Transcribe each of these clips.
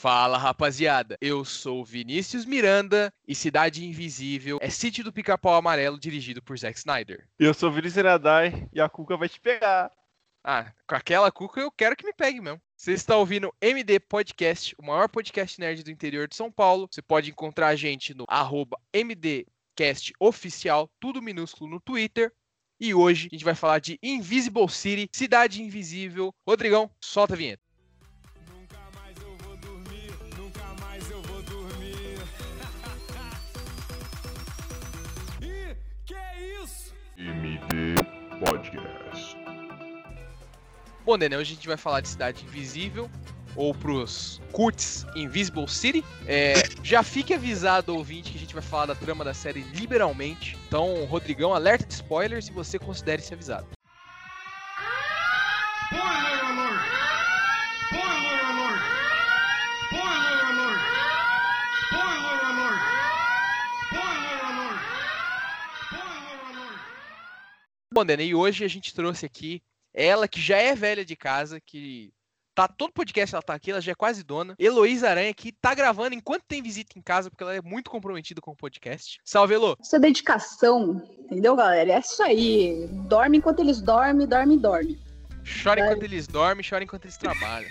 Fala rapaziada, eu sou Vinícius Miranda e Cidade Invisível é Sítio do Pica-Pau Amarelo dirigido por Zack Snyder. Eu sou Vinícius Iradai e a Cuca vai te pegar. Ah, com aquela Cuca eu quero que me pegue mesmo. Você está ouvindo MD Podcast, o maior podcast nerd do interior de São Paulo. Você pode encontrar a gente no arroba MDCast Oficial, tudo minúsculo no Twitter. E hoje a gente vai falar de Invisible City, Cidade Invisível. Rodrigão, solta a vinheta. Podcast. Bom, Nenê, hoje a gente vai falar de Cidade Invisível, ou pros curts Invisible City. É, já fique avisado, ouvinte, que a gente vai falar da trama da série liberalmente. Então, Rodrigão, alerta de spoilers se você considere-se avisado. Bom, Nenê, e hoje a gente trouxe aqui ela que já é velha de casa, que tá todo podcast ela tá aqui, ela já é quase dona. Heloísa Aranha, que tá gravando enquanto tem visita em casa, porque ela é muito comprometida com o podcast. Salve, Elo! Isso é dedicação, entendeu, galera? É isso aí. Dorme enquanto eles dormem, dorme, dorme. Chora enquanto eles dormem, chora enquanto eles trabalham.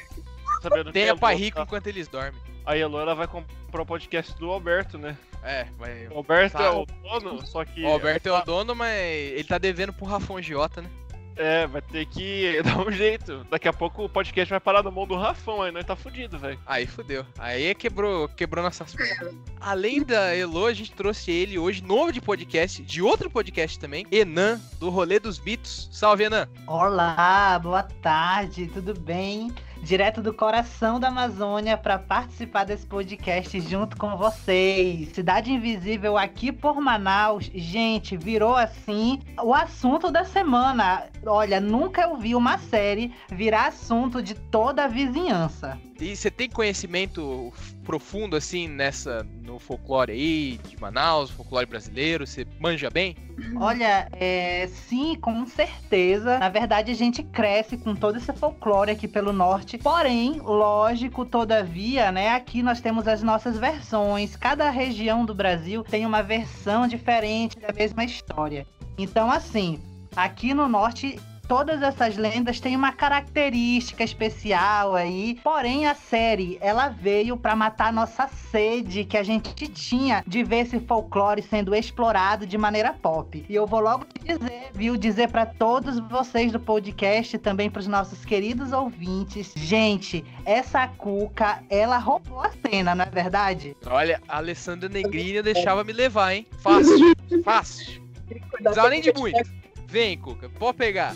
Que Tenha a pai rico tá- enquanto eles dormem. A Elo ela vai comprar o podcast do Alberto, né? É, vai. O Alberto Tá. é o dono, só que. O Alberto é o dono, mas ele tá devendo pro Rafão Giota, né? É, vai ter que dar um jeito. Daqui a pouco o podcast vai parar na mão do Rafão, aí nós tá fudido, velho. Aí fudeu. Aí quebrou, quebrou nossas pernas. Além da Elo, a gente trouxe ele hoje, novo de podcast, de outro podcast também, Enan, do Rolê dos Mitos. Salve, Enan! Olá, boa tarde, tudo bem? Direto do coração da Amazônia para participar desse podcast junto com vocês. Cidade Invisível aqui por Manaus. Gente, virou assim o assunto da semana. Olha, nunca eu vi uma série virar assunto de toda a vizinhança. E você tem conhecimento profundo, assim, nessa, no folclore aí, de Manaus, folclore brasileiro? Você manja bem? Olha, é, sim, com certeza. Na verdade, a gente cresce com todo esse folclore aqui pelo norte. Porém, lógico, todavia, né? Aqui nós temos as nossas versões. Cada região do Brasil tem uma versão diferente da mesma história. Então, assim, aqui no norte. Todas essas lendas têm uma característica especial aí. Porém, a série, ela veio pra matar a nossa sede que a gente tinha de ver esse folclore sendo explorado de maneira pop. E eu vou logo te dizer, viu? Dizer pra todos vocês do podcast, também pros nossos queridos ouvintes. Gente, essa Cuca, ela roubou a cena, não é verdade? Olha, a Alessandra Negrini deixava me levar, hein? Fácil, fácil. Não precisava nem de muito. Vem, Cuca, pode pegar.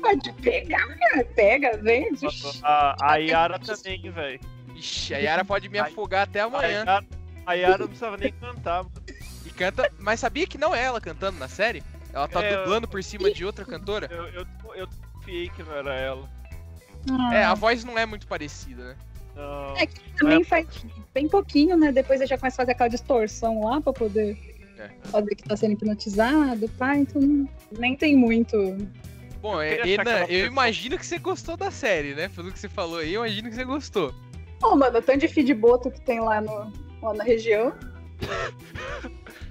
Pode pegar, pega, vem. A, a Yara também, velho. Ixi, a Yara pode me afogar até A amanhã. Yara, a Yara não precisava nem cantar, mano. E canta. Mas sabia que não é ela cantando na série? Ela tá É, eu- dublando por cima de outra cantora? Eu, eu, eu confiei que não era ela. É, a voz não é muito parecida, né? Não. É que também faz bem pouquinho, né? Depois ele já começa a fazer aquela distorção lá pra poder É. fazer que tá sendo hipnotizado, pá, então nem tem muito. Bom, Eu é, Ena, eu imagino que você gostou da série, né? Pelo que você falou aí, eu imagino que você gostou. Ô, mano, tanto de feedboto que tem lá, no, lá na região.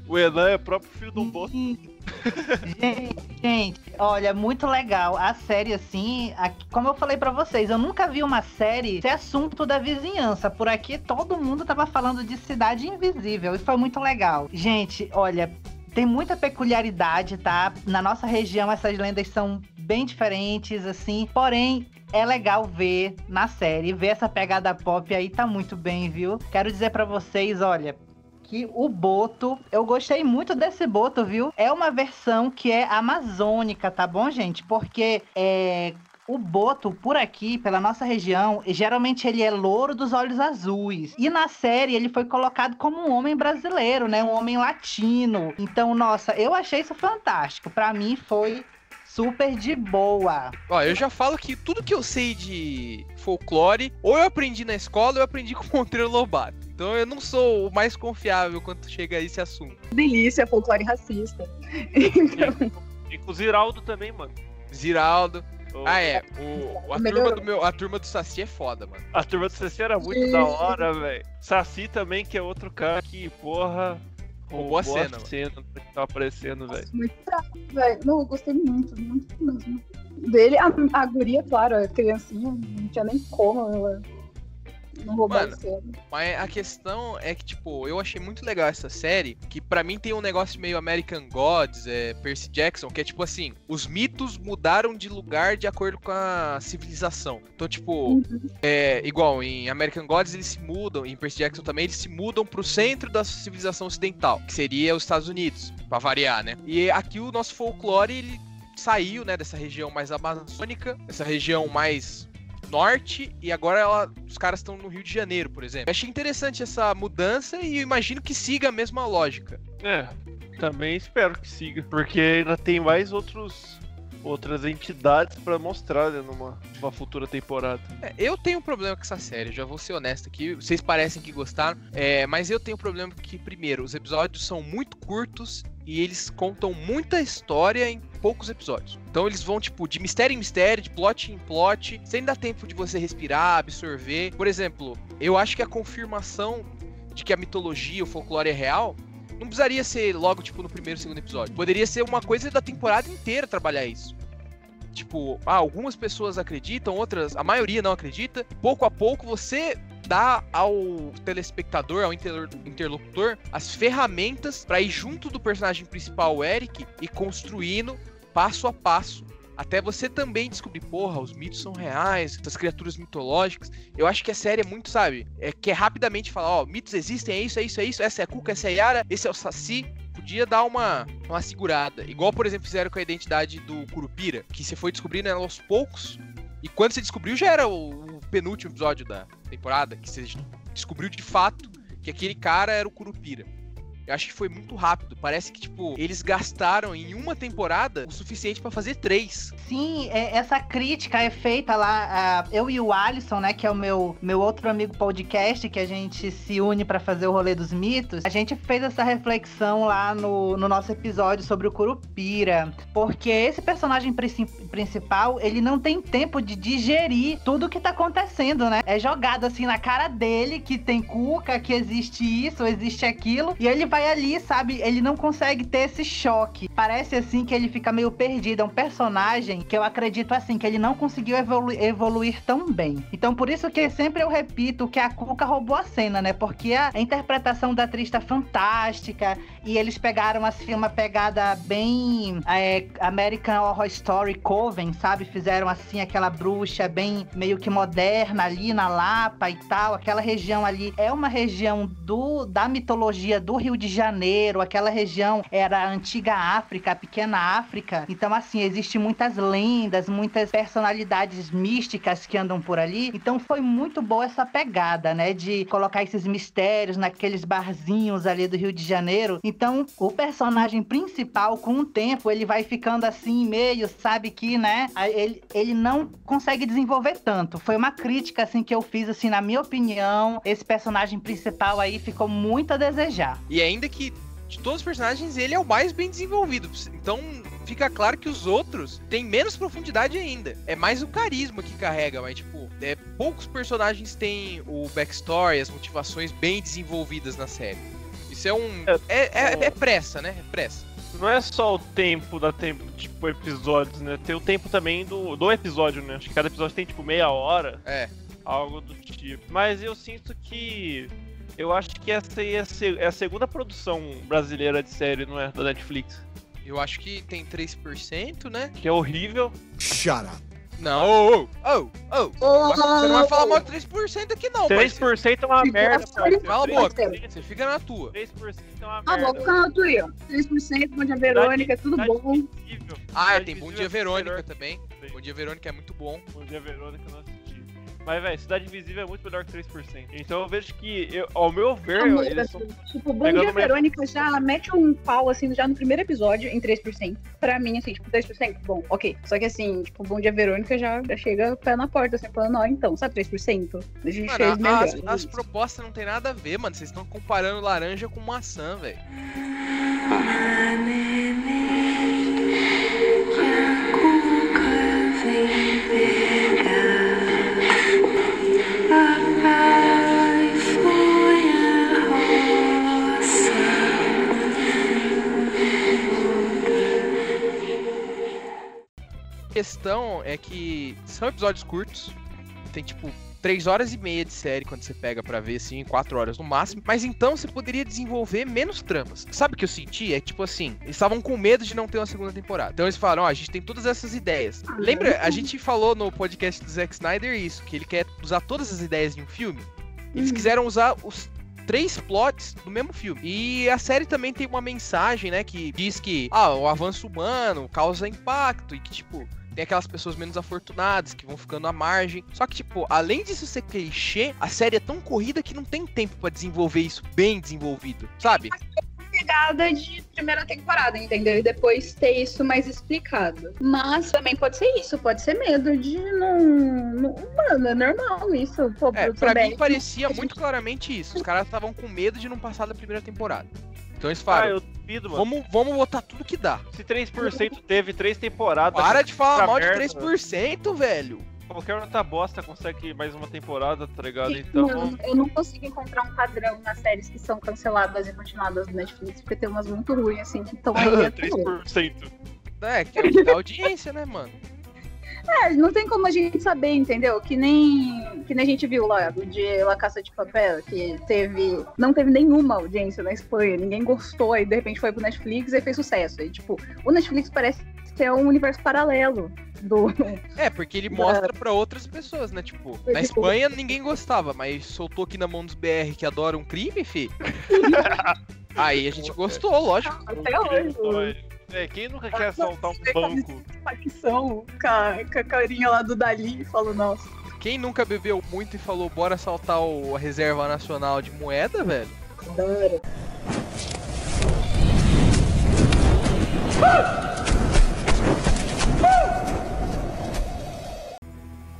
O Enan é o próprio filho do boto. gente, gente, olha, muito legal. A série, assim, aqui- como eu falei pra vocês, eu nunca vi uma série ser assunto da vizinhança. Por aqui todo mundo tava falando de cidade invisível e foi muito legal. Gente, olha, tem muita peculiaridade, tá? Na nossa região essas lendas são bem diferentes, assim. Porém, é legal ver na série, ver essa pegada pop aí tá muito bem, viu? Quero dizer pra vocês, olha, que o Boto, eu gostei muito desse Boto, viu? É uma versão que é amazônica, tá bom, gente? Porque é o Boto, por aqui, pela nossa região, geralmente ele é louro dos olhos azuis. E na série ele foi colocado como um homem brasileiro, né? Um homem latino. Então, nossa, eu achei isso fantástico. Pra mim foi super de boa. Ó, eu já falo que tudo que eu sei de folclore, ou eu aprendi na escola, ou eu aprendi com o Monteiro Lobato. Então eu não sou o mais confiável quando chega a esse assunto. Delícia, folclore racista. E com o Ziraldo também, mano. Ziraldo. O- Ah, é. O, a, Melhorou. turma do meu, a turma do Saci é foda, mano. A turma do CC era muito Sim. da hora, velho. Saci também, que é outro cara que, porra. Roubou a cena, cena que tava aparecendo, velho. Muito fraco, velho. Não, eu gostei muito, muito mesmo. Dele, a, a guria, claro, a criancinha, não tinha nem como ela não roubar Mano. Mas a questão é que, tipo, eu achei muito legal essa série, que pra mim tem um negócio meio American Gods, é, Percy Jackson, que é tipo assim, os mitos mudaram de lugar de acordo com a civilização. Então, tipo, Uhum. é igual em American Gods eles se mudam, em Percy Jackson também eles se mudam pro centro da civilização ocidental, que seria os Estados Unidos, pra variar, né? E aqui o nosso folclore ele saiu, né, dessa região mais amazônica, essa região mais norte e agora ela- os caras estão no Rio de Janeiro, por exemplo. Eu achei interessante essa mudança e eu imagino que siga a mesma lógica. É, também espero que siga. Porque ainda tem mais outros. Outras entidades pra mostrar né, numa, numa futura temporada. É, eu tenho um problema com essa série, já vou ser honesto aqui. Vocês parecem que gostaram, é, mas eu tenho um problema que, primeiro, os episódios são muito curtos e eles contam muita história em poucos episódios. Então eles vão, tipo, de mistério em mistério, de plot em plot, sem dar tempo de você respirar, absorver. Por exemplo, eu acho que a confirmação de que a mitologia, o folclore é real, não precisaria ser logo, tipo, no primeiro, segundo episódio. Poderia ser uma coisa da temporada inteira trabalhar isso. Tipo, ah, algumas pessoas acreditam, outras, a maioria não acredita. Pouco a pouco você dá ao telespectador, ao inter- interlocutor, as ferramentas pra ir junto do personagem principal, Eric, e construindo passo a passo. Até você também descobrir, porra, os mitos são reais, essas criaturas mitológicas. Eu acho que a série é muito, sabe? É que é rapidamente falar, ó, mitos existem, é isso, é isso, é isso, essa é a Cuca, essa é a Yara, esse é o Saci. Podia dar uma, uma segurada. Igual, por exemplo, fizeram com a identidade do Curupira, que você foi descobrindo ela aos poucos. E quando você descobriu, já era o, o penúltimo episódio da temporada, que você descobriu de fato que aquele cara era o Curupira. Eu acho que foi muito rápido. Parece que, tipo, eles gastaram em uma temporada o suficiente pra fazer três. Sim, é- essa crítica é feita lá, ah, eu e o Alisson, né, que é o meu, meu outro amigo podcast, que a gente se une pra fazer o rolê dos mitos. A gente fez essa reflexão lá no, no nosso episódio sobre o Curupira, porque esse personagem princi- principal, ele não tem tempo de digerir tudo que tá acontecendo, né? É jogado assim na cara dele que tem cuca, que existe isso, existe aquilo, e ele vai ali, sabe? Ele não consegue ter esse choque. Parece assim que ele fica meio perdido. É um personagem que eu acredito assim que ele não conseguiu evolu- evoluir tão bem. Então por isso que sempre eu repito que a Cuca roubou a cena, né? Porque a, a interpretação da atriz tá fantástica e eles pegaram assim uma pegada bem é, American Horror Story Coven, sabe? Fizeram assim aquela bruxa bem meio que moderna ali na Lapa e tal. Aquela região ali é uma região do da mitologia do Rio de Janeiro. Aquela região era a antiga África, a pequena África. Então assim existe muitas lendas, muitas personalidades místicas que andam por ali. Então foi muito boa essa pegada, né? De colocar esses mistérios naqueles barzinhos ali do Rio de Janeiro. Então, o personagem principal, com o tempo, ele vai ficando assim, meio, sabe que, né? Ele, ele não consegue desenvolver tanto. Foi uma crítica, assim, que eu fiz, assim, na minha opinião. Esse personagem principal aí ficou muito a desejar. E ainda que de todos os personagens, ele é o mais bem desenvolvido. Então fica claro que os outros têm menos profundidade ainda. É mais o carisma que carrega, mas tipo, é, poucos personagens têm o backstory, as motivações bem desenvolvidas na série. Isso é um. É, é- é pressa, né? É pressa. Não é só o tempo da tempo, tipo, episódios, né? Tem o tempo também do, do episódio, né? Acho que cada episódio tem, tipo, meia hora. É. Algo do tipo. Mas eu sinto que. Eu acho que essa aí é a, é a segunda produção brasileira de série, não é? Da Netflix. Eu acho que tem 3%, né? Que é horrível. Shut up. Não, oh, oh, oh, oh. Você não vai falar mal de 3% aqui não, parceiro. 3% é uma merda, na parceiro. Cala a 3% boca. Você fica na tua. 3% é uma Ah, vou merda. ficar no aí, ó. 3%, bom dia, Verônica, tudo Cidade bom? Ah, Cidade tem Bom Dia é Verônica também. Bom Dia Verônica é muito bom. Bom dia, Verônica, assisti. Mas, velho, Cidade Invisível é muito melhor que 3%. Então eu vejo que, eu- ao meu ver, Amor, eles são... assim, Tipo, Bom Dia Verônica já mete um pau, assim, já no primeiro episódio, em 3%. Pra mim, assim, tipo, 3%, bom, ok. Só que, assim, tipo, Bom Dia Verônica já, já chega pé na porta, assim, falando, ó, então, sabe 3%? A gente fez Mano, melhor. as, as propostas não tem nada a ver, mano. Vocês estão comparando laranja com maçã, velho. Questão é que são episódios curtos. Tem tipo três horas e meia de série quando você pega pra ver, assim, quatro horas no máximo. Mas então você poderia desenvolver menos tramas. Sabe o que eu senti? É tipo assim, eles estavam com medo de não ter uma segunda temporada. Então eles falaram, ó, a gente tem todas essas ideias. Lembra, a gente falou no podcast do Zack Snyder isso, que ele quer usar todas as ideias de um filme. Eles Uhum. quiseram usar os três plots do mesmo filme. E a série também tem uma mensagem, né, que diz que ah, o avanço humano causa impacto e que tipo tem aquelas pessoas menos afortunadas que vão ficando à margem. Só que, tipo, além disso ser clichê, a série é tão corrida que não tem tempo pra desenvolver isso bem desenvolvido, sabe? pegada de primeira temporada, entendeu? E depois ter isso mais explicado. Mas também pode ser isso, pode ser medo de não. não mano, é normal isso. Pô, É, pra mim parecia muito claramente isso. Os caras estavam com medo de não passar da primeira temporada. Então eles Ah, falaram, eu duvido, mano. vamos, vamos botar tudo que dá. Se 3% teve três temporadas, Para de falar mal de merda, 3%, velho. qualquer outra bosta consegue mais uma temporada, tá ligado? Então. Mano, eu não consigo encontrar um padrão nas séries que são canceladas e continuadas do Netflix, porque tem umas muito ruins, assim, que estão aí até hoje. 3%. É, que é audiência, né, mano? É, não tem como a gente saber, entendeu? Que nem, que nem a gente viu lá de La Caça de Papel, que teve. Não teve nenhuma audiência na Espanha, ninguém gostou, aí de repente foi pro Netflix e fez sucesso. E, tipo, o Netflix parece ser um universo paralelo do. É, porque ele mostra pra outras pessoas, né? Tipo, na Espanha ninguém gostava, mas soltou aqui na mão dos BR que adoram crime, fi. Aí a gente gostou, lógico. Até hoje. É, quem nunca quer assaltar um banco? Facção com a, com a carinha lá do Dali e falou, nossa. Quem nunca bebeu muito e falou, bora assaltar o, a Reserva Nacional de Moeda, velho? Adoro.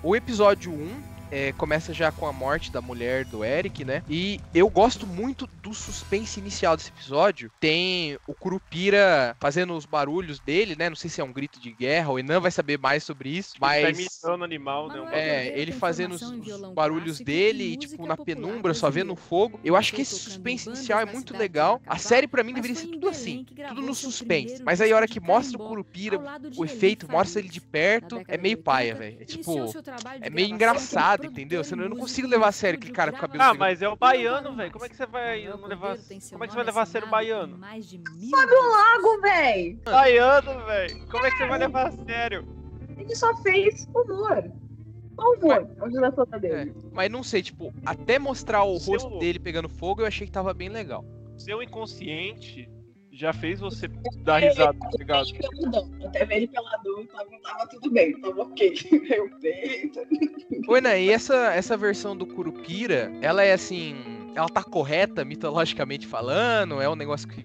O episódio 1 é, começa já com a morte da mulher do Eric, né? E eu gosto muito do suspense inicial desse episódio. Tem o Curupira fazendo os barulhos dele, né? Não sei se é um grito de guerra, o Enan vai saber mais sobre isso, Tá mas. imitando animal, né? É, Gouveia ele fazendo os, os barulhos dele e tipo, na penumbra, só vendo brasileira. fogo. Eu acho que esse suspense inicial é muito legal. A série pra mim deveria ser tudo assim, tudo no suspense. Mas aí a hora que mostra o Curupira, o efeito, mostra ele de perto, é meio paia, 80, velho. É tipo, é meio engraçado, entendeu? Você não, eu não consigo levar a sério aquele cara com o cabelo Ah, mas é o baiano, velho. Como é que você vai não levar. Como é que você vai levar a sério o baiano? Sobe o lago, véi! Baiano, velho. Como é que você vai levar a sério? Ele só fez humor. Só humor. Onde da toda É, dele. mas não sei, tipo, até mostrar o Seu- rosto dele pegando fogo, eu achei que tava bem legal. Seu inconsciente já fez você dar risada, tá ligado? Até ver ele peladão, tava, tava tudo bem, tava ok. Eu peito. Oi, né? E essa, essa versão do Curupira, ela é assim. Ela tá correta, mitologicamente falando? É um negócio que.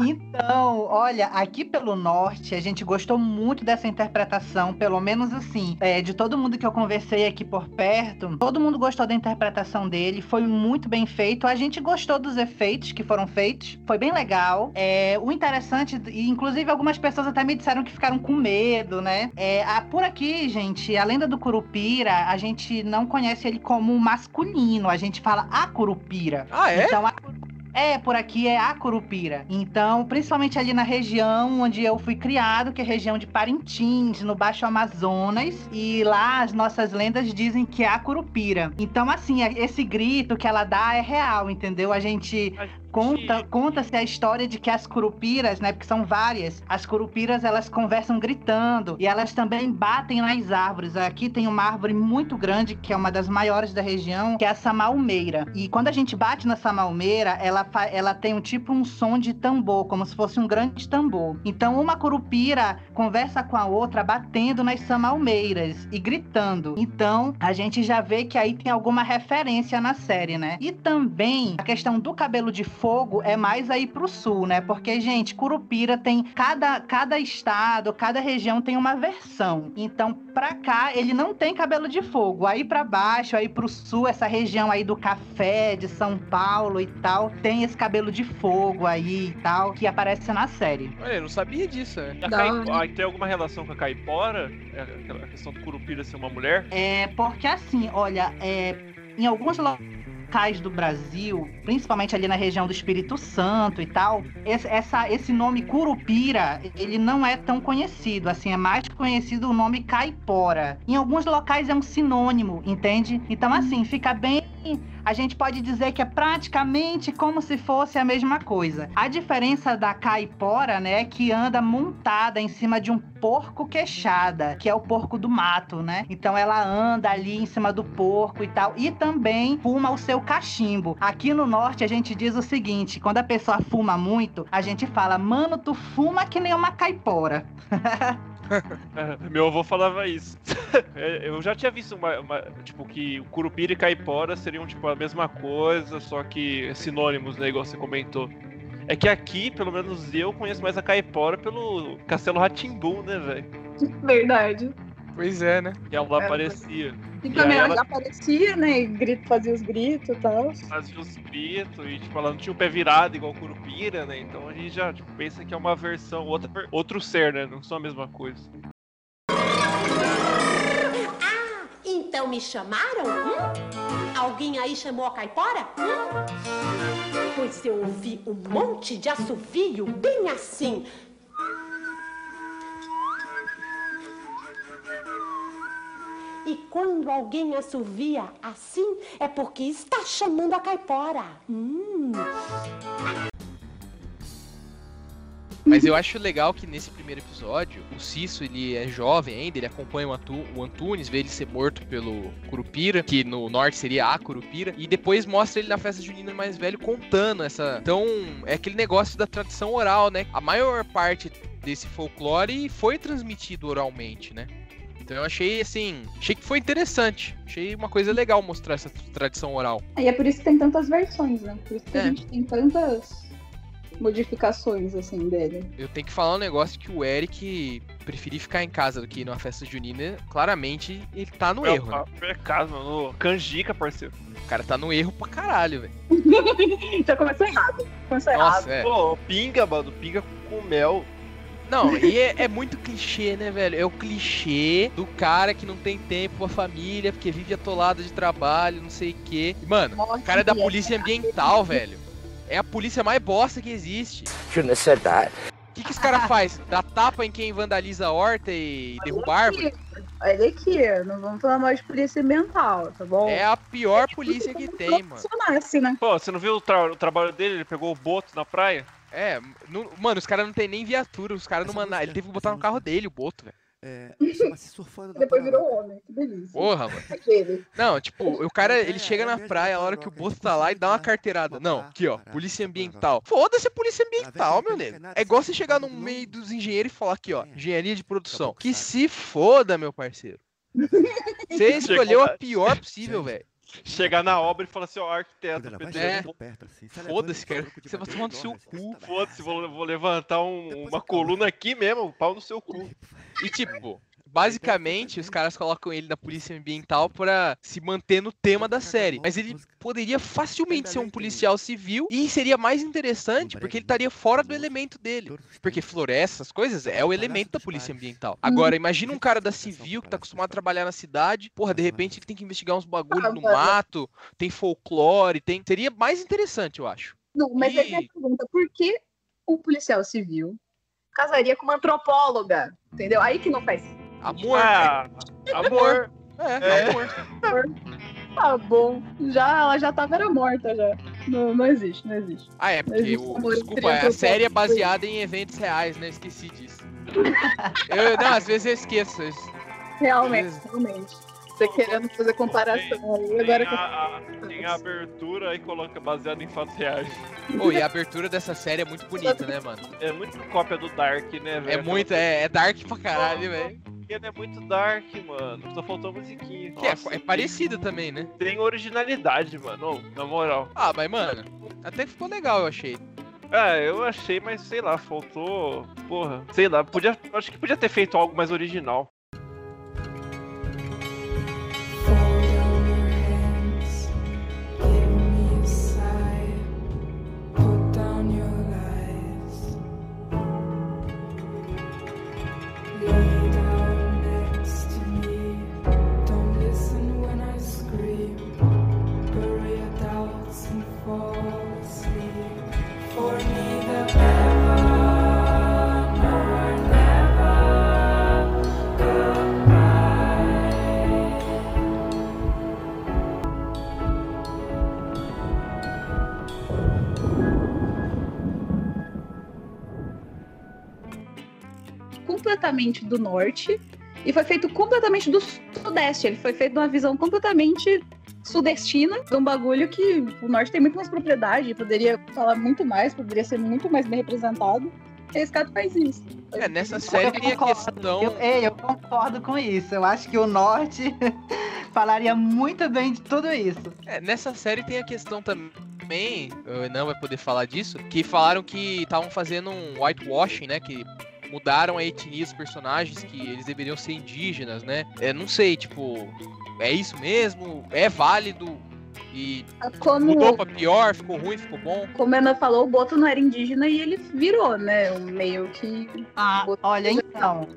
Então, olha, aqui pelo norte a gente gostou muito dessa interpretação, pelo menos assim, é, de todo mundo que eu conversei aqui por perto, todo mundo gostou da interpretação dele, foi muito bem feito. A gente gostou dos efeitos que foram feitos, foi bem legal. É, o interessante, e inclusive algumas pessoas até me disseram que ficaram com medo, né? É, a- por aqui, gente, a lenda do Curupira, a gente não conhece ele como masculino, a gente fala a Curupira. Ah, é? Então, a- é, por aqui é a Curupira. Então, principalmente ali na região onde eu fui criado, que é a região de Parintins, no Baixo Amazonas. E lá as nossas lendas dizem que é a Curupira. Então, assim, é- esse grito que ela dá é real, entendeu? A gente conta conta-se a história de que as curupiras, né, porque são várias, as curupiras elas conversam gritando e elas também batem nas árvores. Aqui tem uma árvore muito grande que é uma das maiores da região, que é a samalmeira. E quando a gente bate na samalmeira, ela ela tem um tipo um som de tambor, como se fosse um grande tambor. Então uma curupira conversa com a outra batendo nas samalmeiras e gritando. Então a gente já vê que aí tem alguma referência na série, né? E também a questão do cabelo de fogo é mais aí pro sul, né? Porque, gente, Curupira tem. Cada, cada estado, cada região tem uma versão. Então, pra cá, ele não tem cabelo de fogo. Aí pra baixo, aí pro sul, essa região aí do café, de São Paulo e tal, tem esse cabelo de fogo aí e tal, que aparece na série. Olha, eu não sabia disso, né? A ah, tem alguma relação com a caipora? É aquela questão do curupira ser uma mulher? É porque assim, olha, é, em alguns locais do Brasil, principalmente ali na região do Espírito Santo e tal, esse, essa, esse nome Curupira, ele não é tão conhecido, assim, é mais conhecido o nome Caipora. Em alguns locais é um sinônimo, entende? Então, assim, fica bem a gente pode dizer que é praticamente como se fosse a mesma coisa. A diferença da caipora, né, é que anda montada em cima de um porco queixada, que é o porco do mato, né? Então ela anda ali em cima do porco e tal, e também fuma o seu cachimbo. Aqui no norte a gente diz o seguinte, quando a pessoa fuma muito, a gente fala: "Mano, tu fuma que nem uma caipora". Meu avô falava isso. É, Eu já tinha visto uma, uma- tipo que o curupira e caipora seriam tipo a mesma coisa, só que sinônimos, né, igual você comentou. É que aqui, pelo menos eu conheço mais a caipora pelo Castelo Ratimbum, né, velho? Verdade. Pois é, né? Que ela É, aparecia. E E também ela ela- aparecia, né? E grito, fazia os gritos e tal. Fazia os gritos e tipo, ela não tinha o pé virado igual o curupira, né? Então a gente já tipo, pensa que é uma versão, outra, outro ser, né? Não são a mesma coisa. Ah, então me chamaram? Hum? Alguém aí chamou a caipora? Hum? Pois eu ouvi um monte de assovio bem assim. E quando alguém assovia assim, é porque está chamando a caipora. Hum. Mas eu acho legal que nesse primeiro episódio, o Cisso, ele é jovem ainda, ele acompanha o, Antu- o Antunes, vê ele ser morto pelo Curupira, que no norte seria a Curupira, e depois mostra ele na festa junina mais velho contando essa... Então, é aquele negócio da tradição oral, né? A maior parte desse folclore foi transmitido oralmente, né? Então eu achei, assim, achei que foi interessante. Achei uma coisa legal mostrar essa tradição oral. E é por isso que tem tantas versões, né? Por isso que É. a gente tem tantas modificações, assim, dele. Eu tenho que falar um negócio que o Eric preferir ficar em casa do que ir numa festa junina. Claramente, ele tá no erro, né? É caso, mano. Canjica, parceiro. O cara tá no erro pra caralho, velho. Já começou errado. Começou Nossa, errado. é. Pô, pinga, mano. Pinga com mel. Não, e é, é muito clichê, né, velho? É o clichê do cara que não tem tempo pra família, porque vive atolado de trabalho, não sei o quê. Mano, o cara é da polícia ambiental, velho. É a polícia mais bosta que existe. Shouldn't have said that. O que, que esse cara faz? Dá tapa em quem vandaliza a horta e derruba a árvore? Olha aqui, não vamos falar mais de polícia ambiental, tá bom? É a pior polícia que tem, mano. Funcionasse, né? Pô, você não viu o, tra- o trabalho dele? Ele pegou o boto na praia? É, não- mano, os caras não tem nem viatura, os caras não mandaram. Ele teve que botar no carro dele o boto, velho. É, chama-se Surfando na Depois Praia. virou homem, que delícia. Porra, mano. Aquele. Não, tipo, o cara, ele É, chega é na praia, a é hora que o droga, boto é tá lá e dá uma carteirada. Não, aqui, ó, polícia ambiental. Foda-se a polícia ambiental, meu nego. É igual você você chegar no meio dos engenheiros e falar aqui, ó, É. engenharia de produção. Que se foda, meu parceiro. Você escolheu a pior possível, velho. Chegar na obra e falar assim, ó, arquiteto, É. Foda-se, cara. Você vai tomar no seu cu. foda-se, vou, vou levantar um- uma coluna aqui mesmo, pau no seu cu. E tipo, basicamente os caras colocam ele na polícia ambiental pra se manter no tema da série. Mas ele poderia facilmente ser um policial civil e seria mais interessante porque ele estaria fora do elemento dele. Porque floresta, essas coisas, é o elemento da polícia ambiental. Agora, imagina um cara da civil que tá acostumado a trabalhar na cidade, porra, de repente ele tem que investigar uns bagulho no mato, tem folclore, tem. Seria mais interessante, eu acho. Não, mas aí E- a pergunta, por que um policial civil casaria com uma antropóloga? Entendeu? Aí que não faz Amor. Ah, amor. É, é. amor. Tá bom. Já, ela já tava era morta já. Não, não existe, não existe. Ah, é, porque Existe o, amor desculpa, a série é baseada em eventos reais, né? Esqueci disso. Eu, não, às vezes eu esqueço. isso. Realmente, Beleza. realmente. Você querendo fazer comparação aí, Tem agora a, a- tem a abertura e coloca baseado em fatos reais. Pô, e a abertura dessa série é muito bonita, né, mano? É muito cópia do Dark, né, velho? É muito, é, é dark pra caralho, velho. Ele é muito dark, mano. Só faltou a musiquinha. Que é, Nossa, é parecido também, né? Tem originalidade, mano. Na moral. Ah, mas, mano, até ficou legal, eu achei. Ah, eu achei, mas sei lá, faltou. Porra, sei lá, podia. Acho que podia ter feito algo mais original. Completamente do norte e foi feito completamente do sudeste. Ele foi feito numa visão completamente sudestina, de um bagulho que o norte tem muito mais propriedade, poderia falar muito mais, poderia ser muito mais bem representado. E esse cara faz isso. É, nessa série tem a concordo. questão. Eu, ei, eu concordo com isso. Eu acho que o norte falaria muito bem de tudo isso. É, nessa série tem a questão também, o não vai poder falar disso, que falaram que estavam fazendo um whitewashing, né? Que mudaram a etnia dos personagens, que eles deveriam ser indígenas, né? É, não sei, tipo, é isso mesmo? É válido? E Como, mudou pra pior, ficou ruim, ficou bom? como a Ana falou, o Boto não era indígena e ele virou, né? Um meio que. Ah, olha, então.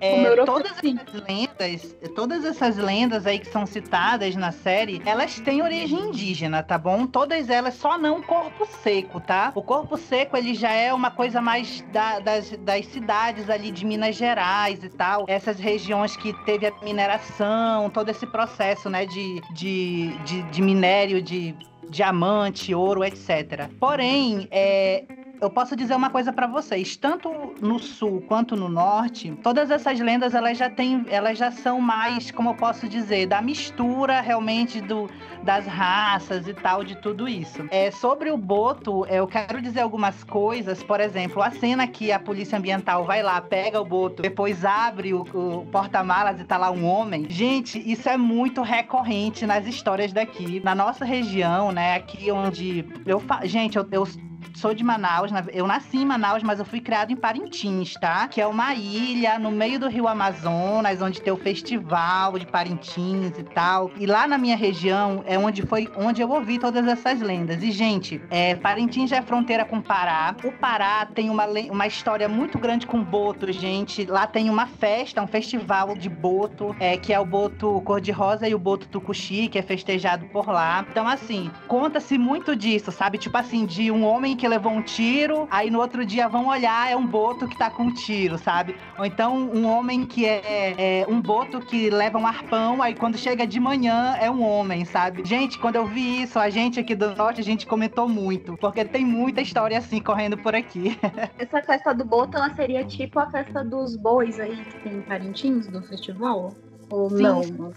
É, todas essas lendas, todas essas lendas aí que são citadas na série, elas têm origem indígena, tá bom? Todas elas, só não o corpo seco, tá? O corpo seco, ele já é uma coisa mais da- das, das cidades ali de Minas Gerais e tal. Essas regiões que teve a mineração, todo esse processo, né, de, de, de, de minério, de diamante, ouro, etc. Porém, é, eu posso dizer uma coisa pra vocês, tanto no sul quanto no norte, todas essas lendas elas já têm, elas já são mais, como eu posso dizer, da mistura realmente do das raças e tal de tudo isso. É sobre o boto, eu quero dizer algumas coisas, por exemplo, a cena que a polícia ambiental vai lá, pega o boto, depois abre o, o porta-malas e tá lá um homem. Gente, isso é muito recorrente nas histórias daqui, na nossa região, né, aqui onde eu gente, eu, eu sou de Manaus, na- eu nasci em Manaus, mas eu fui criado em Parintins, tá? Que é uma ilha no meio do Rio Amazonas, onde tem o festival de Parintins e tal. E lá na minha região é onde foi onde eu ouvi todas essas lendas. E gente, é, Parintins já é fronteira com Pará. O Pará tem uma, uma história muito grande com boto, gente. Lá tem uma festa, um festival de boto, é, que é o boto cor-de-rosa e o boto tucuxi, que é festejado por lá. Então, assim, conta-se muito disso, sabe? Tipo assim, de um homem que levou um tiro, aí no outro dia vão olhar, é um boto que tá com um tiro, sabe? Ou então um homem que é, é um boto que leva um arpão, aí quando chega de manhã é um homem, sabe? Gente, quando eu vi isso, a gente aqui do norte, a gente comentou muito, porque tem muita história assim correndo por aqui. Essa festa do Boto, ela seria tipo a festa dos bois aí que tem em Parintins, do festival? Ou Sim. não?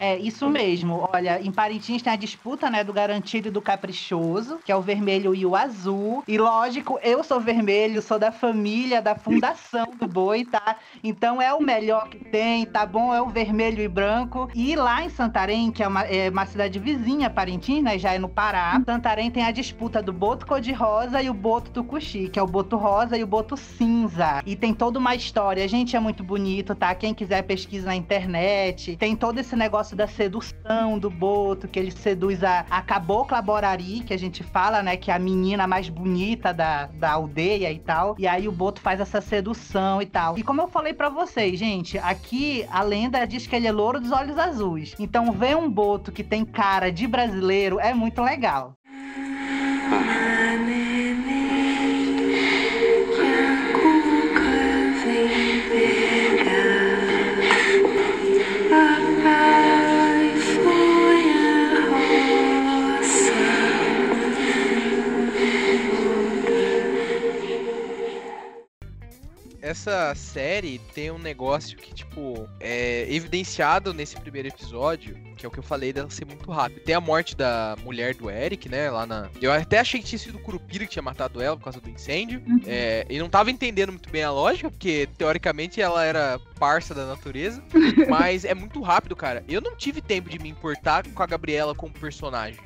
É, isso mesmo. Olha, em Parintins tem a disputa, né, do garantido e do caprichoso, que é o vermelho e o azul. E lógico, eu sou vermelho, sou da família, da fundação do boi, tá? Então é o melhor que tem, tá bom? É o vermelho e branco. E lá em Santarém, que é uma, é uma cidade vizinha, a Parintins, né, já é no Pará, Santarém tem a disputa do boto cor-de-rosa e o boto tucuxi, que é o boto rosa e o boto cinza. E tem toda uma história. Gente, é muito bonito, tá? Quem quiser pesquisa na internet. Tem todo esse negócio da sedução do boto, que ele seduz a, a cabocla borari, que a gente fala, né? Que é a menina mais bonita da, da aldeia e tal. E aí o boto faz essa sedução e tal. E como eu falei pra vocês, gente, aqui a lenda diz que ele é louro dos olhos azuis. Então ver um boto que tem cara de brasileiro é muito legal. Essa série tem um negócio que, tipo, é evidenciado nesse primeiro episódio, que é o que eu falei dela ser muito rápido. Tem a morte da mulher do Eric, né? Lá na. Eu até achei que tinha sido o Curupira que tinha matado ela por causa do incêndio. É, e não tava entendendo muito bem a lógica, porque teoricamente ela era parça da natureza. mas é muito rápido, cara. Eu não tive tempo de me importar com a Gabriela como personagem.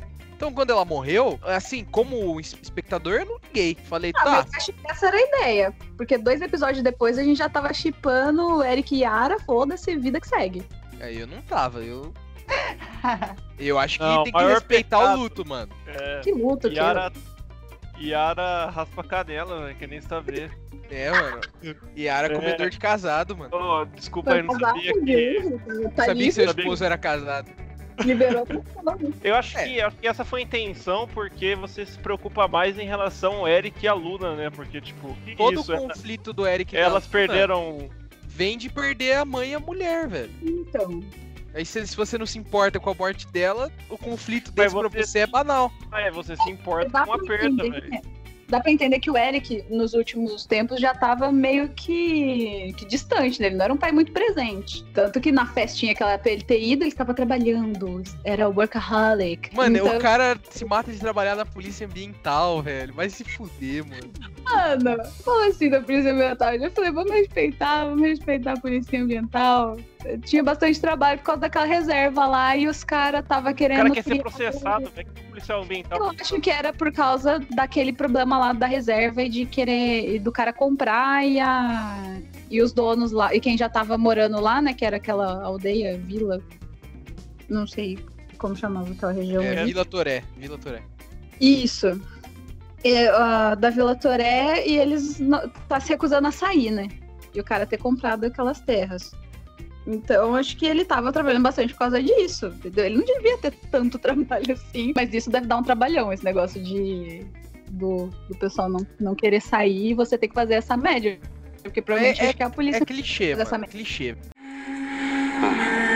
Então, quando ela morreu, assim, como es- espectador, eu não liguei. Falei, Ah, tá, mas acho que essa era a ideia. Porque dois episódios depois a gente já tava chipando Eric e Yara, foda-se, vida que segue. Aí eu não tava, eu. Eu acho que Não, tem que maior respeitar pecado. o luto, mano. É, Que que Yara, Yara raspa a canela, velho, que nem saber. É, mano. E era É. comedor de casado, mano. Oh, desculpa, eu não sabia que. Deus, tá Sabia que seu esposo era casado. Liberou. Eu acho, É. que, acho que essa foi a intenção, porque você se preocupa mais em relação ao Eric e a Luna, né? Porque, tipo, que Todo isso? o Ela- conflito do Eric e da elas Luna perderam. Vem de perder a mãe e a mulher, velho. Então, Aí se, se você não se importa com a morte dela, o conflito Mas desse pra você- você é banal. É, você se importa com a perda, velho. Dá pra entender que o Eric, nos últimos tempos, já tava meio que, que distante, né? Ele não era um pai muito presente. Tanto que na festinha que ela pra ele ter ido, ele estava trabalhando. Era workaholic. Mano, então, o cara se mata de trabalhar na polícia ambiental, velho. Vai se fuder, mano. Mano, falou assim da polícia ambiental. Eu falei, vamos respeitar, vamos respeitar a polícia ambiental. Tinha bastante trabalho por causa daquela reserva lá e os caras tava O querendo. cara quer ser processado, né? Que o policial ambiental. Eu acho que era por causa daquele problema lá da reserva e de querer do cara comprar e a e os donos lá e quem já tava morando lá, né, que era aquela aldeia, vila, não sei como chamava aquela região. É, ali. Vila Toré. Vila Toré. Isso. É, a da Vila Toré e eles tá se recusando a sair, né? E o cara ter comprado aquelas terras. Então, acho que ele tava trabalhando bastante por causa disso, entendeu? Ele não devia ter tanto trabalho assim, mas isso deve dar um trabalhão, esse negócio de do, do pessoal não, não querer sair e você ter que fazer essa média. Porque provavelmente É- acho que a polícia É clichê, Essa mano. me- Clichê. Renan,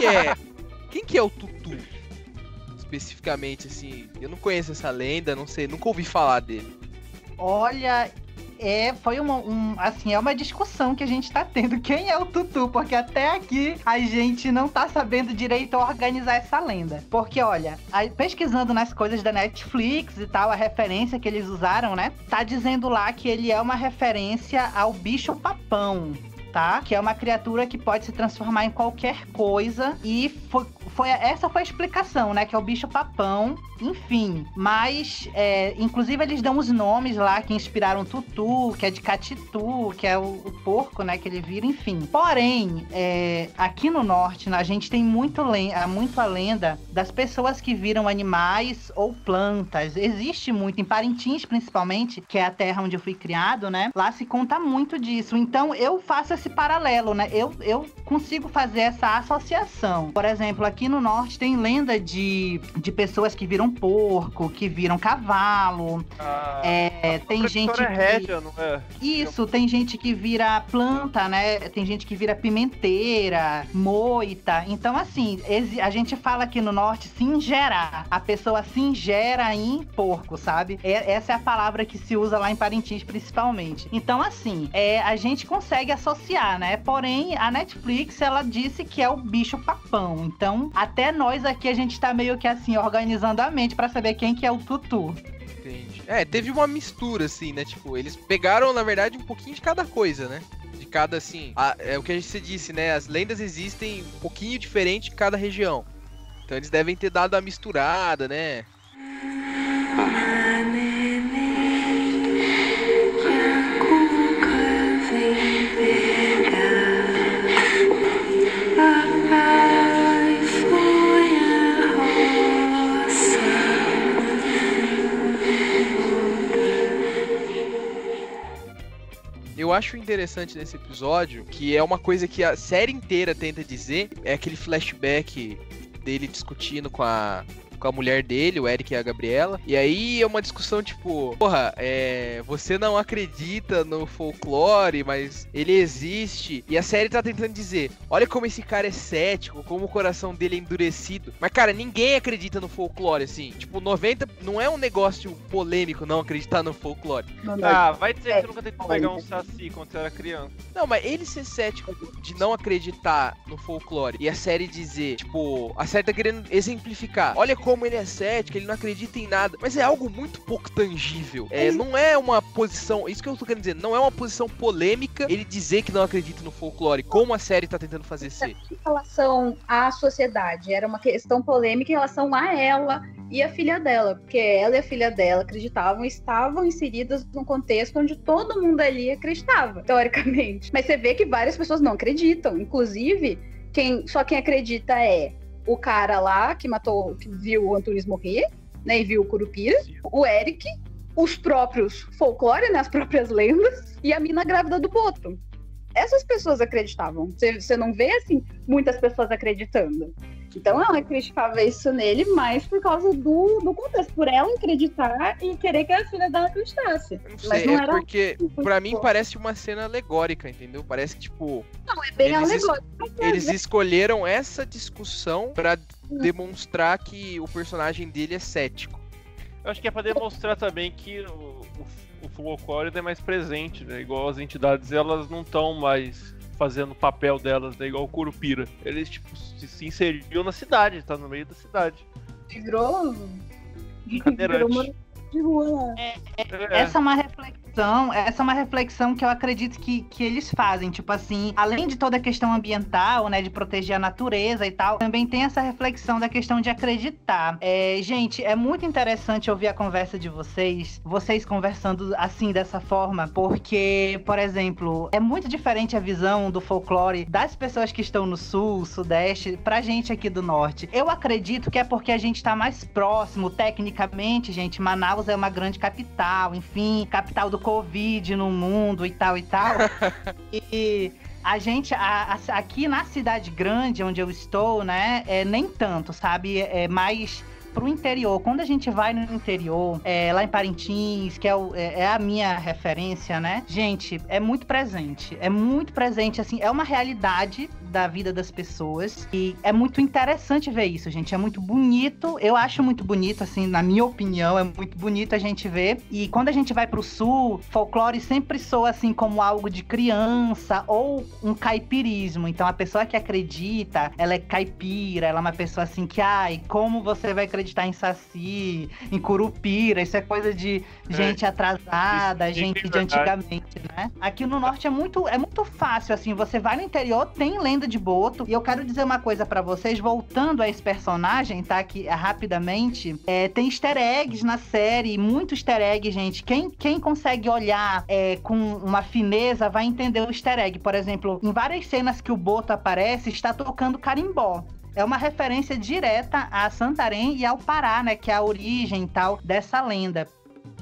que é, quem que é o Tutu? Especificamente, assim, eu não conheço essa lenda, não sei, nunca ouvi falar dele. Olha, é, foi uma, um, assim, é uma discussão que a gente tá tendo. Quem é o Tutu? Porque até aqui a gente não tá sabendo direito organizar essa lenda. Porque, olha, aí, pesquisando nas coisas da Netflix e tal, a referência que eles usaram, né? Tá dizendo lá que ele é uma referência ao bicho papão. Tá? Que é uma criatura que pode se transformar em qualquer coisa. E foi, foi essa foi a explicação, né? Que é o bicho papão. Enfim, mas é, inclusive eles dão os nomes lá que inspiraram Tutu, que é de Catitu, que é o, o porco, né? Que ele vira, enfim. Porém, é, aqui no norte, né, a gente tem muito, len ah, muito a lenda das pessoas que viram animais ou plantas. Existe muito, em Parintins principalmente, que é a terra onde eu fui criado, né? Lá se conta muito disso. Então eu faço esse paralelo, né? Eu, eu consigo fazer essa associação. Por exemplo, aqui no norte tem lenda de, de pessoas que viram porco, que viram cavalo. Ah, É, tem gente que... Régia, não é? Isso, tem gente que vira planta, né? Tem gente que vira pimenteira, moita. Então, assim, a gente fala aqui no norte singerar. A pessoa singera em porco, sabe? É- essa é a palavra que se usa lá em Parintins, principalmente. Então, assim, é, a gente consegue associar, né? Porém, a Netflix, ela disse que é o bicho papão. Então, até nós aqui, a gente tá meio que assim, organizando a mente pra saber quem que é o Tutu. Entendi. É, teve uma mistura, assim, né? Tipo, eles pegaram, na verdade, um pouquinho de cada coisa, né? De cada, assim. a- é o que a gente disse, né? As lendas existem um pouquinho diferente em cada região. Então eles devem ter dado a misturada, né? Eu acho interessante nesse episódio que é uma coisa que a série inteira tenta dizer, é aquele flashback dele discutindo com a com a mulher dele, o Eric e a Gabriela. E aí é uma discussão tipo, porra, é, você não acredita no folclore, mas ele existe. E a série tá tentando dizer, olha como esse cara é cético, como o coração dele é endurecido. Mas cara, ninguém acredita no folclore assim. Tipo, 90 não é um negócio polêmico não acreditar no folclore. Ah, vai dizer que você nunca tentou É. pegar um saci quando você era criança. Não, mas ele ser cético de não acreditar no folclore e a série dizer, tipo, a série tá querendo exemplificar. Olha como ele é cético, ele não acredita em nada. Mas é algo muito pouco tangível. É, não é uma posição. Isso que eu tô querendo dizer, não é uma posição polêmica ele dizer que não acredita no folclore, como a série tá tentando fazer ser. em relação à sociedade. Era uma questão polêmica em relação a ela e a filha dela, porque ela e a filha dela acreditavam, estavam inseridas num contexto onde todo mundo ali acreditava, teoricamente. Mas você vê que várias pessoas não acreditam, inclusive quem só quem acredita é o cara lá que matou, que viu o Antunes morrer, né, e viu o Curupira, o Eric, os próprios folclore, né, as próprias lendas, e a mina grávida do Boto essas pessoas acreditavam. Você, você não vê, assim, muitas pessoas acreditando. Então ela criticava isso nele mais por causa do, do contexto, por ela acreditar e querer que a filha dela acreditasse. Não Mas sei, não é era porque muito pra mim parece uma cena alegórica, entendeu? Parece que, tipo, Não, é bem Eles es- alegórico. mas é eles escolheram essa discussão pra demonstrar que o personagem dele é cético. Eu acho que é pra demonstrar também que o, o, o é mais presente, né? Igual as entidades, elas não estão mais fazendo papel delas, né? Igual o Curupira. Eles, tipo, se, se inseriu na cidade, tá no meio da cidade. Virou. Cadeirante. Virou uma de rua lá. É, Essa é uma reflexão, essa é uma reflexão que eu acredito que, que eles fazem, tipo assim, além de toda a questão ambiental, né, de proteger a natureza e tal, também tem essa reflexão da questão de acreditar. É, gente, é muito interessante ouvir a conversa de vocês, vocês conversando assim, dessa forma, porque, por exemplo, é muito diferente a visão do folclore das pessoas que estão no sul, sudeste, pra gente aqui do norte. Eu acredito que é porque a gente tá mais próximo, tecnicamente, gente, Manaus é uma grande capital, enfim, capital do Covid no mundo e tal e tal. e a gente, a- a- aqui na cidade grande onde eu estou, né, é nem tanto, sabe? É mais pro interior. Quando a gente vai no interior, é, lá em Parintins, que é, o- é- é a minha referência, né? Gente, é muito presente. É muito presente, assim, é uma realidade da vida das pessoas. E é muito interessante ver isso, gente. É muito bonito. Eu acho muito bonito, assim, na minha opinião, é muito bonito a gente ver. E quando a gente vai pro sul, folclore sempre soa assim como algo de criança ou um caipirismo. Então a pessoa que acredita, ela é caipira, ela é uma pessoa assim que, ai, como você vai acreditar em Saci, em Curupira? Isso é coisa de gente atrasada, isso é gente de antigamente, né? Aqui no norte é muito, é muito fácil, assim, você vai no interior, tem lenda de boto. E eu quero dizer uma coisa pra vocês, voltando a esse personagem, tá? Que é, rapidamente, é, tem easter eggs na série, muito easter egg, gente. Quem, quem consegue olhar é, com uma fineza vai entender o easter egg. Por exemplo, em várias cenas que o boto aparece, está tocando carimbó. É uma referência direta a Santarém e ao Pará, né? Que é a origem tal dessa lenda.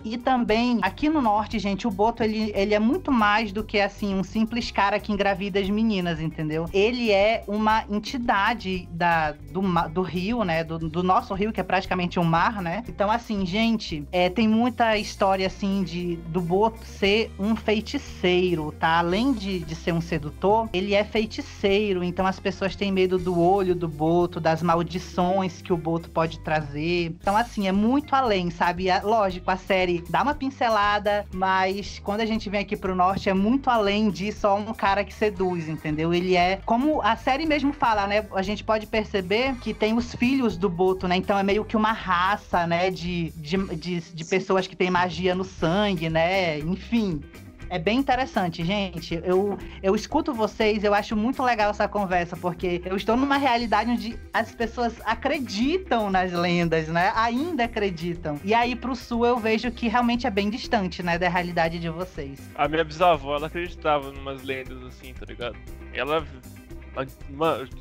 E também, aqui no norte, gente, o Boto, ele, ele é muito mais do que, assim, um simples cara que engravida as meninas, entendeu? Ele é uma entidade da, do, do rio, né? Do, do nosso rio, que é praticamente um mar, né? Então, assim, gente, é, tem muita história, assim, de do Boto ser um feiticeiro, tá? Além de, de ser um sedutor, ele é feiticeiro. Então, as pessoas têm medo do olho do Boto, das maldições que o Boto pode trazer. Então, assim, é muito além, sabe? É, lógico, a série dá uma pincelada, mas quando a gente vem aqui pro norte, é muito além de só um cara que seduz, entendeu? Ele é, como a série mesmo fala, né? A gente pode perceber que tem os filhos do Boto, né? Então é meio que uma raça, né? De, de, de, de pessoas que têm magia no sangue, né? Enfim. É bem interessante, gente. Eu, eu escuto vocês, eu acho muito legal essa conversa, porque eu estou numa realidade onde as pessoas acreditam nas lendas, né? Ainda acreditam. E aí pro sul eu vejo que realmente é bem distante, né, da realidade de vocês. A minha bisavó, ela acreditava em umas lendas assim, tá ligado? Ela,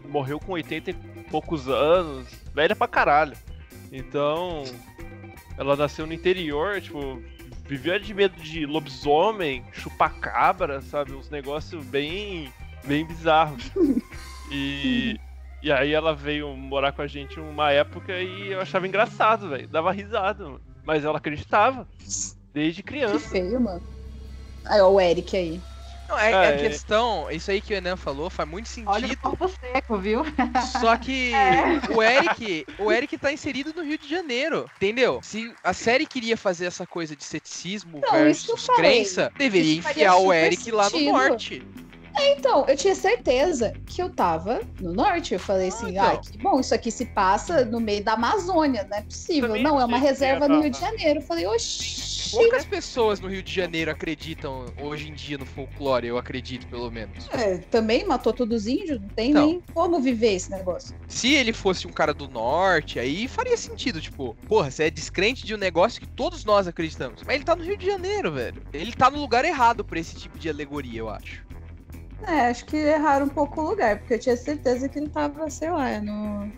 morreu com 80 e poucos anos, velha pra caralho. Então, ela nasceu no interior, tipo, vivia de medo de lobisomem, chupacabra, sabe? Uns negócios bem, bem bizarros. E, e aí ela veio morar com a gente uma época e eu achava engraçado, velho. Dava risada, mano. Mas ela acreditava. Desde Que criança. feio, mano. Aí, ó, o Eric aí. Não, é, Ah, é a é. questão, isso aí que o Enan falou faz muito Olha o sentido. corpo seco, viu? Só que o Eric, o Eric tá inserido no Rio de Janeiro, entendeu? Se a série queria fazer essa coisa de ceticismo Não, versus crença, deveria Isso enfiar o Eric lá no sentido. Norte. Então, eu tinha certeza que eu tava no norte. Eu falei assim, então. ah, que bom, isso aqui se passa no meio da Amazônia, não é possível. Também não, é uma reserva no Rio de Janeiro. Eu falei, oxi. Poucas pessoas no Rio de Janeiro acreditam hoje em dia no folclore, eu acredito pelo menos. É, também matou todos os índios, não tem Então. nem como viver esse negócio. Se ele fosse um cara do norte, aí faria sentido, tipo, porra, você é descrente de um negócio que todos nós acreditamos. Mas ele tá no Rio de Janeiro, velho. Ele tá no lugar errado pra esse tipo de alegoria, eu acho. É, acho que erraram um pouco o lugar, porque eu tinha certeza que ele tava, sei lá, no.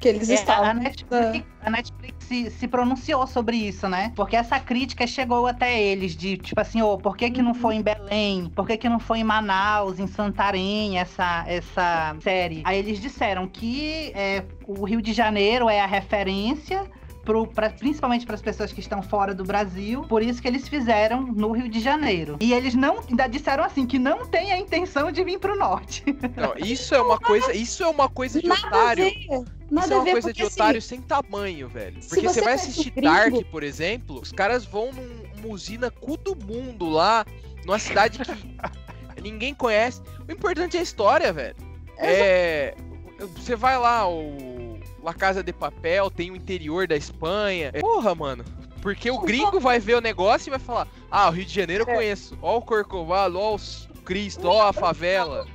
Que eles É, a, estavam. Netflix, a Netflix se, se pronunciou sobre isso, né? Porque essa crítica chegou até eles de tipo assim, ô, por que que não foi em Belém? Por que que não foi em Manaus, em Santarém, essa, essa série? Aí eles disseram que é, o Rio de Janeiro é a referência pro, pra- principalmente para as pessoas que estão fora do Brasil, por isso que eles fizeram no Rio de Janeiro. E eles não ainda disseram assim que não tem a intenção de vir pro norte. Não, isso é uma coisa, isso é uma coisa de Nada otário. ver. Isso Nada é uma ver, coisa de assim, otário sem tamanho, velho. Porque você você vai assistir gringo- Dark, por exemplo, os caras vão num- numa usina cu do mundo lá, numa cidade que ninguém conhece. O importante é a história, velho. É. Você vai lá, o La Casa de Papel, tem o interior da Espanha. É, Porra, mano. Porque o gringo vai ver o negócio e vai falar: Ah, o Rio de Janeiro eu É. conheço. Ó o Corcovado, ó o Cristo, ó a favela.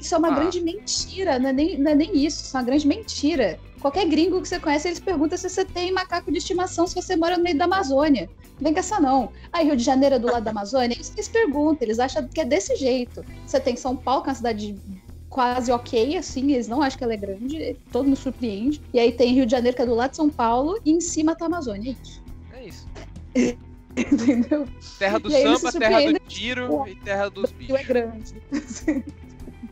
Isso é uma Ah. grande mentira, não é, nem, não é nem isso, isso é uma grande mentira. Qualquer gringo que você conhece, eles perguntam se você tem macaco de estimação se você mora no meio da Amazônia. Não vem com essa não. Aí Rio de Janeiro é do lado da Amazônia, é que eles perguntam, eles acham que é desse jeito. Você tem São Paulo, que é uma cidade quase ok, assim, eles não acham que ela é grande, todo mundo surpreende. E aí tem Rio de Janeiro, que é do lado de São Paulo, e em cima tá a Amazônia, é isso. É isso. Entendeu? Terra do samba, terra do tiro e terra dos é bichos. grande.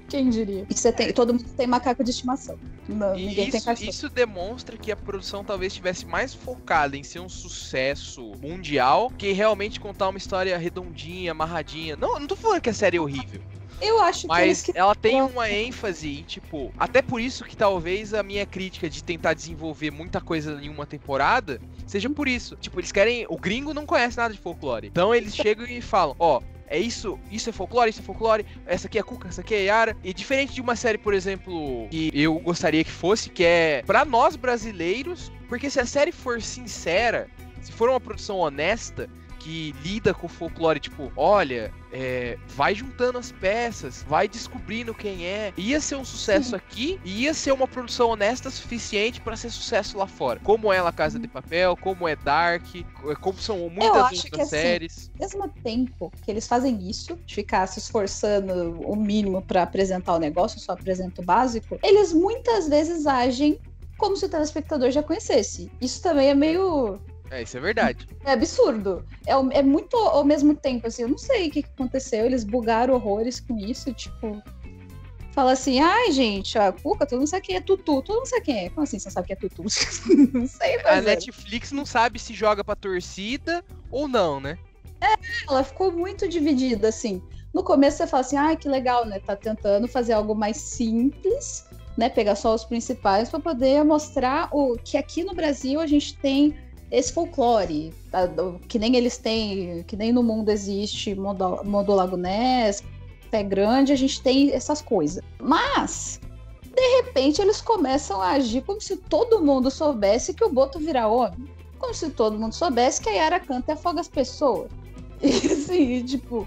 Quem diria? E você tem, todo mundo tem macaco de estimação. Não, E ninguém tem isso, cachorro. isso demonstra que a produção talvez estivesse mais focada em ser um sucesso mundial que realmente contar uma história redondinha, amarradinha. Não, não tô falando que a série é horrível, Eu acho que mas que ela tem uma ênfase em, tipo, até por isso que talvez a minha crítica de tentar desenvolver muita coisa em uma temporada seja por isso. Tipo, eles querem. O gringo não conhece nada de folclore. Então eles chegam e falam, ó. É isso, isso é folclore, isso é folclore, essa aqui é Cuca, essa aqui é Yara. E diferente de uma série, por exemplo, que eu gostaria que fosse, que é pra nós brasileiros, porque se a série for sincera, se for uma produção honesta, que lida com o folclore, tipo, olha, é, vai juntando as peças, vai descobrindo quem é. Ia ser um sucesso aqui e ia ser uma produção honesta suficiente pra ser sucesso lá fora. Como é La Casa de Papel, como é Dark, como são muitas acho outras que, assim, séries. ao mesmo tempo que eles fazem isso, de ficar se esforçando o mínimo pra apresentar o negócio, só apresenta o básico, eles muitas vezes agem como se o telespectador já conhecesse. Isso também é meio É, isso é verdade. é absurdo. É, é muito ao mesmo tempo, assim, eu não sei o que, aconteceu, eles bugaram horrores com isso, tipo. Fala assim, ai, gente, a Cuca, todo mundo sabe quem é Tutu, todo mundo sabe quem é. Como assim você sabe quem é Tutu? não sei, A mas é. Netflix não sabe se joga pra torcida ou não, né? ela ficou muito dividida, assim. No começo você fala assim, ai, que legal, né? Tá tentando fazer algo mais simples, né? Pegar só os principais para poder mostrar o que aqui no Brasil a gente tem esse folclore, tá? Que nem eles têm, que nem no mundo existe Modo, Modo Lago Ness, Pé Grande, a gente tem essas coisas. Mas, de repente, eles começam a agir como se todo mundo soubesse que o Boto vira homem. Como se todo mundo soubesse que a Yara canta e afoga as pessoas. E assim, tipo,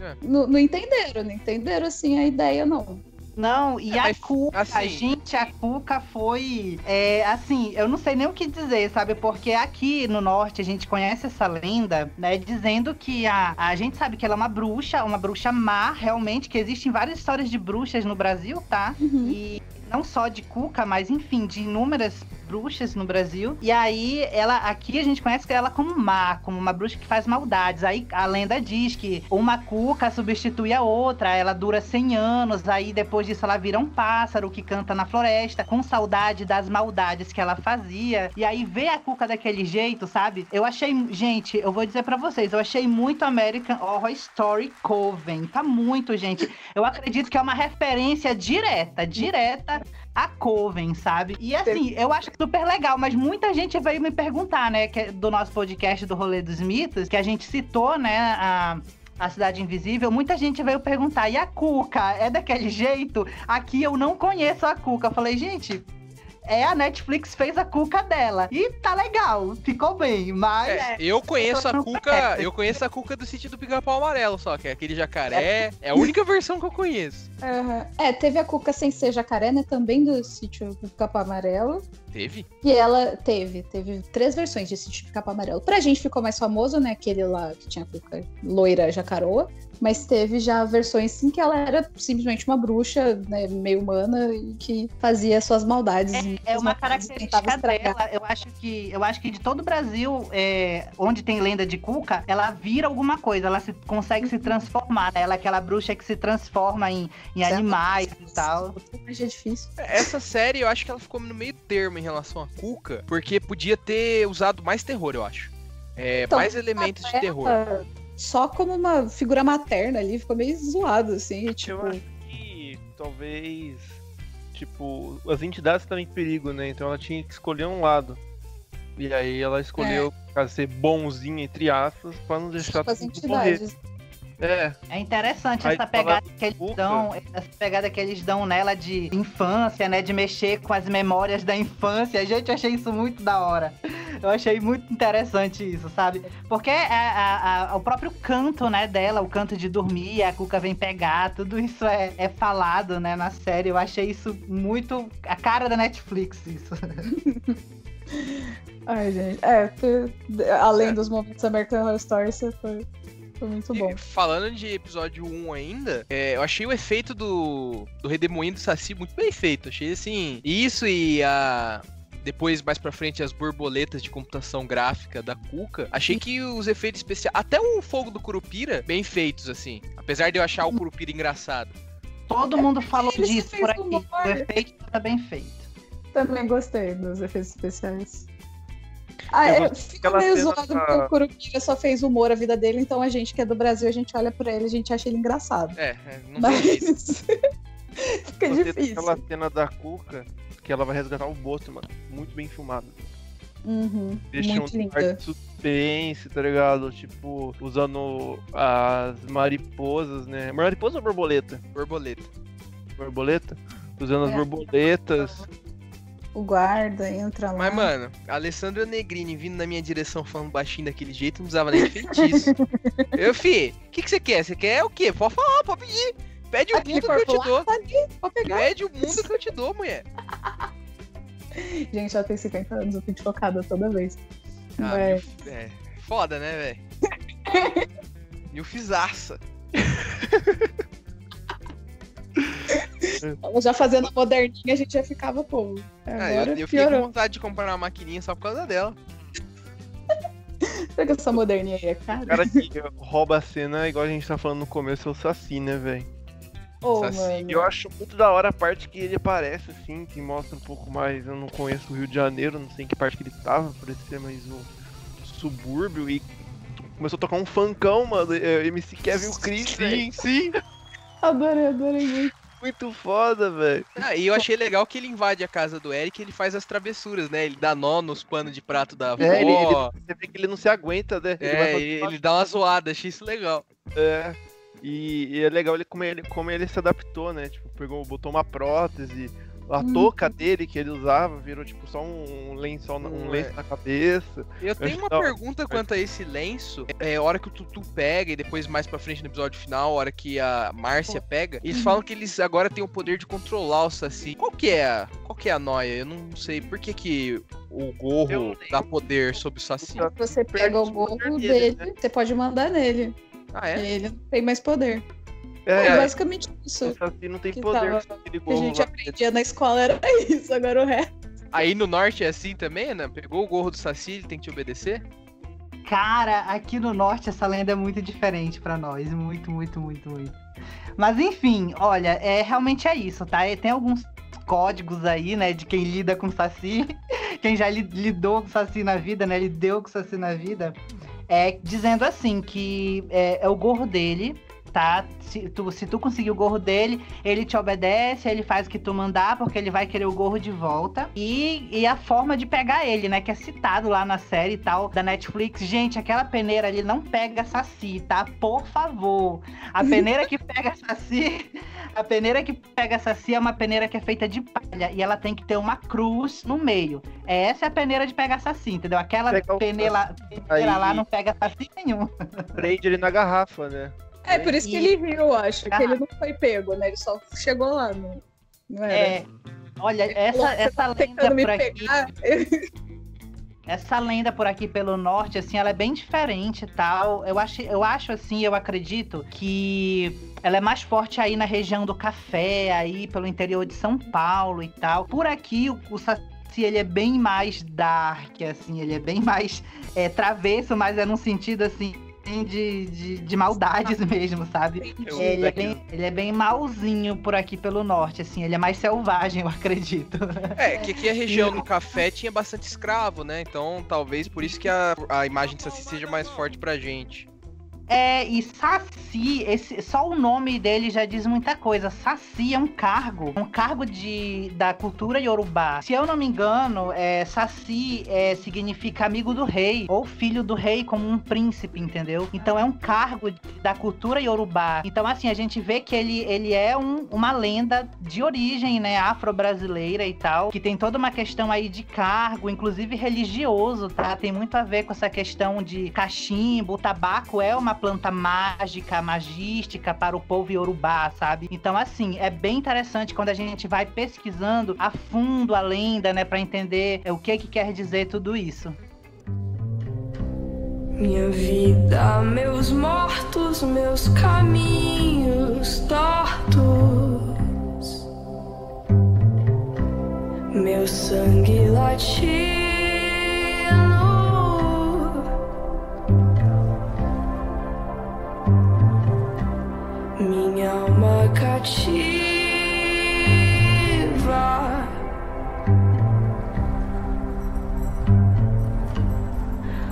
É. não, não entenderam, não entenderam assim a ideia, não. Não, e É, a mas, Cuca, assim- gente, a Cuca foi. é, assim, eu não sei nem o que dizer, sabe? Porque aqui no norte a gente conhece essa lenda, né? Dizendo que a, a gente sabe que ela é uma bruxa, uma bruxa má, realmente, que existem várias histórias de bruxas no Brasil, tá? Uhum. E não só de Cuca, mas enfim, de inúmeras bruxas no Brasil. E aí, ela aqui a gente conhece ela como má, como uma bruxa que faz maldades. Aí a lenda diz que uma Cuca substitui a outra, ela dura 100 anos, aí depois disso ela vira um pássaro que canta na floresta, com saudade das maldades que ela fazia. E aí ver a Cuca daquele jeito, sabe? Eu achei, gente, eu vou dizer pra vocês, eu achei muito American Horror Story Coven. Tá muito, gente. Eu acredito que é uma referência direta, direta a Coven, sabe? E assim, eu acho super legal, mas muita gente veio me perguntar, né, que é do nosso podcast do Rolê dos Mitos, que a gente citou, né, a. A Cidade Invisível, muita gente veio perguntar, e a Cuca é daquele jeito? Aqui eu não conheço a Cuca. Eu falei, gente, é a Netflix fez a Cuca dela. E tá legal, ficou bem, mas. É, eu conheço a Cuca, eu conheço a Cuca do sítio do Pica-Pau Amarelo, só que é aquele jacaré. É a única versão que eu conheço. É, teve a Cuca sem ser jacaré, né? Também do sítio do Capão Amarelo. Teve? E ela teve, teve três versões de Sítio de Capão Amarelo. Pra gente ficou mais famoso, né? Aquele lá que tinha a cuca loira jacaroa. Mas teve já versões sim que ela era simplesmente uma bruxa, né, meio humana, e que fazia suas maldades. É, é uma característica dela. Eu acho que eu acho que de todo o Brasil, é, onde tem lenda de Cuca, ela vira alguma coisa. Ela se, consegue se transformar. Né? Ela é aquela bruxa que se transforma em, em animais e tal. É difícil. Essa série eu acho que ela ficou no meio termo em relação a Cuca, porque podia ter usado mais terror, eu acho. É, Então, mais elementos de terror. Só como uma figura materna ali, ficou meio zoado, assim. Eu Tipo, acho que talvez, tipo, as entidades estão em perigo, né? Então ela tinha que escolher um lado. E aí ela escolheu pra ser bonzinha, entre aspas, pra não deixar tipo mundo morrer. É, É interessante Aí essa pegada que eles dão, essa pegada que eles dão nela de infância, né? De mexer com as memórias da infância. Gente, eu achei isso muito da hora. Eu achei muito interessante isso, sabe? Porque a- a- a- o próprio canto, né, dela, o canto de dormir, a Cuca vem pegar, tudo isso é, é falado, né, na série. Eu achei isso muito a cara da Netflix, isso. Ai, gente. É, além dos momentos American Horror Story, isso foi, foi muito bom. E falando de episódio 1 ainda, é, eu achei o efeito do, do redemoinho do Saci muito bem feito. Achei assim. Isso e a. Depois, mais pra frente, as borboletas de computação gráfica da Cuca. Achei que os efeitos especiais. Até o fogo do Curupira, bem feitos, assim. Apesar de eu achar o Curupira engraçado. Todo mundo falou disso por aqui. humor. O efeito tá bem feito. Também gostei dos efeitos especiais. Ah, Eu é, fica meio cena zoado porque o Curupira só fez humor a vida dele, então a gente que é do Brasil, a gente olha pra ele, a gente acha ele engraçado. É, é, não. Mas fica você tem difícil. aquela cena da Cuca que ela vai resgatar o Boto, mano. Muito bem filmado. Uhum, Deixa muito um ar linda. de suspense, tá ligado? Tipo, usando as mariposas, né? Mariposa ou borboleta? Borboleta. Borboleta? Usando as É. O guarda entra lá. Mas, mano, a Alessandra Negrini vindo na minha direção falando baixinho daquele jeito, não precisava nem de feitiço. eu, fi, o que, que você quer? Você quer o quê? Pode falar, pode pedir. Pede o mundo que eu te dou. Pede o mundo que eu te dou, mulher. Gente, ela tem 50 anos, eu fico chocada toda vez. Ah, Mas- é, foda, né, velho? Mil fizaça. Ela já fazendo a moderninha, a gente já ficava, pô. Ah, eu, eu fiquei com vontade de comprar uma maquininha só por causa dela. Será que essa moderninha aí é O cara? cara que rouba a cena, igual a gente tá falando no começo, é o Saci, né, velho? Mano. E eu acho muito da hora a parte que ele aparece, assim, que mostra um pouco mais. Eu não conheço o Rio de Janeiro, não sei em que parte que ele tava, por esse ser mais o subúrbio, e começou a tocar um funkão, mano. é, MC Kevin o Chris, velho. sim. Adorei, adorei muito. Muito foda, velho. Ah, e eu achei legal que ele invade a casa do Eric e ele faz as travessuras, né? Ele dá nó nos panos de prato da avó. É, ele, ele- você vê que ele não se aguenta, né? Ele É, ele, ele dá uma zoada, achei isso legal. É. E, e é legal ele como, ele como ele se adaptou, né? Tipo, pegou, botou uma prótese, a Hum. touca dele que ele usava virou tipo só um lençol, na- um Hum, lenço é. na cabeça. Eu tenho uma da hora. pergunta quanto a esse lenço. É a hora que o Tutu pega e depois mais pra frente no episódio final, a hora que a Márcia pega, eles falam que eles agora têm o poder de controlar o Saci. Qual que é a, qual que é a noia? Eu não sei por que que o gorro dá poder sobre o Saci. Você pega o gorro dele, dele, você pode mandar nele. Ah, é? Ele não tem mais poder. É, É, basicamente isso. o Saci não tem que poder tava- que a gente lá. aprendia na escola era isso, agora o resto. Aí no norte é assim também, né? Pegou o gorro do Saci, ele tem que te obedecer? Cara, aqui no norte essa lenda é muito diferente pra nós. Muito, muito, muito, muito. Mas enfim, olha, é realmente é isso, tá? Tem alguns códigos aí, né, de quem lida com saci, quem já li- lidou com saci na vida, né, lidou com saci na vida, é dizendo assim que é, é o gorro dele, tá? Se tu, se tu conseguir o gorro dele, ele te obedece, ele faz o que tu mandar, porque ele vai querer o gorro de volta. E, e a forma de pegar ele, né? Que é citado lá na série e tal, da Netflix. Gente, aquela peneira ali não pega saci, tá? Por favor. A peneira que pega saci. A peneira que pega saci é uma peneira que é feita de palha. E ela tem que ter uma cruz no meio. Essa é a peneira de pegar saci, entendeu? Aquela peneira, peneira lá não pega saci nenhum. Prende ele na garrafa, né? É, por isso que E- ele riu, eu acho. Que ele não foi pego, né? Ele só chegou lá. Não, não. É. Olha, essa, essa tá lenda por aqui. Essa lenda por aqui pelo norte, assim, ela é bem diferente e tal. Eu acho, eu acho assim, eu acredito que ela é mais forte aí na região do café, aí pelo interior de São Paulo e tal. Por aqui, o, o Saci, ele é bem mais dark, assim, ele é bem mais é, travesso, mas é num sentido, assim, de, de, de maldades mesmo, sabe? Ele é, bem, ele é bem malzinho por aqui pelo norte, assim, ele é mais selvagem, eu acredito. É, que aqui a região do café tinha bastante escravo, né? Então talvez por isso que a, a imagem de Saci seja mais forte pra gente. É, e Saci, esse, só o nome dele já diz muita coisa. Saci é um cargo, um cargo de, da cultura iorubá. Se eu não me engano, é, Saci é, significa amigo do rei, ou filho do rei, como um príncipe, entendeu? Então é um cargo da cultura iorubá. Então, assim, a gente vê que ele, ele é um- uma lenda de origem, né, afro-brasileira e tal, que tem toda uma questão aí de cargo, inclusive religioso, tá? Tem muito a ver com essa questão de cachimbo, o tabaco é uma planta mágica, magística para o povo iorubá, sabe? Então, assim, é bem interessante quando a gente vai pesquisando a fundo a lenda, né, para entender o que que quer dizer tudo isso. Minha vida, meus mortos, meus caminhos tortos. Meu sangue latino. Alma cativa.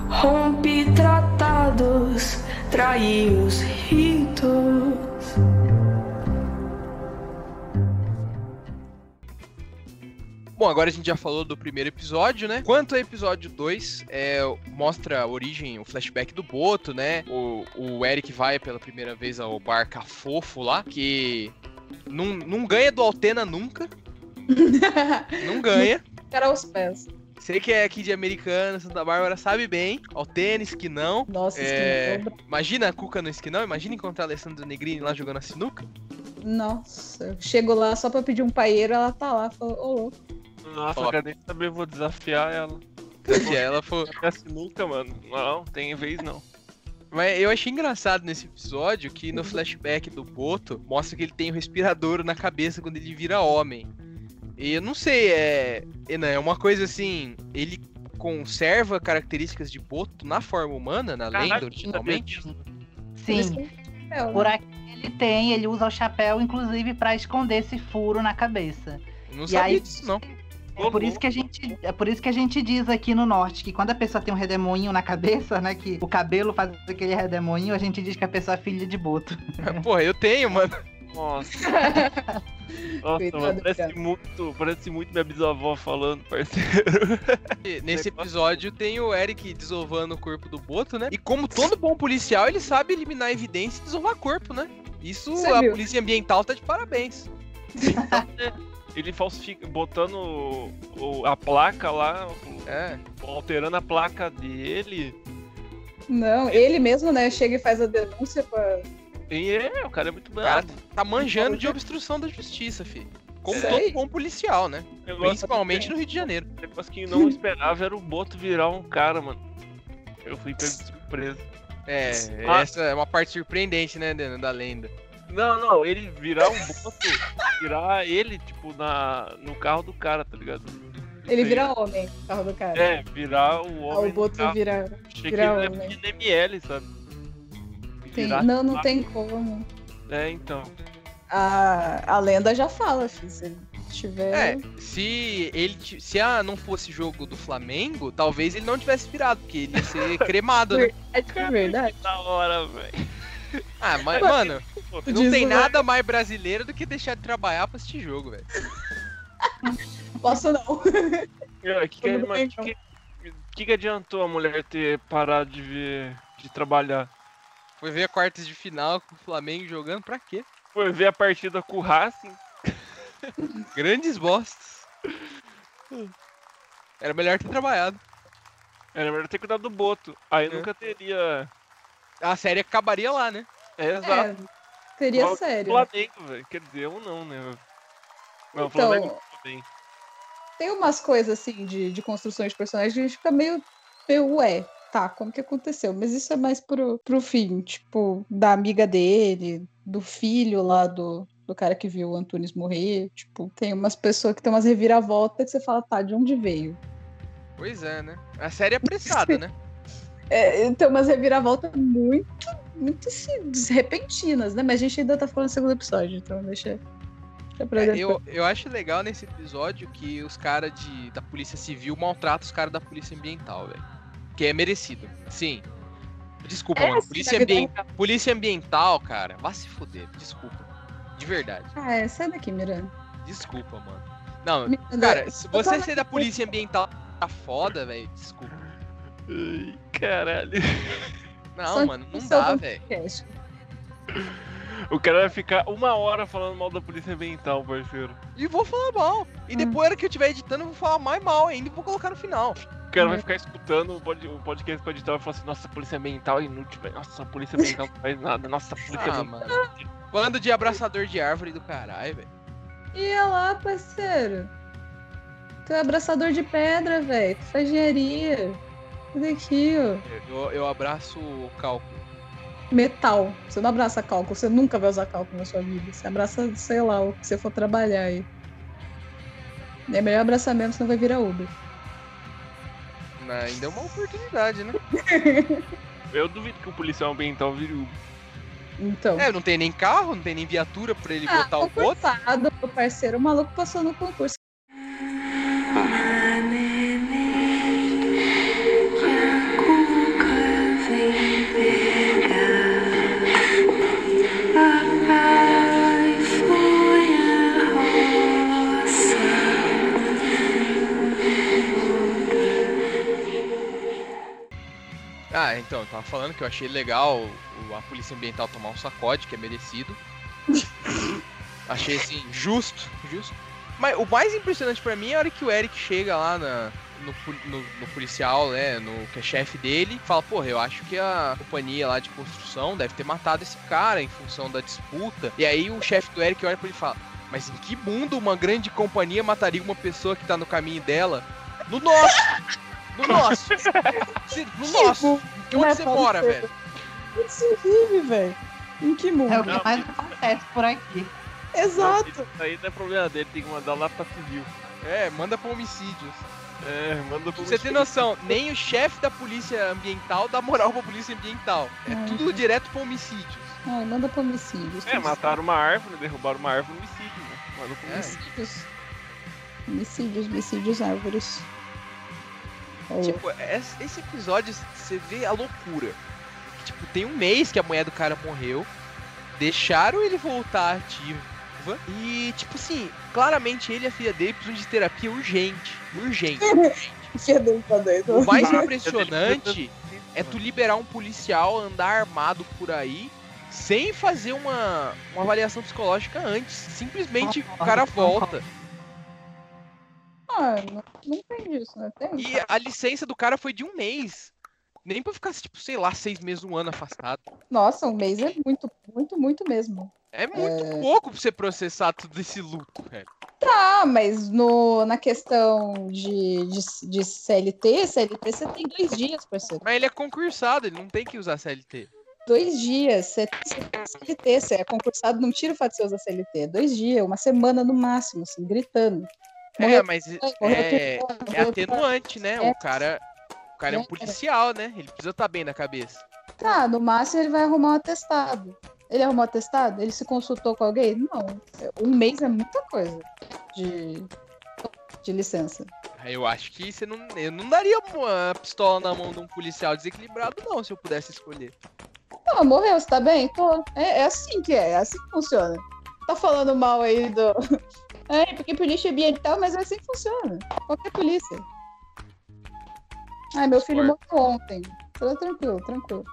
Rompi tratados, traí os ritos. Bom, agora a gente já falou do primeiro episódio, né? Quanto ao episódio 2, é, mostra a origem, o flashback do Boto, né? O, o Eric vai pela primeira vez ao bar Cafofo lá, que não, não ganha do Altena nunca. Não ganha. Cara aos pés. Sei que é aqui de Americana, Santa Bárbara, sabe bem. Altena, esquinão. Nossa, É, esquina. imagina a Cuca no esquinão, imagina encontrar a Alessandra Negrini lá jogando a sinuca. Nossa, eu chego lá só pra pedir um paieiro, ela tá lá. Falou, ô louco. Nossa, cara, nem saber, vou desafiar ela. Se ela for. É sinuca, mano. Não, tem vez não. Mas eu achei engraçado nesse episódio que no flashback do Boto mostra que ele tem o respirador na cabeça quando ele vira homem. E eu não sei, é. é, né, uma coisa assim. Ele conserva características de Boto na forma humana, na lenda, originalmente. Sim, É, por aqui ele tem, ele usa o chapéu, inclusive, para esconder esse furo na cabeça. Eu Não E sabia aí- disso, não. É por isso que a gente, é por isso que a gente diz aqui no norte que quando a pessoa tem um redemoinho na cabeça, né, que o cabelo faz aquele redemoinho, a gente diz que a pessoa é filha de boto. Porra, eu tenho, mano. Nossa. Nossa, Coitado, mano, parece cara. muito, parece muito minha bisavó falando, parceiro. E Nesse episódio tem o Eric desovando o corpo do Boto, né? E como todo bom policial, ele sabe eliminar evidência e desovar corpo, né? Isso Você a viu? polícia ambiental tá de parabéns. Ele falsifica, botando o- o- a placa lá, É. alterando a placa dele. Não, ele mesmo, né, chega e faz a denúncia pra. É, o cara é muito O bravo. tá manjando de obstrução da justiça, filho. Como Isso todo bom policial, né? Principalmente no Rio de Janeiro. negócio que não esperava era o Boto virar um cara, mano. Eu fui pego de surpresa. É, Ah. essa é uma parte surpreendente, né, da lenda. Não, não, ele virar um Boto, virar ele, tipo, na, no carro do cara, tá ligado? Ele vira homem, o carro do cara. É, virar o Ah, homem o no Boto carro. vira. Achei que vira ele homem. é de ML, sabe? Virar- Não, não tem como. É, então. A, a lenda já fala, filho. Se tiver. É, se ele se a não fosse jogo do Flamengo, talvez ele não tivesse virado, porque ele ia ser cremado, né? É verdade. Da hora, velho. Ah, Mas- mano, Pô, não Diz tem o- nada mais brasileiro do que deixar de trabalhar pra assistir jogo, velho. Posso não. É, que, que, bem, que, que, que que adiantou a mulher ter parado de ver, de trabalhar? Foi ver a quartas de final com o Flamengo jogando pra quê? Foi ver a partida com o Racing? Grandes bostas. Era melhor ter trabalhado. Era melhor ter cuidado do Boto. Aí É. nunca teria. A série acabaria lá, né? É, exato. É, teria Igual o sério. Flamengo, velho. Quer dizer, eu não, né? Não, o Então- Flamengo bem. tem umas coisas assim de, de construção de personagens que a gente fica meio, meio ué, tá, como que aconteceu? Mas isso é mais pro, pro fim, tipo, da amiga dele, do filho lá do, do cara que viu o Antunes morrer. Tipo, tem umas pessoas que tem umas reviravoltas que você fala, tá, de onde veio? Pois é, né? A série é apressada, né? É, tem umas reviravoltas muito, muito assim, repentinas, né? Mas a gente ainda tá falando do segundo episódio, então deixa. É, eu, eu acho legal nesse episódio que os caras de- da Polícia Civil maltratam os caras da Polícia Ambiental, velho. Que é merecido. Sim. Desculpa, É, mano. Polícia, ambien- Polícia Ambiental, cara. Vá se fuder. Desculpa. De verdade. Ah, é, sai daqui, Miranda. Desculpa, mano. Não, Miranda, cara, se você ser da Polícia Ambiental tá foda, velho. Desculpa. Ai, caralho. Não, Só mano, não é dá, velho. O cara vai ficar uma hora falando mal da polícia ambiental, parceiro. E vou falar mal. E Hum. depois, que eu estiver editando, eu vou falar mais mal ainda e vou colocar no final. O cara vai Uhum. ficar escutando o pod- o podcast pra editar e falar assim, nossa, a polícia ambiental é inútil, velho. Nossa, a polícia ambiental não faz nada. Nossa, a polícia Ah, ambiental. mano. Bando de abraçador de árvore do caralho, velho. Ia lá, parceiro. Tu é abraçador de pedra, velho. Tu faz engenharia. Aqui, ó. Eu, eu abraço o cálculo. Metal. Você não abraça cálculo. Você nunca vai usar cálculo na sua vida. Você abraça, sei lá, o que você for trabalhar aí. É melhor abraçar mesmo, senão vai virar Uber. Mas Ainda é uma oportunidade, né? Eu duvido que o policial ambiental vire o. Então. É, não tem nem carro, não tem nem viatura pra ele Ah, botar o outro. concursado, meu parceiro. O maluco passou no concurso. Ah, então, eu tava falando que eu achei legal a Polícia Ambiental tomar um sacode, que é merecido. achei assim, justo, justo. Mas o mais impressionante pra mim é a hora que o Eric chega lá na, no, no- no policial, né, no que é chefe dele, fala, porra, eu acho que a companhia lá de construção deve ter matado esse cara em função da disputa. E aí o chefe do Eric olha pra ele e fala, mas em que mundo uma grande companhia mataria uma pessoa que tá no caminho dela? No nosso! No nosso! Se- No nosso! Onde Né, você pode mora, ser. velho? Onde você vive, velho? Em que mundo? É o que Não, mais acontece por aqui. Exato. Isso aí não é problema dele, tem que mandar lá pra civil. É, manda pra homicídios. É, manda Pra você ter noção, nem o chefe da polícia ambiental dá moral pra polícia ambiental. É Ai, tudo direto pra homicídios. Ai, manda pra homicídios. É, mataram uma árvore, derrubaram uma árvore, homicídio, né? Manda pro É. homicídio. Homicídios. Homicídios, homicídios, árvores. Ô, Tipo, es- esse episódio, você vê a loucura. Tipo, tem um mês que a mulher do cara morreu, deixaram ele voltar ativa. E, tipo assim, claramente ele e a filha dele precisam de terapia urgente. Urgente. O mais impressionante é tu liberar um policial andar armado por aí sem fazer uma, uma avaliação psicológica antes. Simplesmente o cara volta. Ah, não, não tem disso, né? Tem. E a licença do cara foi de um mês. Nem pra ficar, tipo, sei lá, seis meses, um ano afastado. Nossa, um mês é muito, muito, muito mesmo. É muito pouco pra você processar tudo esse luto, velho. Ah, mas no, na questão de, de, de CLT, CLT você tem dois dias, parceiro. Mas ele é concursado, ele não tem que usar CLT. Dois dias. Você você tem CLT, você é concursado, não tira o fato de você usar CLT. Dois dias, uma semana no máximo, assim, gritando. É, Morreu mas é, tudo, é morreu atenuante, né? É. O cara, o cara é um É. policial, né? Ele precisa estar bem na cabeça. Tá, no máximo ele vai arrumar um atestado. Ele arrumou atestado? Ele se consultou com alguém? Não. Um mês é muita coisa de, de licença. Eu acho que você não. Eu não daria uma pistola na mão de um policial desequilibrado, não, se eu pudesse escolher. Não, morreu, você tá bem? Tô. É, é assim que é, é assim que funciona. Tá falando mal aí do. É, porque polícia ambiental, mas é assim funciona. Qualquer polícia. Ai, meu filho morreu ontem. Tô tranquilo, tranquilo.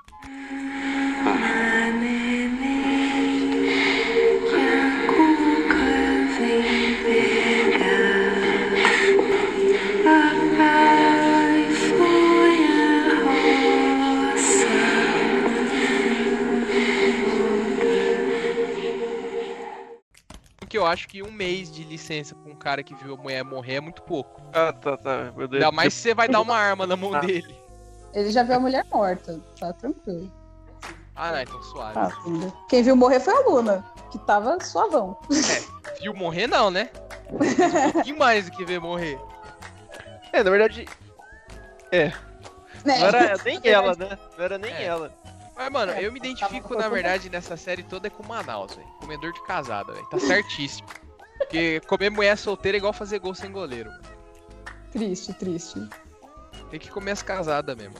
Acho que um mês de licença pra um cara que viu a mulher morrer é muito pouco. Ah, tá, tá. Meu Deus. Ainda mais se você vai dar uma arma na mão Ah. dele. Ele já viu a mulher morta, tá tranquilo. Ah, não, então suave. Tá. Quem viu morrer foi a Luna, que tava suavão. Viu morrer não, né? Um pouquinho mais do que ver morrer. É, na verdade, Né? não era nem ela, né? Não era nem É. ela. Mas, mano, É, eu me identifico, na verdade, nessa série toda é com Manaus, velho. Comedor de casada, velho. Tá certíssimo. Porque comer mulher solteira é igual fazer gol sem goleiro. Triste, triste. Tem que comer as casadas mesmo.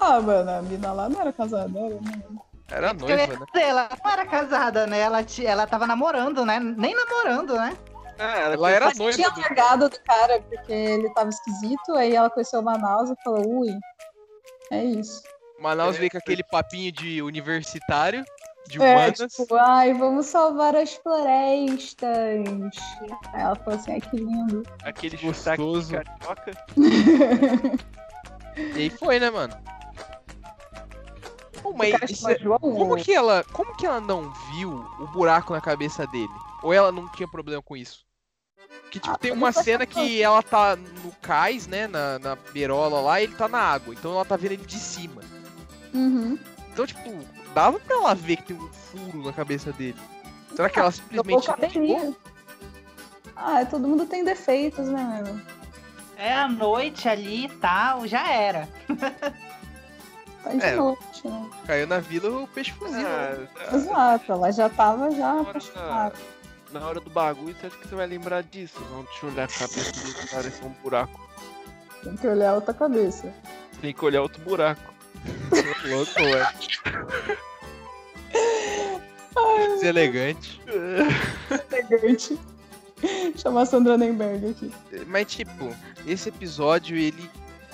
Ah, mano, a mina lá não era casada, era, né? Era ia noiva, né? ela não era casada, né? Ela, ti- ela tava namorando, né? Nem namorando, né? Ah, Ela era Mas noiva tinha do... largado do cara porque ele tava esquisito, aí ela conheceu o Manaus e falou, ui, é isso. Manaus veio com aquele papinho de universitário, de É, humanas. tipo, ai, vamos salvar as florestas. Aí ela falou assim, ai, que lindo. aquele Gostoso. carioca. E aí foi, né, mano? Pô, mas isso é- João como que ela, como que ela não viu o buraco na cabeça dele? Ou ela não tinha problema com isso? Que tipo, Ah, tem uma cena que ela tá no cais, né, na, na beirola lá, e ele tá na água. Então ela tá vendo ele de cima. Uhum. Então, tipo, dava pra ela ver que tem um furo na cabeça dele. Será que ela o simplesmente não. Ah, todo mundo tem defeitos, né, mano? É a noite ali e tal, já era. Tá de É. noite, né? caiu na vila o peixe fuzil? né? Ah, Exato, ela já tava já na, apaixonada. hora, na hora do bagulho, você acha que você vai lembrar disso? Não, deixa eu olhar a cabeça do cara, esse é um buraco. Tem que olhar outra cabeça. Tem que olhar outro buraco. Louco. Deselegante. Elegante. Chamar Sandra Nemberg aqui. Mas, tipo, esse episódio, ele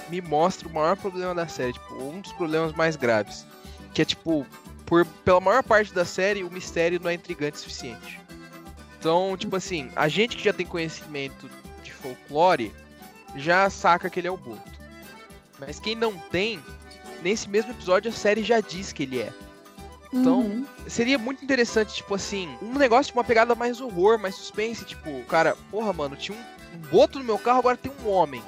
me mostra o maior problema da série, tipo, um dos problemas mais graves. Que é, tipo, por, pela maior parte da série, o mistério não é intrigante o suficiente. Então, tipo assim, a gente que já tem conhecimento de folclore, já saca que ele é o Boto. Mas quem não tem, nesse mesmo episódio a série já diz que ele é. Então, Uhum. Seria muito interessante, tipo assim, um negócio de uma pegada mais horror, mais suspense, tipo, cara, porra, mano, tinha um, um boto no meu carro, agora tem um homem.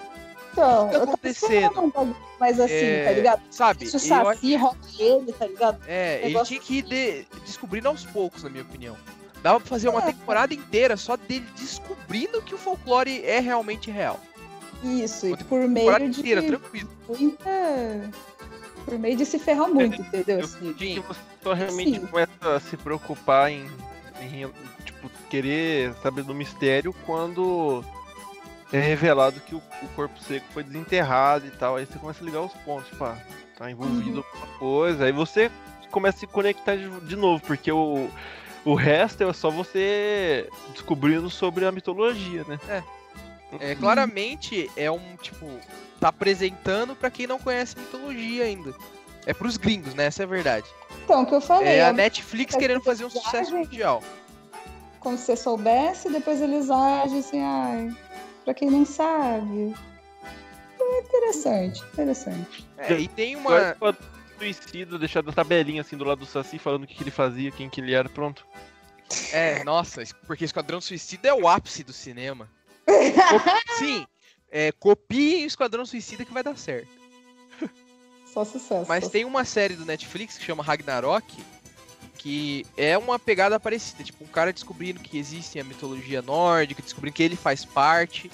Então, o que tá acontecendo? mais assim, É, tá ligado? Sabe? Se o acho- Saci rouba ele, tá ligado? é, ele tinha que ir de- descobrindo aos poucos, na minha opinião. Dava pra fazer uma É. temporada inteira só dele descobrindo que o folclore é realmente real. Isso, e Uma por meio de inteira, tranquilo. muita. Por meio de se ferrar muito, entendeu? Eu Assim, que você só realmente Sim. começa a se preocupar em, em, tipo, querer saber do mistério quando é revelado que o, o corpo seco foi desenterrado e tal. Aí você começa a ligar os pontos, tipo, ah, tá envolvido Uhum. alguma coisa. Aí você começa a se conectar de, de novo, porque o, o resto é só você descobrindo sobre a mitologia, né? É, claramente é um, tipo, tá apresentando pra quem não conhece mitologia ainda. É pros gringos, né? Essa é a verdade. Então, o que eu falei, É a é Netflix querendo fazer um viagem- sucesso mundial. como se você soubesse, depois eles agem assim, ai, pra quem não sabe. É interessante, interessante. É, e tem uma. suicida, deixar a tabelinha assim do lado do Saci falando o que, que ele fazia, quem que ele era, pronto. É, nossa, porque Esquadrão Suicida é o ápice do cinema. Sim, é, copiem o Esquadrão Suicida que vai dar certo. Só sucesso. Mas só tem uma série do Netflix que chama Ragnarok, que é uma pegada parecida. Tipo, um cara descobrindo que existe a mitologia nórdica, descobrindo que ele faz parte.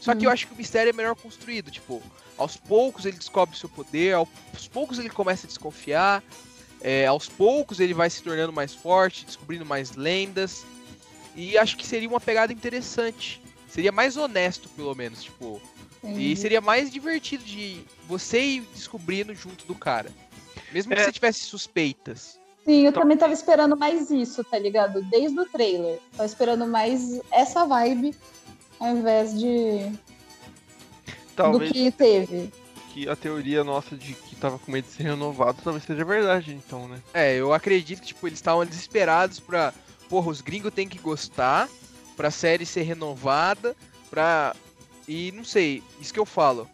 Só que eu Hum. acho que o mistério é melhor construído. Tipo, aos poucos ele descobre o seu poder, aos poucos ele começa a desconfiar. é, aos poucos ele vai se tornando mais forte, descobrindo mais lendas. E acho que seria uma pegada interessante. Seria mais honesto, pelo menos, tipo. E seria mais divertido de você ir descobrindo junto do cara. Mesmo que É. você tivesse suspeitas. Sim, eu Então- também tava esperando mais isso, tá ligado? Desde o trailer. Tava esperando mais essa vibe ao invés de Talvez do que teve. que a teoria nossa de que tava com medo de ser renovado talvez seja verdade, então, né? É, eu acredito que tipo, eles estavam desesperados pra. Porra, os gringos têm que gostar, pra série ser renovada, pra. E não sei, isso que eu falo.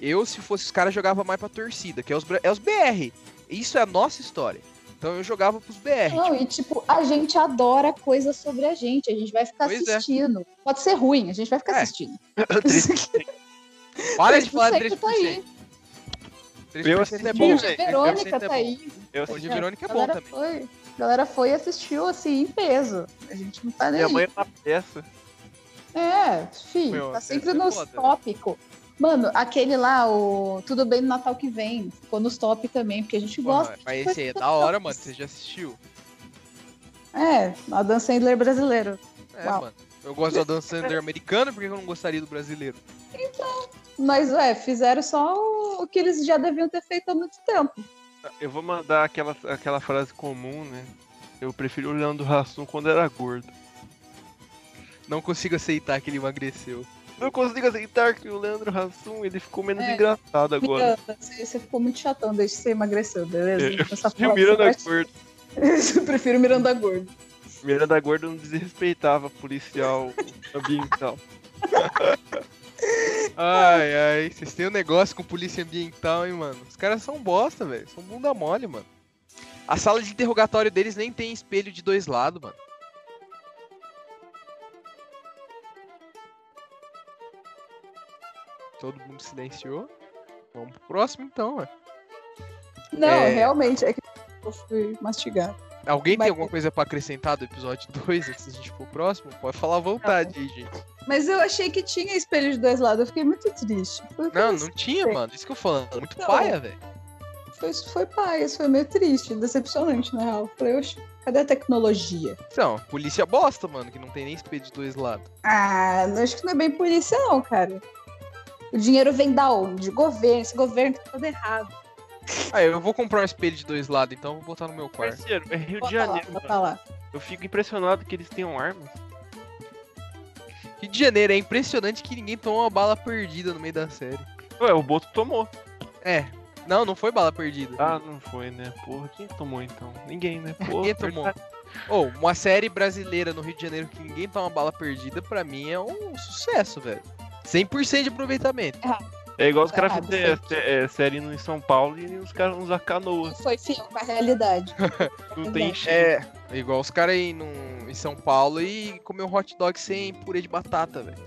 Eu, se fosse os caras, jogava mais pra torcida, que é os, é os BR. Isso é a nossa história. Então eu jogava pros BR. Não, e tipo, a gente adora coisas sobre a gente. A gente vai ficar Pois é. assistindo. Pode ser ruim, a gente vai ficar É. assistindo. Para de falar de 3% tá aí. 3%. Eu 3% assisti, é bom, velho. Verônica 3% é tá bom. aí. Eu O de. Verônica é A bom também. foi. A galera foi e assistiu assim, em peso. A gente não tá nem Minha mãe na peça. É, fi, Meu, tá sempre é nos foda. tópicos. Mano, aquele lá, o Tudo Bem no Natal que vem, ficou nos top também, porque a gente Porra, gosta. mas esse aí é da hora, mano. Você já assistiu? É, Adam Sandler brasileiro. É, Uau. mano. Eu gosto do Adam Sandler americano, por que eu não gostaria do brasileiro? Mas, é, fizeram só o que eles já deviam ter feito há muito tempo. Eu vou mandar aquela, aquela frase comum, né? Eu prefiro o Leandro Hassum quando era gordo. Não consigo aceitar que ele emagreceu. Não consigo aceitar que o Leandro Hassum ele ficou menos É. engraçado agora. Miranda, você, ficou muito chatão desde que você emagreceu, beleza? Eu Essa prefiro foto Miranda Gordo. Eu prefiro Miranda Gordo. Miranda Gordo não desrespeitava policial ambiental. Ai, ai, vocês têm um negócio com polícia ambiental, hein, mano? Os caras são bosta, velho. São bunda mole, mano. A sala de interrogatório deles nem tem espelho de dois lados, mano. Todo mundo silenciou. Vamos pro próximo então, ué. Não, É. realmente, é que eu fui mastigar. Alguém Mas- tem alguma coisa pra acrescentar do episódio 2 antes da gente ir pro próximo? Pode falar à vontade aí, gente. Mas eu achei que tinha espelho de dois lados, eu fiquei muito triste. Foi, Não, não tinha, mano. Isso que eu falando. Muito Não. paia, velho. Foi, foi pai, isso foi meio triste, decepcionante, na real. Falei, oxe, cadê a tecnologia? Então, polícia bosta, mano, que não tem nem espelho de dois lados. Ah, não- acho que não é bem polícia, não, cara. O dinheiro vem da onde? Governo. Esse governo tá todo errado. Ah, eu vou comprar um espelho de dois lados, então eu vou botar no meu quarto. Parceiro, é Rio de Bota lá, Janeiro, bota mano. lá. Eu fico impressionado que eles tenham armas. Rio de Janeiro, é impressionante que ninguém tomou uma bala perdida no meio da série. Ué, o Boto tomou. É. Não, não foi bala perdida. Ah, não foi, né? Porra, quem tomou então? Ninguém, né? Porra, Ninguém tomou. verdade. Ô, uma série brasileira no Rio de Janeiro que ninguém toma bala perdida, pra mim é um sucesso, velho. 100% de aproveitamento. É igual os caras fazerem é, é, série no em São Paulo e os caras usam canoa. Foi com a realidade. Não tem cheiro. É, igual os caras aí num- em São Paulo e comer um hot dog sem purê de batata, velho.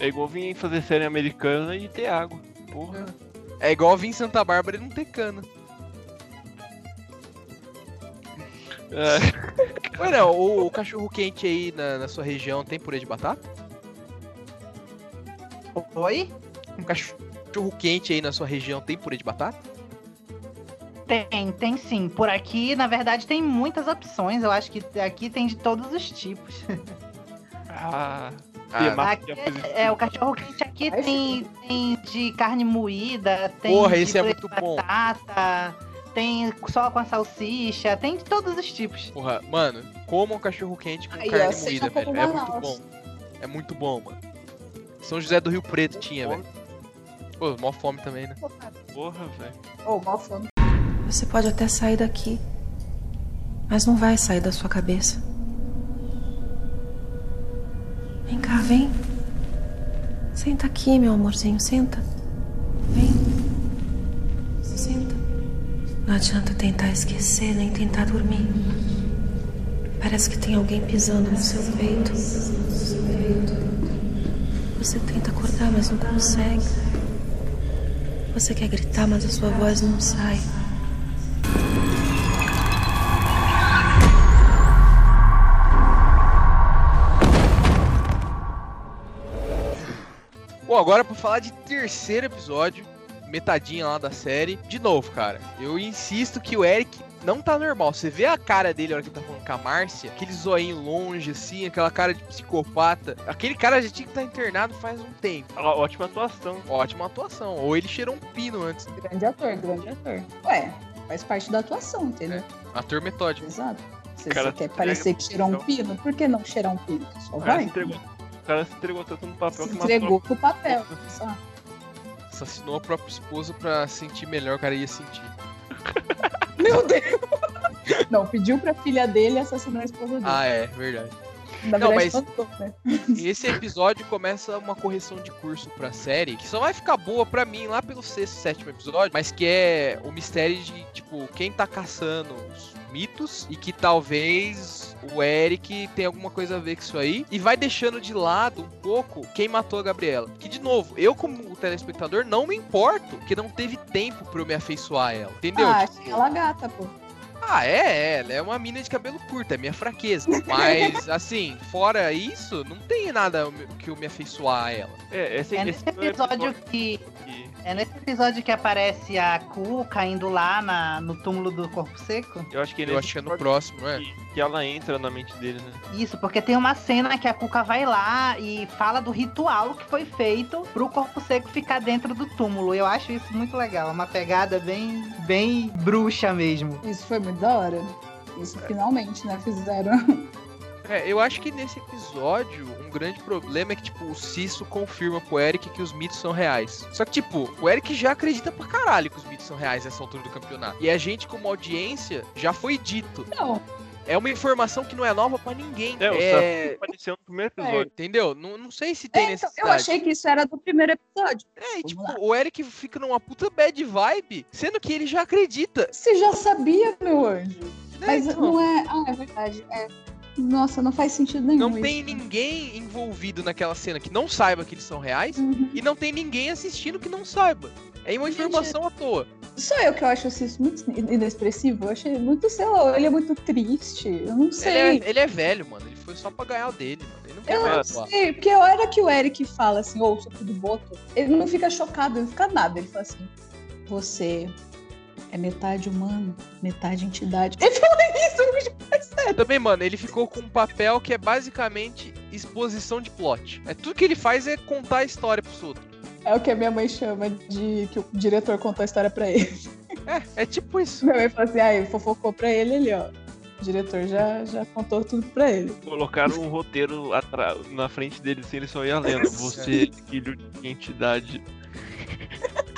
É igual vir fazer série americana e ter água. Porra. É igual vir em Santa Bárbara e não ter cana. É, Ué, não, o, o cachorro quente aí na, na sua região tem purê de batata? Oi? Um cachorro quente aí na sua região tem purê de batata? Tem, tem sim. Por aqui, na verdade, tem muitas opções. Eu acho que aqui tem de todos os tipos. ah, Ah, Aqui positiva. é, o cachorro quente aqui Ai, tem, tem de carne moída, tem Porra, de esse é purê de muito bom. batata, tem só com a salsicha, tem de todos os tipos. Porra, mano, coma um cachorro quente com ó, carne moída, como velho. É muito bom. É muito bom, mano. São José do Rio Preto tinha, velho. Pô, mó fome também, né? Porra, velho. Ô, mal fome. Você pode até sair daqui, mas não vai sair da sua cabeça. Vem cá, vem. Senta aqui, meu amorzinho, senta. Vem. Senta. Não adianta tentar esquecer nem tentar dormir. Parece que tem alguém pisando no seu peito. Você tenta acordar, mas não consegue. Você quer gritar, mas a sua voz não sai. Bom, agora pra falar de terceiro episódio, metadinha lá da série. De novo, cara, eu insisto que o Eric não tá normal. Você vê a cara dele na hora que ele tá falando com a Márcia, aquele zoinho longe, assim, aquela cara de psicopata. Aquele cara já tinha que estar internado faz um tempo. Ó, Ótima atuação. Ótima atuação. Ou ele cheirou um pino antes. Grande ator, grande ator. Ué, faz parte da atuação, entendeu? Ator metódico. Exato. Se Cara, você quer parecer que cheirou um então. pino, por que não cheirar um pino? Só O cara, vai. se entregou, o cara se entregou tanto no papel Se que entregou pro papel. Só. Assassinou a própria esposa pra sentir melhor o cara ia sentir. Meu Deus! Não, pediu pra filha dele assassinou a esposa dele. Ah, é, verdade. Na Não, verdade, mas- né? Esse episódio começa uma correção de curso pra série, que só vai ficar boa pra mim lá pelo sexto, sétimo episódio, mas que é o mistério de, tipo, quem tá caçando os mitos e que talvez o Eric tenha alguma coisa a ver com isso aí e vai deixando de lado um pouco quem matou a Gabriela. Que, de novo, eu como telespectador não me importo que não teve tempo pra eu me afeiçoar a ela, entendeu? Ah, Tipo, achei ela gata, pô. Ah, é, é, ela é uma mina de cabelo curto, é minha fraqueza. Mas, assim, fora isso, não tem nada que eu me afeiçoar a ela. É, esse, É esse nesse episódio que. que- É nesse episódio que aparece a Cuca indo lá na- no túmulo do corpo seco? Eu acho que Eu nesse acho que é no próximo, é? que, que ela entra na mente dele, né? Isso, porque tem uma cena que a Cuca vai lá e fala do ritual que foi feito pro corpo seco ficar dentro do túmulo. Eu acho isso muito legal, uma pegada bem, bem bruxa mesmo. Isso foi muito da hora. Isso finalmente, né? Fizeram. É, eu acho que nesse episódio, um grande problema é que, tipo, o Cisso confirma pro Eric que os mitos são reais. Só que, tipo, o Eric já acredita pra caralho que os mitos são reais nessa altura do campeonato. E a gente, como audiência, já foi dito. Não, É uma informação que não é nova pra ninguém. É, o É, apareceu no primeiro episódio. entendeu? Não, não sei se tem É, então, necessidade. eu achei que isso era do primeiro episódio. É, e, tipo, Vamos o Eric fica numa puta bad vibe, sendo que ele já acredita. Você já sabia, meu anjo. né? Mas Então, não é. Ah, é verdade. É. Nossa, não faz sentido nenhum. não tem isso. ninguém envolvido naquela cena que não saiba que eles são reais Uhum. e não tem ninguém assistindo que não saiba. É uma Gente, informação à toa. Só eu que eu acho isso muito inexpressivo. Eu achei muito, sei lá, ele é muito triste. Eu não Ele sei. é, ele é velho, mano. Ele foi só pra ganhar o dele, mano. Ele não quer Eu não sei, porque a hora que o Eric fala assim, ou sou tudo boto, ele não fica chocado, ele não fica nada. Ele fala assim: Você é metade humano, metade entidade. Ele fala isso, é sério. Também, mano, ele ficou com um papel que é basicamente exposição de plot. É tudo que ele faz é contar a história pros outros. É o que a minha mãe chama de que o diretor contou a história pra ele. É, é tipo isso. Minha mãe fala assim: ah, ele fofocou pra ele ali, ó. O diretor já, já contou tudo pra ele. Colocaram um roteiro atra- na frente dele, assim, ele só ia lendo. Você, filho de entidade.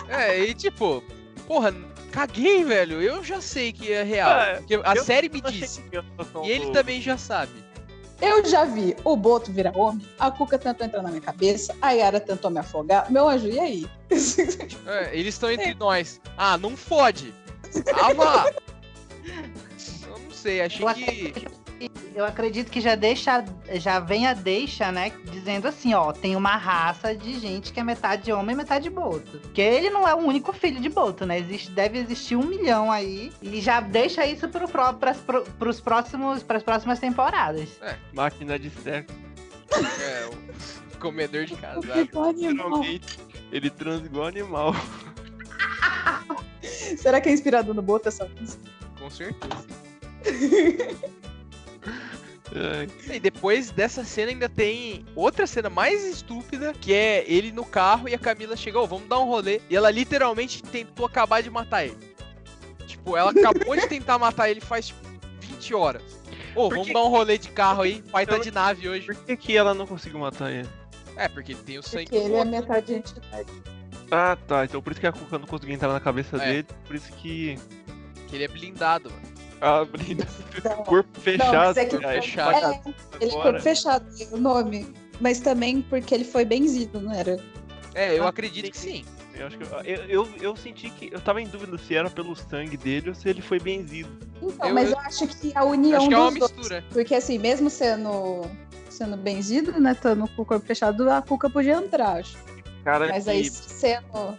É, e tipo, porra, caguei, velho. Eu já sei que é real. É, porque a eu série me disse. E ele também já sabe. Eu já vi o Boto virar homem, a Cuca tentou entrar na minha cabeça, a Yara tentou me afogar. Meu anjo, e aí? É, eles estão entre nós. Ah, não fode. Ah, vá. Eu não sei, achei que. Eu acredito que já deixa, já vem a deixa, né? Dizendo assim, ó, tem uma raça de gente que é metade homem e metade boto. Porque ele não é o único filho de boto, né? Existe, deve existir um milhão aí. E já deixa isso pro, pró- pras, pro, pros próximos, pras próximas temporadas. Máquina de sexo. É, o comedor de casado. Literalmente, ele transa igual animal. Será que é inspirado no Boto essa música? Com certeza. Ai, E depois dessa cena ainda tem outra cena mais estúpida, que é ele no carro e a Camila chegou, vamos dar um rolê. E ela literalmente tentou acabar de matar ele. Tipo, ela acabou de tentar matar ele faz tipo, 20 horas. Ô, Por vamos que- dar um rolê de carro aí, pai tá de nave hoje. Por que, que ela não conseguiu matar ele? É, porque ele tem o sangue Porque ele é metade entidade. Ah, tá. Então por isso que a Cuca não conseguiu entrar na cabeça É. dele. Por isso que. que ele é blindado, mano. Ah, blinda. Não, Corpo fechado. mas é que- é Fechado. É, ele fechado o nome. Mas também porque ele foi benzido, não era? É, eu Ah, acredito que sim. Eu, acho que eu, eu, eu, eu senti que. Eu tava em dúvida se era pelo sangue dele ou se ele foi benzido. Então, Eu- mas eu- eu acho que a união Acho que é uma dois- mistura. Porque assim, mesmo sendo, sendo benzido, né, estando com o corpo fechado, a Cuca podia entrar, acho. Cara, Mas que- aí sendo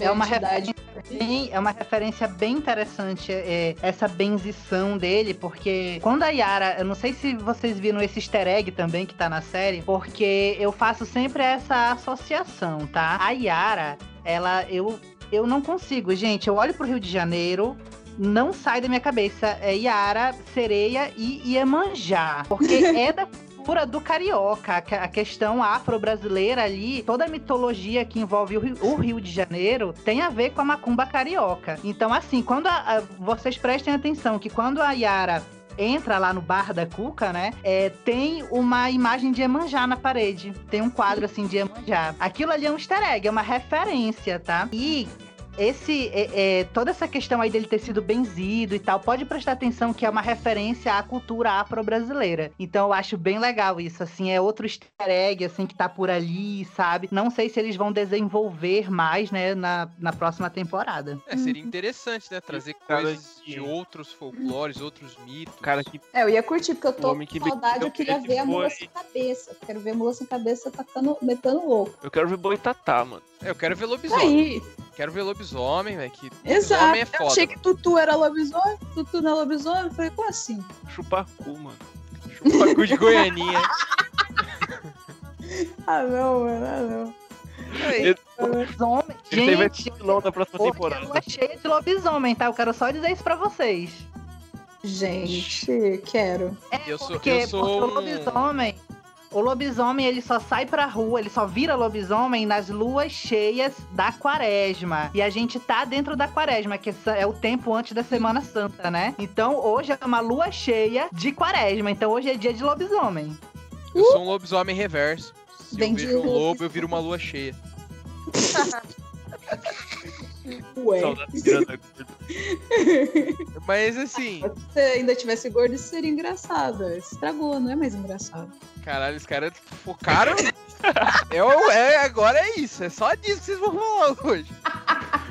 É uma, referência bem, é uma referência bem interessante é, essa benzição dele, porque quando a Yara, eu não sei se vocês viram esse easter egg também que tá na série, porque eu faço sempre essa associação, tá? A Yara, ela, eu, eu não consigo, gente, eu olho pro Rio de Janeiro, não sai da minha cabeça, é Yara, Sereia e Iemanjá, porque é da cultura do carioca, a que- a questão afro-brasileira ali, toda a mitologia que envolve o Rio, o Rio de Janeiro tem a ver com a macumba carioca. Então, assim, quando a- a- vocês prestem atenção que quando a Yara entra lá no bar da Cuca, né? é, tem uma imagem de Emanjá na parede. Tem um quadro assim de Emanjá. Aquilo ali é um easter egg, é uma referência, tá? E esse é, é, toda essa questão aí dele ter sido benzido e tal, pode prestar atenção que é uma referência à cultura afro-brasileira. Então eu acho bem legal isso, assim, é outro easter egg, assim, que tá por ali, sabe? Não sei se eles vão desenvolver mais, né, na, na próxima temporada. É, seria interessante, né? Trazer coisas de outros folclores, outros mitos. Cara que É, eu ia curtir, porque eu tô Homem que com saudade, eu queria ver a mula sem cabeça. Quero ver a mula sem cabeça tacando, metendo louco. eu quero ver Boitatá, mano. É, eu quero ver lobisomem. Aí, Quero ver lobisomem, velho. Que exato. lobisomem é Eu foda. achei que Tutu era lobisomem, Tutu não é lobisomem. Eu falei, como assim? Chupar cu, mano. Chupacu de Goianinha. Ah, não, mano, ah, não. Lobisomem, vai gente, ser o vilão da próxima temporada. cheia de lobisomem, tá? Eu quero só dizer isso pra vocês. Gente, quero. É Eu sou- porque, eu sou porque um- o lobisomem. O lobisomem ele só sai pra rua, ele só vira lobisomem nas luas cheias da quaresma. E a gente tá dentro da quaresma, que é o tempo antes da Semana Santa, né? Então hoje é uma lua cheia de quaresma. Então hoje é dia de lobisomem. eu sou um lobisomem reverso. Se Vem eu vejo um lobo, eu viro uma lua cheia. Ué. Mas assim, Se você ainda tivesse gordo, isso seria engraçado. Estragou, não é mais engraçado. caralho, os caras focaram. é, o- é, agora é isso. É só disso que vocês vão falar hoje.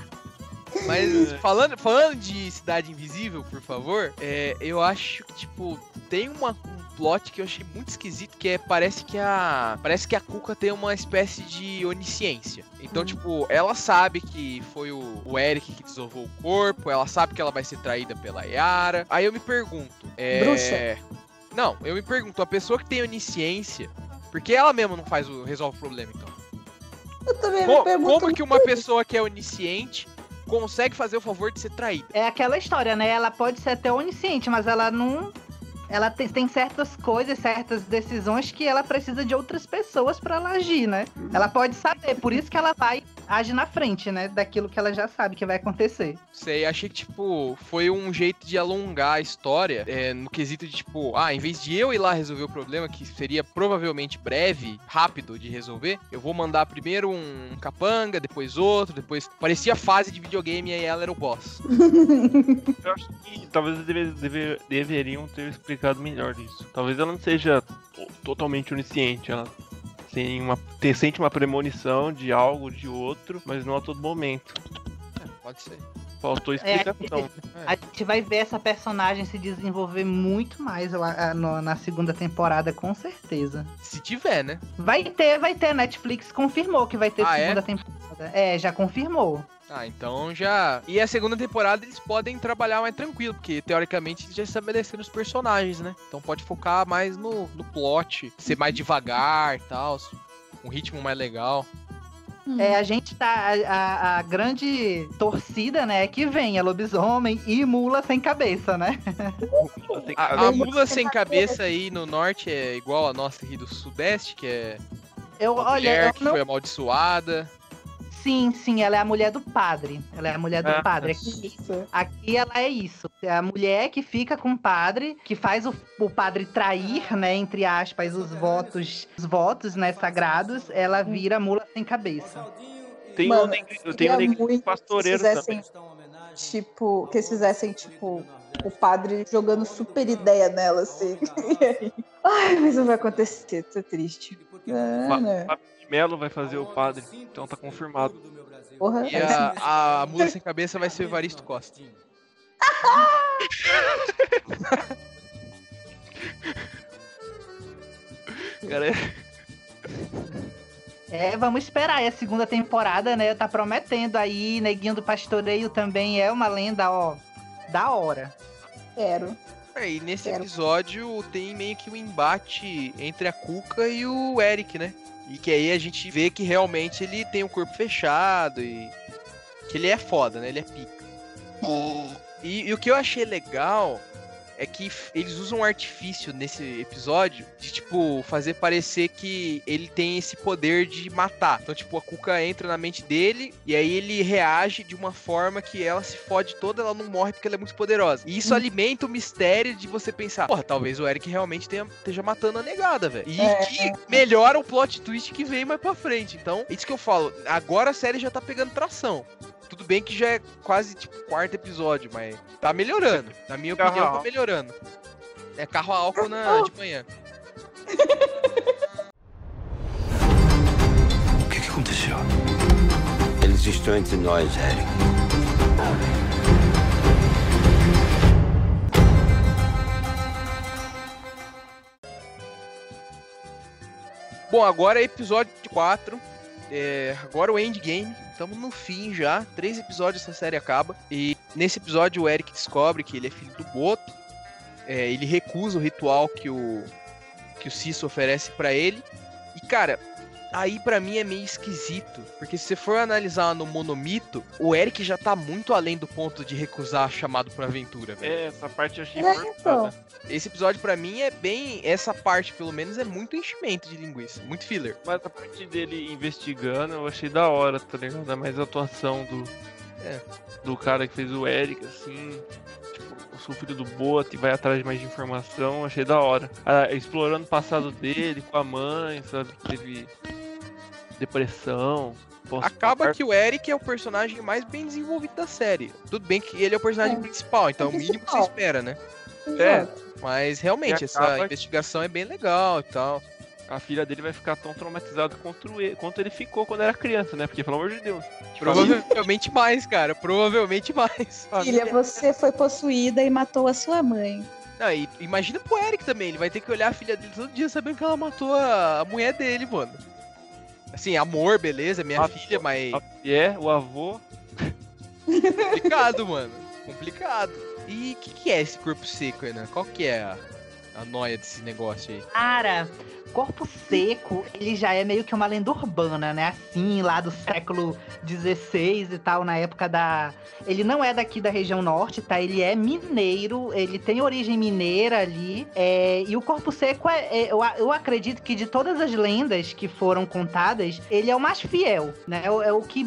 Mas falando, falando de Cidade Invisível, por favor, é, eu acho que, tipo, tem uma, um plot que eu achei muito esquisito, que é, parece que a. Parece que a Cuca tem uma espécie de onisciência. Então, tipo, ela sabe que foi o, o Eric que desovou o corpo, ela sabe que ela vai ser traída pela Yara. Aí eu me pergunto. É... Bruxa. Não, eu me pergunto, a pessoa que tem onisciência, por que ela mesma não faz o resolve o problema, então? Eu também Co- me pergunto. como que uma pessoa que é onisciente consegue fazer o favor de ser traída? É aquela história, né? Ela pode ser até onisciente, mas ela não. Ela tem, tem certas coisas, certas decisões que ela precisa de outras pessoas pra ela agir, né? Ela pode saber, por isso que ela vai agir na frente, né? Daquilo que ela já sabe que vai acontecer. Sei, achei que, tipo, foi um jeito de alongar a história é, no quesito de, tipo, ah, em vez de eu ir lá resolver o problema, que seria provavelmente breve, rápido de resolver, eu vou mandar primeiro um capanga, depois outro, depois. Parecia fase de videogame e aí ela era o boss. Eu acho que talvez eles deve- deve- deveriam ter explicado melhor isso. Talvez ela não seja to- totalmente onisciente, ela tem uma, ter, sente uma premonição de algo, de outro, mas não a todo momento. É, pode ser. Faltou É, explicação. A gente vai ver essa personagem se desenvolver muito mais lá, no- na segunda temporada, com certeza. Se tiver, né? Vai ter, vai ter. A Netflix confirmou que vai ter Ah, é? segunda temporada. É, já confirmou. Ah, então já. E a segunda temporada eles podem trabalhar mais tranquilo, porque teoricamente eles já estabeleceram os personagens, né? Então pode focar mais no, no plot, ser mais devagar e tal, um ritmo mais legal. É, a gente tá. A, a- grande torcida, né, é que venha lobisomem e mula sem cabeça, né? A, a mula sem cabeça aí no norte é igual a nossa aqui do sudeste, que é Eu, olha, mulher eu que não. foi amaldiçoada. Sim, sim, ela é a mulher do padre. Ela é a mulher do Ah, padre. Aqui, aqui ela é isso. É a mulher que fica com o padre, que faz o, o padre trair, né, entre aspas, os votos, os votos, né, sagrados. Ela vira mula sem cabeça. Tem Mano, um tenho um muito que pastoreiro fizessem, também. Tipo, que eles fizessem, tipo, o padre jogando super ideia nela, assim. Ai, mas não vai acontecer, tô triste. Ah, né? Melo vai fazer o padre, então tá confirmado. Porra, E a, a mula sem cabeça vai ser o Evaristo Costa. Cara, É, vamos esperar. É a segunda temporada, né? Tá prometendo aí. Neguinho do Pastoreio também é uma lenda, ó, da hora. quero. É, e nesse Quero. episódio tem meio que um embate entre a Cuca e o Eric, né? E que aí a gente vê que realmente ele tem o corpo fechado e. Que ele é foda, né? Ele é pica. E, e o que eu achei legal é que eles usam um artifício nesse episódio de, tipo, fazer parecer que ele tem esse poder de matar. Então, tipo, a Cuca entra na mente dele e aí ele reage de uma forma que ela se fode toda, ela não morre porque ela é muito poderosa. E isso alimenta o mistério de você pensar, porra, talvez o Eric realmente tenha, esteja matando a negada, velho. E É. que melhora o plot twist que vem mais pra frente. Então, isso que eu falo, agora a série já tá pegando tração. Tu- Tudo bem que já é quase tipo quarto episódio, mas tá melhorando. Na minha Carro opinião, tá melhorando. É carro a álcool na, de manhã. O que, que aconteceu? Eles estão entre nós, Eric. Bom, agora é episódio 4. É, agora o endgame. Estamos no fim já. Três episódios essa série acaba. E nesse episódio o Eric descobre que ele é filho do Boto. É, ele recusa o ritual que o que o Cisso oferece pra ele. E cara, aí pra mim é meio esquisito, porque se você for analisar no monomito, o Eric já tá muito além do ponto de recusar chamado pra aventura, velho. É, essa parte eu achei É, forçada. então. Esse episódio pra mim é bem essa parte, pelo menos é muito enchimento de linguiça, muito filler. Mas a parte dele investigando eu achei da hora, tá ligado? Ainda mais a atuação do. É. Do cara que fez o Eric, assim. Tipo, sou filho do Bot e vai atrás de mais informação, achei da hora. Ah, explorando o passado dele com a mãe, sabe? Que teve depressão. Acaba que o Eric é o personagem mais bem desenvolvido da série. Tudo bem que ele é o personagem É. principal, então é o mínimo que você espera, né? É. Exato. Mas realmente, essa investigação é bem legal e tal. a filha dele vai ficar tão traumatizada quanto ele, quanto ele ficou quando era criança, né? Porque, pelo amor de Deus. Provavelmente mais, cara. Provavelmente mais. Filha, você foi possuída e matou a sua mãe. Não, e imagina pro Eric também. Ele vai ter que olhar a filha dele todo dia sabendo que ela matou a, a mulher dele, mano. Assim, amor, beleza, minha Ah, filha, mas E é, o avô. complicado, mano. Complicado. E o que, que é esse corpo seco, Renan? Qual que é a, a noia desse negócio aí? Cara, corpo seco, ele já é meio que uma lenda urbana, né? Assim, lá do século XVI e tal, na época da. Ele não é daqui da região norte, tá? Ele é mineiro, ele tem origem mineira ali. é, E o corpo seco é. é- eu, acredito que de todas as lendas que foram contadas, ele é o mais fiel, né? É o, é o que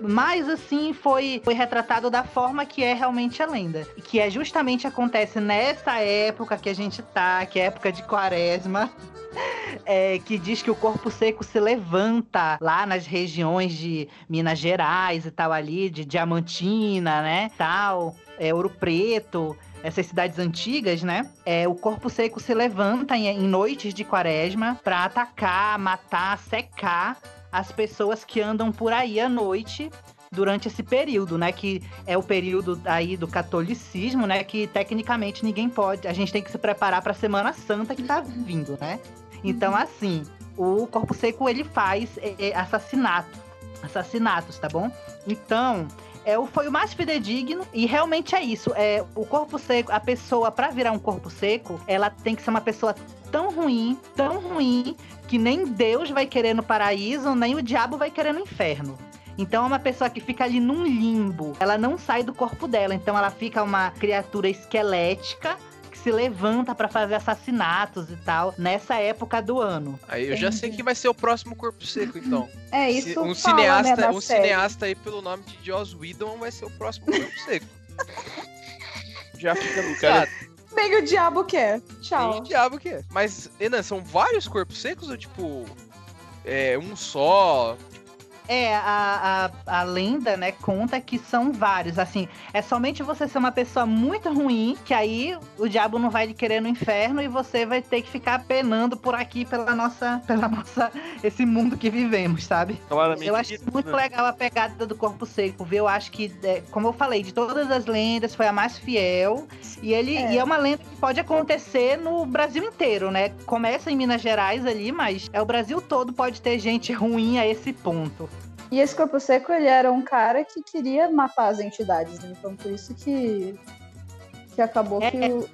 mais assim foi, foi retratado da forma que é realmente a lenda. Que é justamente acontece nessa época que a gente tá, que é época de quaresma. é, que diz que o corpo seco se levanta lá nas regiões de Minas Gerais e tal ali, de Diamantina, né, tal, é, Ouro Preto, essas cidades antigas, né, é, o corpo seco se levanta em, em noites de quaresma pra atacar, matar, secar as pessoas que andam por aí à noite durante esse período, né, que é o período aí do catolicismo, né, que tecnicamente ninguém pode, a gente tem que se preparar pra Semana Santa que tá vindo, né? Então, assim, o corpo seco ele faz é, é, assassinato, assassinatos, tá bom? Então, é, foi o mais fidedigno e realmente é isso. É, o corpo seco, a pessoa, pra virar um corpo seco, ela tem que ser uma pessoa tão ruim, tão ruim, que nem Deus vai querer no paraíso, nem o diabo vai querer no inferno. Então é uma pessoa que fica ali num limbo. Ela não sai do corpo dela. Então ela fica uma criatura esquelética que se levanta pra fazer assassinatos e tal nessa época do ano. Aí eu já sei Entendi. que vai ser o próximo corpo seco, então. É isso um fala, cineasta, né, um série. cineasta aí pelo nome de Joss Whedon vai ser o próximo corpo seco. Já fica no Cara, Bem que o diabo quer. Tchau. diabo que é. Mas, Enan, são vários corpos secos ou tipo. É um só? É, a, a, a lenda, né, conta que são vários. Assim, é somente você ser uma pessoa muito ruim, que aí o diabo não vai lhe querer no inferno e você vai ter que ficar penando por aqui pela nossa, pela nossa, esse mundo que vivemos, sabe? claramente. Eu acho muito legal a pegada do corpo seco, viu? Eu acho que, é, como eu falei, de todas as lendas, foi a mais fiel. E ele É. e é uma lenda que pode acontecer no Brasil inteiro, né? Começa em Minas Gerais ali, mas é o Brasil todo pode ter gente ruim a esse ponto. E esse corpo seco, ele era um cara que queria matar as entidades, né? então por isso que que acabou É, que o,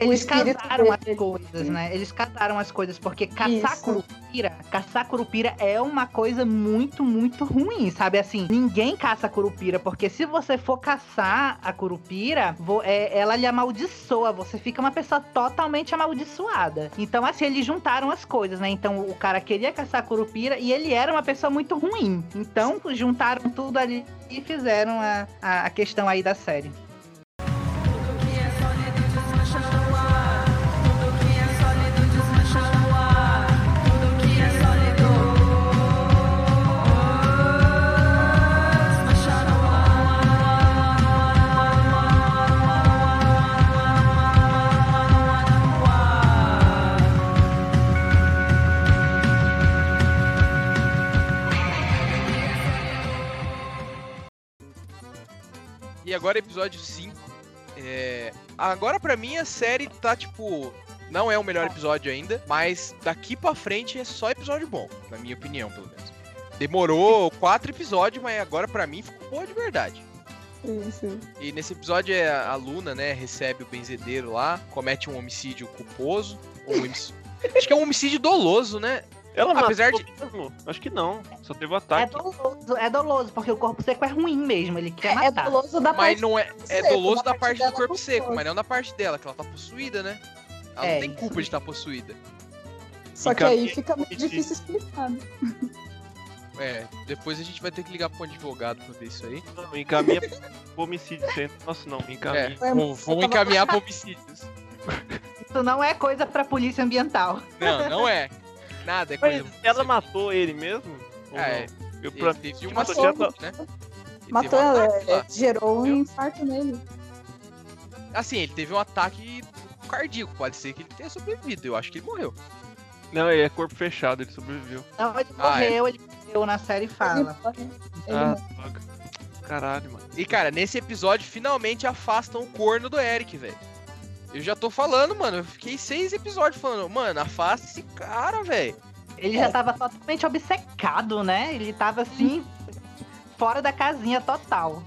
Eles espírito casaram as coisas, né? Eles casaram as coisas, porque caçar Isso. curupira, caçar curupira é uma coisa muito, muito ruim, sabe? Assim, ninguém caça curupira, porque se você for caçar a curupira, é, ela lhe amaldiçoa, você fica uma pessoa totalmente amaldiçoada. Então, assim, eles juntaram as coisas, né? Então, o cara queria caçar curupira e ele era uma pessoa muito ruim. Então, juntaram tudo ali e fizeram a, a, a questão aí da série. E agora episódio 5. É... Agora pra mim a série tá tipo. Não é o melhor episódio ainda, mas daqui pra frente é só episódio bom, na minha opinião, pelo menos. Demorou quatro episódios, mas agora pra mim ficou boa de verdade. Isso. E nesse episódio é a Luna, né, recebe o benzedeiro lá, comete um homicídio culposo. Um Acho que é um homicídio doloso, né? Ela Apesar matou mesmo? Acho que não. Só teve o É ataque. doloso, é doloso, porque o corpo seco é ruim mesmo, ele quer É matar. doloso da Mas parte não é. É seco, doloso da da parte parte do corpo seco, mas não da parte dela, que ela tá possuída, né? Ela É, não tem isso culpa de mesmo. estar possuída. Só que aí fica muito difícil explicar. né? É, depois a gente vai ter que ligar pro advogado pra ver isso aí. Não, encaminha pro homicídio. Nossa, não, encaminha. É, vou, tava- encaminhar pra homicídios. Isso não é coisa pra polícia ambiental. Não, não é. Nada, é Mas coisa. ela matou ele mesmo? É. Eu, Ele pra... teve uma matou sorte, já né? Ele Matou um ela, lá. é, gerou um infarto nele. Assim, ele teve um ataque cardíaco. Pode ser que ele tenha sobrevivido. Eu acho que ele morreu. Não, ele é corpo fechado, ele sobreviveu. Não, ele Ah, é. morreu, ele morreu na série fala. Ele, ele ah, droga. Caralho, mano. E, cara, nesse episódio, finalmente afastam o corno do Eric, velho. Eu já tô falando, mano. Eu fiquei seis episódios falando, mano, afasta esse cara, velho. Ele já tava totalmente obcecado, né? Ele tava assim, fora da casinha total.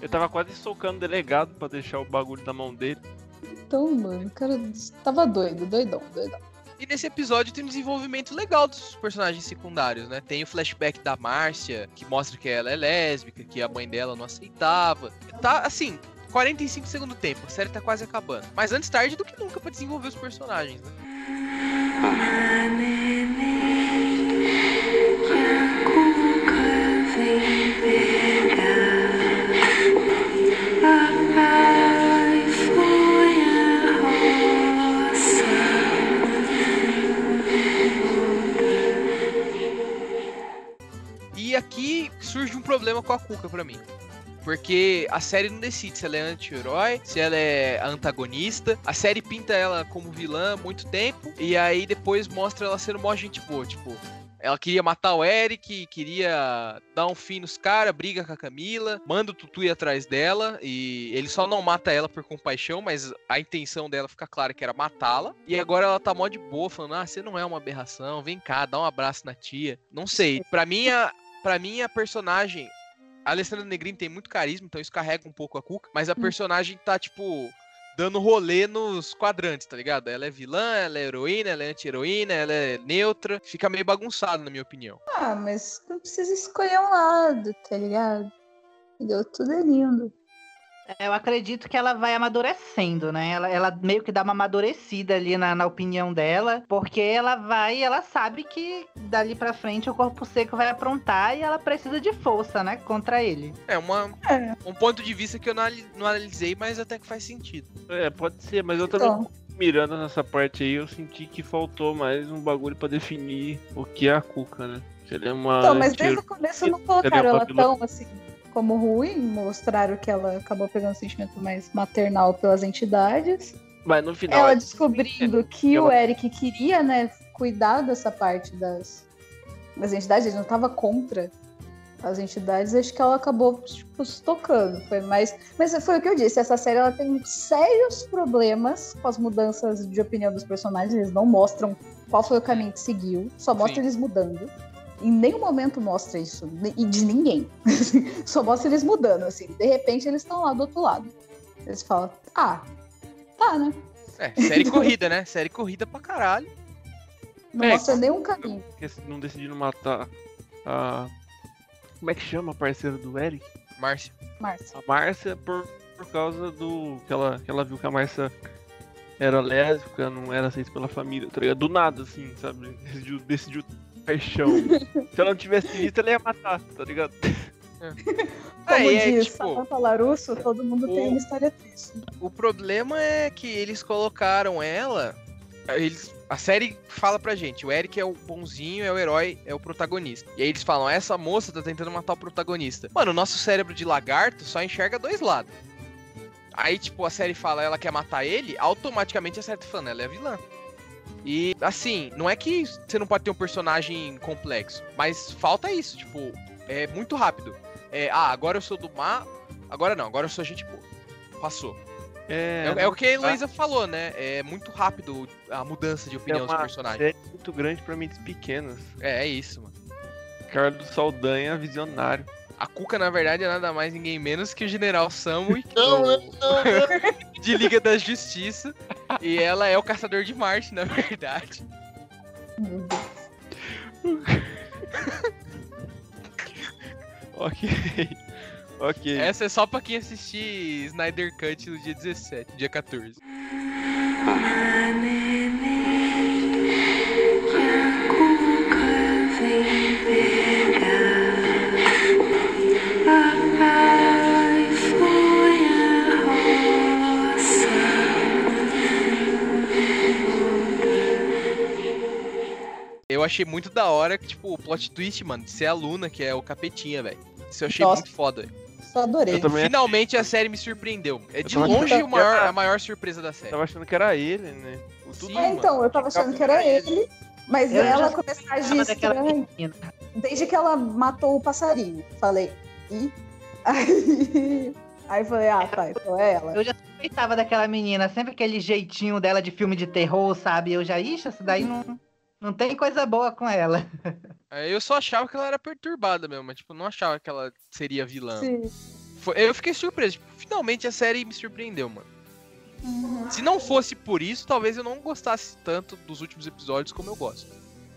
Eu tava quase socando o delegado pra deixar o bagulho na mão dele. Então, mano, o cara tava doido, doidão, doidão. E nesse episódio tem um desenvolvimento legal dos personagens secundários, né? Tem o flashback da Márcia, que mostra que ela é lésbica, que a mãe dela não aceitava. Tá, assim, 45 segundos do tempo, a série tá quase acabando. Mas antes tarde do que nunca pra desenvolver os personagens, né? E aqui surge um problema com a Cuca pra mim. Porque a série não decide se ela é anti-herói, se ela é antagonista. A série pinta ela como vilã há muito tempo. E aí depois mostra ela sendo mó gente boa. Tipo, ela queria matar o Eric, queria dar um fim nos caras, briga com a Camila, manda o Tutu ir atrás dela. E ele só não mata ela por compaixão, mas a intenção dela fica clara que era matá-la. E agora ela tá mó de boa, falando: Ah, você não é uma aberração, vem cá, dá um abraço na tia. Não sei. Pra mim, a, pra mim, a personagem. A Alessandra Negrini tem muito carisma, então isso carrega um pouco a Cuca, mas a personagem tá, tipo, dando rolê nos quadrantes, tá ligado? Ela é vilã, ela é heroína, ela é anti-heroína, ela é neutra. Fica meio bagunçado, na minha opinião. Ah, mas não precisa escolher um lado, tá ligado? Entendeu? Tudo é lindo. É, Eu acredito que ela vai amadurecendo, né? Ela, ela meio que dá uma amadurecida ali na, na opinião dela, porque ela vai, ela sabe que dali pra frente o corpo seco vai aprontar e ela precisa de força, né? Contra ele. É uma, É. um ponto de vista que eu não não analisei, mas até que faz sentido. É, pode ser, mas eu também Então, mirando nessa parte aí, eu senti que faltou mais um bagulho pra definir o que é a Cuca, né? Se ele é uma. então, mas desde o começo não Seria colocaram ela tão assim como ruim, mostraram que ela acabou pegando um sentimento mais maternal pelas entidades. Mas no final. ela é- descobrindo que o Eric queria, né, cuidar dessa parte das, das entidades, ele não estava contra as entidades, acho que ela acabou, tipo, se tocando. Foi mais. Mas foi o que eu disse, essa série ela tem sérios problemas com as mudanças de opinião dos personagens, eles não mostram qual foi o caminho que seguiu, só mostra Sim. eles mudando. Em nenhum momento mostra isso, e de ninguém. só mostra eles mudando, assim. De repente eles estão lá do outro lado. Eles falam, ah, tá, né? É, série corrida, né? Série corrida pra caralho. Não É, mostra nenhum caminho. Porque não decidiram matar a. Como é que chama a parceira do Eric? Márcia. Márcia. A Márcia por, por causa do. Que ela, que ela viu que a Márcia era lésbica, não era aceita pela família, tá ligado? Do nada, assim, sabe? Decidiu, decidiu paixão. Se ela não tivesse visto, ela ia matar, tá ligado? Como É, e é, diz tipo, Samantha Larusso, todo mundo tem o- uma história triste. o problema é que eles colocaram ela. Eles, a série fala pra gente: o Eric é o bonzinho, é o herói, é o protagonista. E aí eles falam: essa moça tá tentando matar o protagonista. Mano, o nosso cérebro de lagarto só enxerga dois lados. Aí, tipo, a série fala ela quer matar ele, automaticamente a série tá falando, ela é a vilã. E, assim, não é que você não pode ter um personagem complexo, mas falta isso, tipo, é muito rápido. É, ah, agora eu sou do mal, Agora não, agora eu sou gente boa. Passou. É, É, é o que a tá. Heloísa falou, né? É muito rápido a mudança de É opinião dos uma personagens. série muito grande pra mentes pequenas. É, é isso, mano. Carlos Saldanha, visionário. A Cuca, na verdade, é nada mais ninguém menos que o General Samui Não, do- não, não. de Liga da Justiça. E ela é o Caçador de Marte, na verdade. Meu Deus. Ok. ok. Essa é só pra quem assistir Snyder Cut no dia 17, dia 14. Eu achei muito da hora que, tipo, o plot twist, mano, de ser a Luna, que é o capetinha, velho. Isso eu achei Nossa. muito foda, velho. Só adorei. Eu também Finalmente a série me surpreendeu. É de longe achando maior- a maior surpresa da série. tava achando que era ele, né? O tudo Sim, É, então, eu tava achando que era ele, mas Eu ela começou a agir estranho desde que ela matou o passarinho. Falei, ih? Aí, aí eu falei, ah, tá, então é ela. Eu já suspeitava daquela menina, sempre aquele jeitinho dela de filme de terror, sabe? Eu já, ixi, essa daí não, não tem coisa boa com ela. É, Eu só achava que ela era perturbada mesmo, mas, tipo, não achava que ela seria vilã. Sim. Foi- eu fiquei surpreso. Tipo, finalmente a série me surpreendeu, mano. Uhum. Se não fosse por isso, talvez eu não gostasse tanto dos últimos episódios como eu gosto.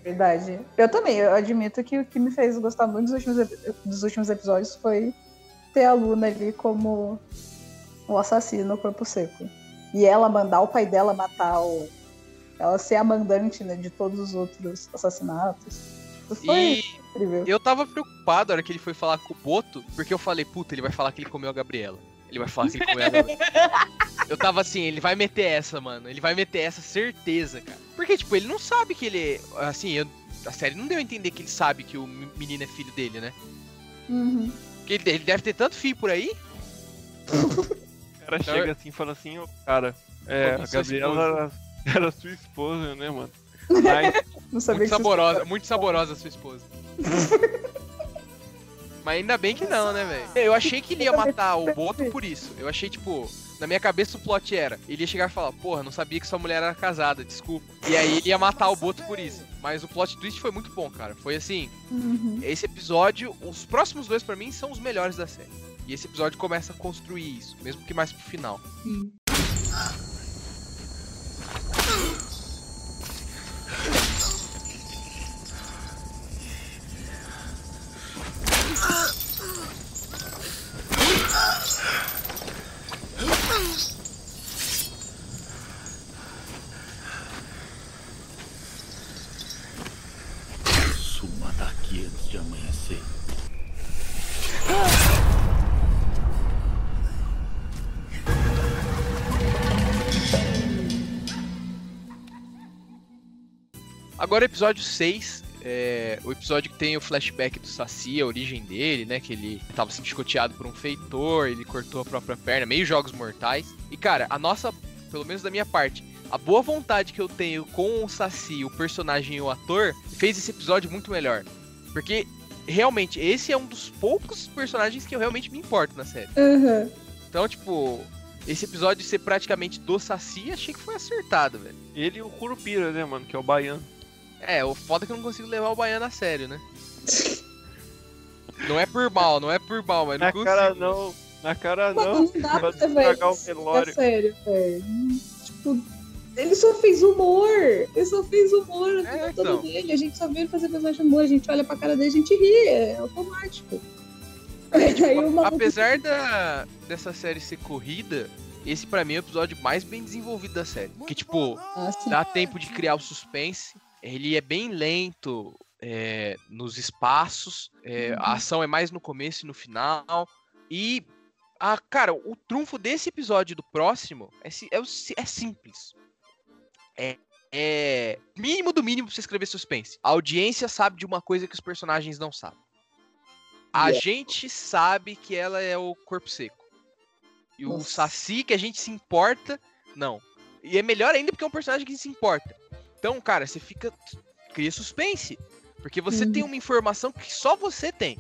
Verdade. Eu também, eu admito que o que me fez gostar muito dos últimos, dos últimos episódios foi ter a Luna ali como o assassino no corpo seco. E ela mandar o pai dela matar o. Ela ser a mandante né, de todos os outros assassinatos. Isso foi E incrível. eu tava preocupado na hora que ele foi falar com o Boto, porque eu falei, puta, ele vai falar que ele comeu a Gabriela. Ele vai falar que ele comeu a Gabriela. eu tava assim, ele vai meter essa, mano. Ele vai meter essa, certeza, cara. Porque, tipo, ele não sabe que ele é. Assim, eu- a série não deu a entender que ele sabe que o menino é filho dele, né? Uhum. Porque ele, ele deve ter tanto filho por aí. O cara Então, chega assim e fala assim, ô, cara, é, a Gabriela era, era sua esposa, né, mano? Mas Não sabia Muito que saborosa, muito saborosa a sua esposa. Mas ainda bem que não, né, velho? Eu achei que ele ia matar o Boto por isso. Eu achei, tipo, na minha cabeça o plot era, ele ia chegar e falar, porra, não sabia que sua mulher era casada, desculpa. E aí ele ia matar o Boto por isso. Mas o plot twist foi muito bom, cara. Foi assim, Uhum. esse episódio, os próximos dois pra mim são os melhores da série. E esse episódio começa a construir isso, mesmo que mais pro final. Suma Agora, episódio 6. É, o episódio que tem o flashback do Saci, a origem dele, né? Que ele tava sendo chicoteado por um feitor, ele cortou a própria perna, meio jogos mortais. E, cara, a nossa, pelo menos da minha parte, a boa vontade que eu tenho com o Saci, o personagem e o ator, fez esse episódio muito melhor. Porque, realmente, esse é um dos poucos personagens que eu realmente me importo na série. Uhum. Então, tipo, esse episódio ser praticamente do Saci, achei que foi acertado, velho. ele e o Curupira, né, mano, que é o baiano. É, o foda é que eu não consigo levar o baiano a sério, né? Não é por mal, não é por mal, mas não Na consigo. cara não, na cara Mano, não. não dá Vai pra levar estragar o velório. sério, velho. Tipo, ele só fez humor. Ele só fez humor a É, então. toda dele. A gente só vê ele fazer personagem humor. A gente olha pra cara dele e a gente ri. É automático. Aí o maluco- Apesar da, dessa série ser corrida, esse pra mim é o episódio mais bem desenvolvido da série. Que, tipo, Ah, dá tempo de criar o suspense. Ele é bem lento é, nos espaços. é, A ação é mais no começo e no final. E, a, cara, o trunfo desse episódio e do próximo é, é, o é simples. É, é mínimo do mínimo pra você escrever suspense. A audiência sabe de uma coisa que os personagens não sabem. A Yeah. gente sabe que ela é o corpo seco. E o Nossa. Saci, que a gente se importa, não. E é melhor ainda porque é um personagem que se importa. Então, cara, você fica. Cria suspense. Porque você Uhum. tem uma informação que só você tem.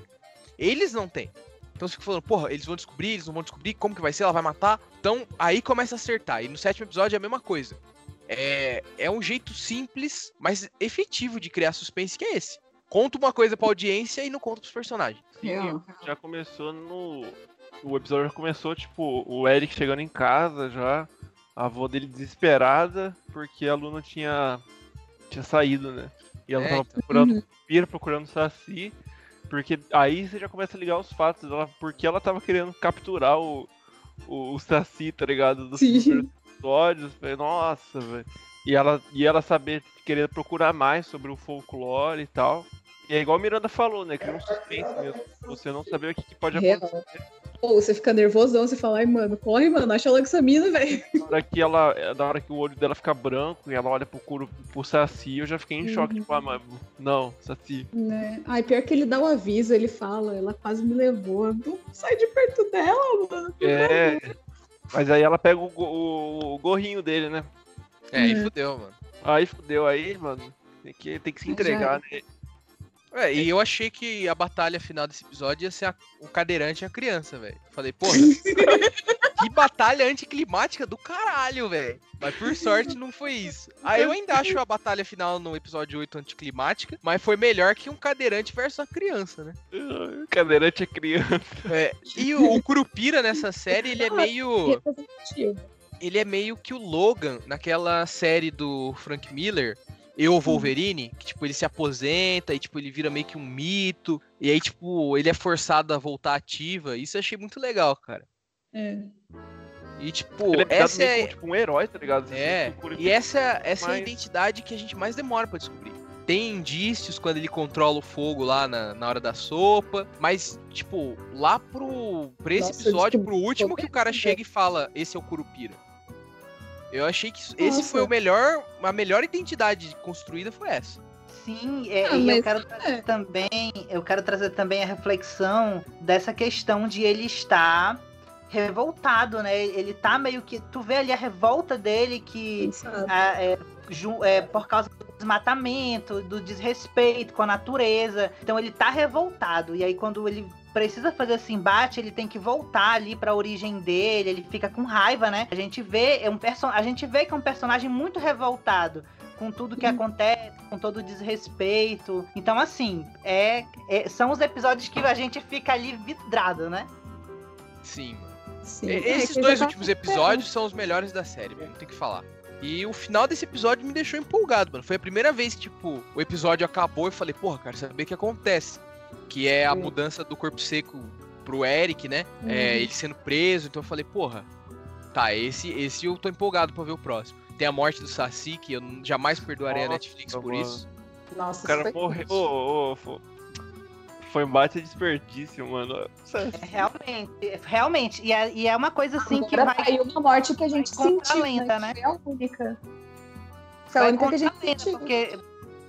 Eles não têm. Então você fica falando, porra, eles vão descobrir, eles não vão descobrir, como que vai ser, ela vai matar. Então aí começa a acertar. E no sétimo episódio é a mesma coisa. É, é um jeito simples, mas efetivo de criar suspense que é esse. Conta uma coisa pra audiência e não conta pros personagens. Sim, já começou no. O episódio já começou, tipo, o Eric chegando em casa já. A avó dele desesperada, porque a Luna tinha. tinha saído, né? E ela É, tava então. procurando. Pira procurando o Saci. Porque aí você já começa a ligar os fatos dela, porque ela tava querendo capturar o, o, o Saci, tá ligado? Dos episódios. Nossa, velho. E ela, e ela saber, querer procurar mais sobre o folclore e tal. E é igual a Miranda falou, né? Que um suspense mesmo. Você não saber o que, que pode Real. Ou você fica nervosão, você fala, ai, mano, corre, mano, acha logo essa mina, velho. Na hora que ela. Da hora que o olho dela fica branco e ela olha pro, curo, pro Saci, eu já fiquei em choque, Uhum. tipo, ah, mas não, Saci. Né? Ai, pior que ele dá o aviso, ele fala, ela quase me levou. Não sai de perto dela, mano. É. Mas aí ela pega o, go- o- o gorrinho dele, né? É, aí É. fudeu, mano. Aí fudeu aí, mano. Tem que, tem que se Já entregar, né? É, e eu achei que a batalha final desse episódio ia ser a- o cadeirante e a criança, velho. Falei, porra, que batalha anticlimática do caralho, velho. Mas por sorte não foi isso. Aí eu ainda acho a batalha final no episódio 8 anticlimática, mas foi melhor que um cadeirante versus a criança, né? Ah, Cadeirante é criança. É, e o, o Curupira nessa série, ele é meio. Representativo. Ele é meio que o Logan naquela série do Frank Miller. Eu, Wolverine, que, tipo, ele se aposenta e, tipo, ele vira meio que um mito. E aí, tipo, ele é forçado a voltar ativa. Isso eu achei muito legal, cara. É. E, tipo, Ele é essa é. como, tipo um herói, tá ligado? Você É, e essa, essa é a identidade que a gente mais demora pra descobrir. Tem indícios quando ele controla o fogo lá na, na hora da sopa, mas, tipo, lá pro, pra esse Nossa, episódio, pro último, que o cara chega e fala, esse é o Curupira. Eu achei que esse Nossa. foi o melhor, a melhor identidade construída foi essa. Sim, é, Ah, e eu quero trazer é. também, eu quero trazer também a reflexão dessa questão de ele estar revoltado, né? Ele tá meio que. Tu vê ali a revolta dele que Sabe? ah, é, ju- é, por causa do desmatamento, do desrespeito com a natureza. Então ele tá revoltado. E aí, quando ele precisa fazer esse embate, ele tem que voltar ali pra origem dele, ele fica com raiva, né? A gente vê, é um perso a gente vê que é um personagem muito revoltado com tudo que Uhum. acontece, com todo o desrespeito. Então, assim, é, é- são os episódios que a gente fica ali vidrado, né? Sim, mano. Sim. E- É, Esses que dois últimos episódios são os melhores da série, mesmo, tem que falar. E o final desse episódio me deixou empolgado, mano. Foi a primeira vez que, tipo, o episódio acabou e eu falei, porra, cara, saber o que acontece. Que é a Sim. mudança do corpo seco pro Eric, né? Uhum. É, ele sendo preso, então eu falei, porra, tá, esse, esse eu tô empolgado pra ver o próximo. Tem a morte do Saci, que eu jamais perdoarei a Nossa, Netflix por mano. isso. Nossa, O cara morreu. ô, fo- Foi um bate desperdício, mano. É, realmente, realmente. E é, e é uma coisa assim que Agora vai. saiu uma morte que a gente a sentiu, lenda, né? né? Foi a única. Foi a vai única que a gente a lenda, sentiu. porque,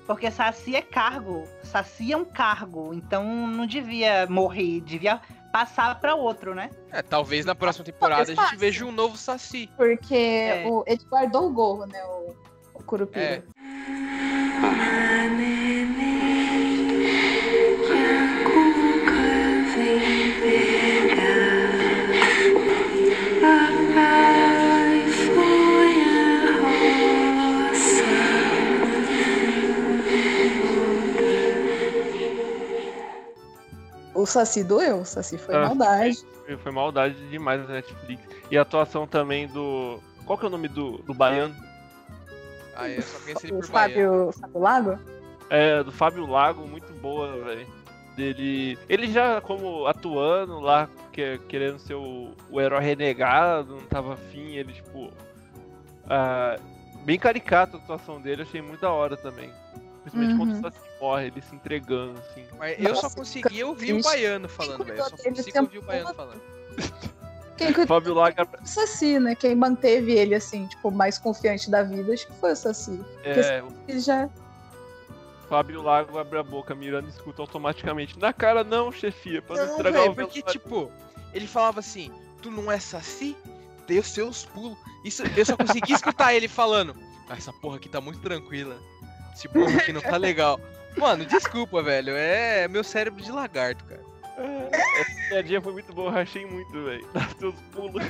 porque Saci é cargo. Saci é um cargo. Então não devia morrer, devia passar pra outro, né? É, talvez na próxima temporada a gente veja um novo Saci. Porque É. o, ele guardou o gorro, né? O, o Curupira. É. Saci doeu, o Saci foi Ah, maldade. Foi- Foi maldade demais na Netflix. E a atuação também do. Qual que é o nome do, do baiano? Ah, eu só conheci ele por. Fábio, Fábio Lago? É, do Fábio Lago, muito boa, velho. Dele. Ele já como atuando lá, que- querendo ser o, o herói renegado, não tava afim, ele tipo. ah, bem caricato a atuação dele, achei muito da hora também. Principalmente quando Uhum. o Saci morre, ele se entregando, assim. Mas eu só Nossa, conseguia ouvir o baiano falando, velho. Eu só o ouvir o baiano falando. Quem cuidou Fábio Lago do Saci, né? Quem manteve ele, assim, tipo, mais confiante da vida, acho que foi o Saci. é, o Ele já. Fábio Lago abre a boca, Miranda escuta automaticamente. Na cara não, chefia, pra não, Não, estragar velho, o porque, velório." tipo, ele falava assim, tu não é saci? Dei os seus pulos. Isso, eu só consegui escutar ele falando, ah, essa porra aqui tá muito tranquila. Esse povo aqui não tá legal. Mano, desculpa, velho, é meu cérebro de lagarto, cara. Essa piadinha foi muito boa, eu rachei muito, velho. Dá seus pulos.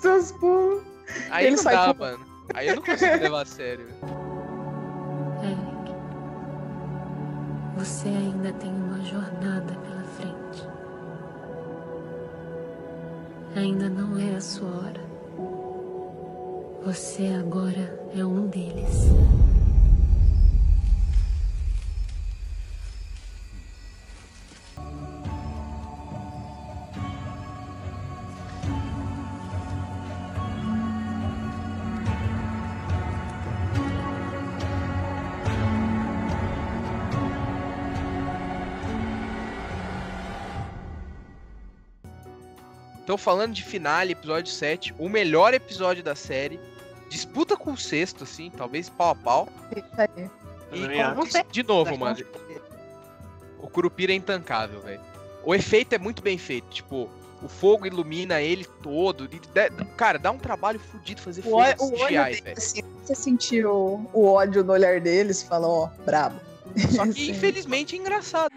Seus pulos. Aí Ele não sai dá, com- mano. Aí eu não consigo levar a sério. Eric, você ainda tem uma jornada pela frente. Ainda não é a sua hora. Você agora é um deles. Então, falando de finale, episódio 7, o melhor episódio da série. Disputa com o sexto, assim, talvez pau a pau. Isso aí. E como de novo, mano, o Curupira é intancável, velho. O efeito é muito bem feito, tipo, o fogo ilumina ele todo. Cara, dá um trabalho fudido fazer O, fogo o CGI, velho. assim, você sentiu o ódio no olhar deles, fala, ó, brabo. Só que, Sim. infelizmente, é engraçado.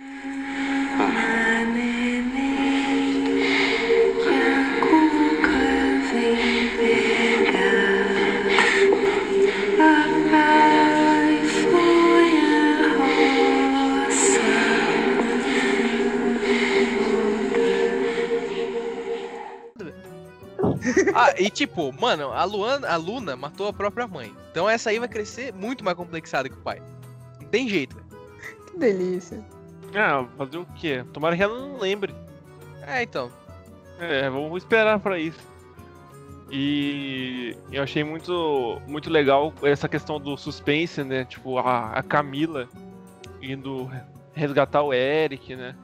Ah, e tipo, mano, a, Luana, a Luna matou a própria mãe. Então essa aí vai crescer muito mais complexada que o pai. Não tem jeito. Que delícia. Ah, fazer o quê? Tomara que ela não lembre. É, então. É, vamos esperar pra isso. E eu achei muito, muito legal essa questão do suspense, né? Tipo, a, a Camila indo resgatar o Eric, né?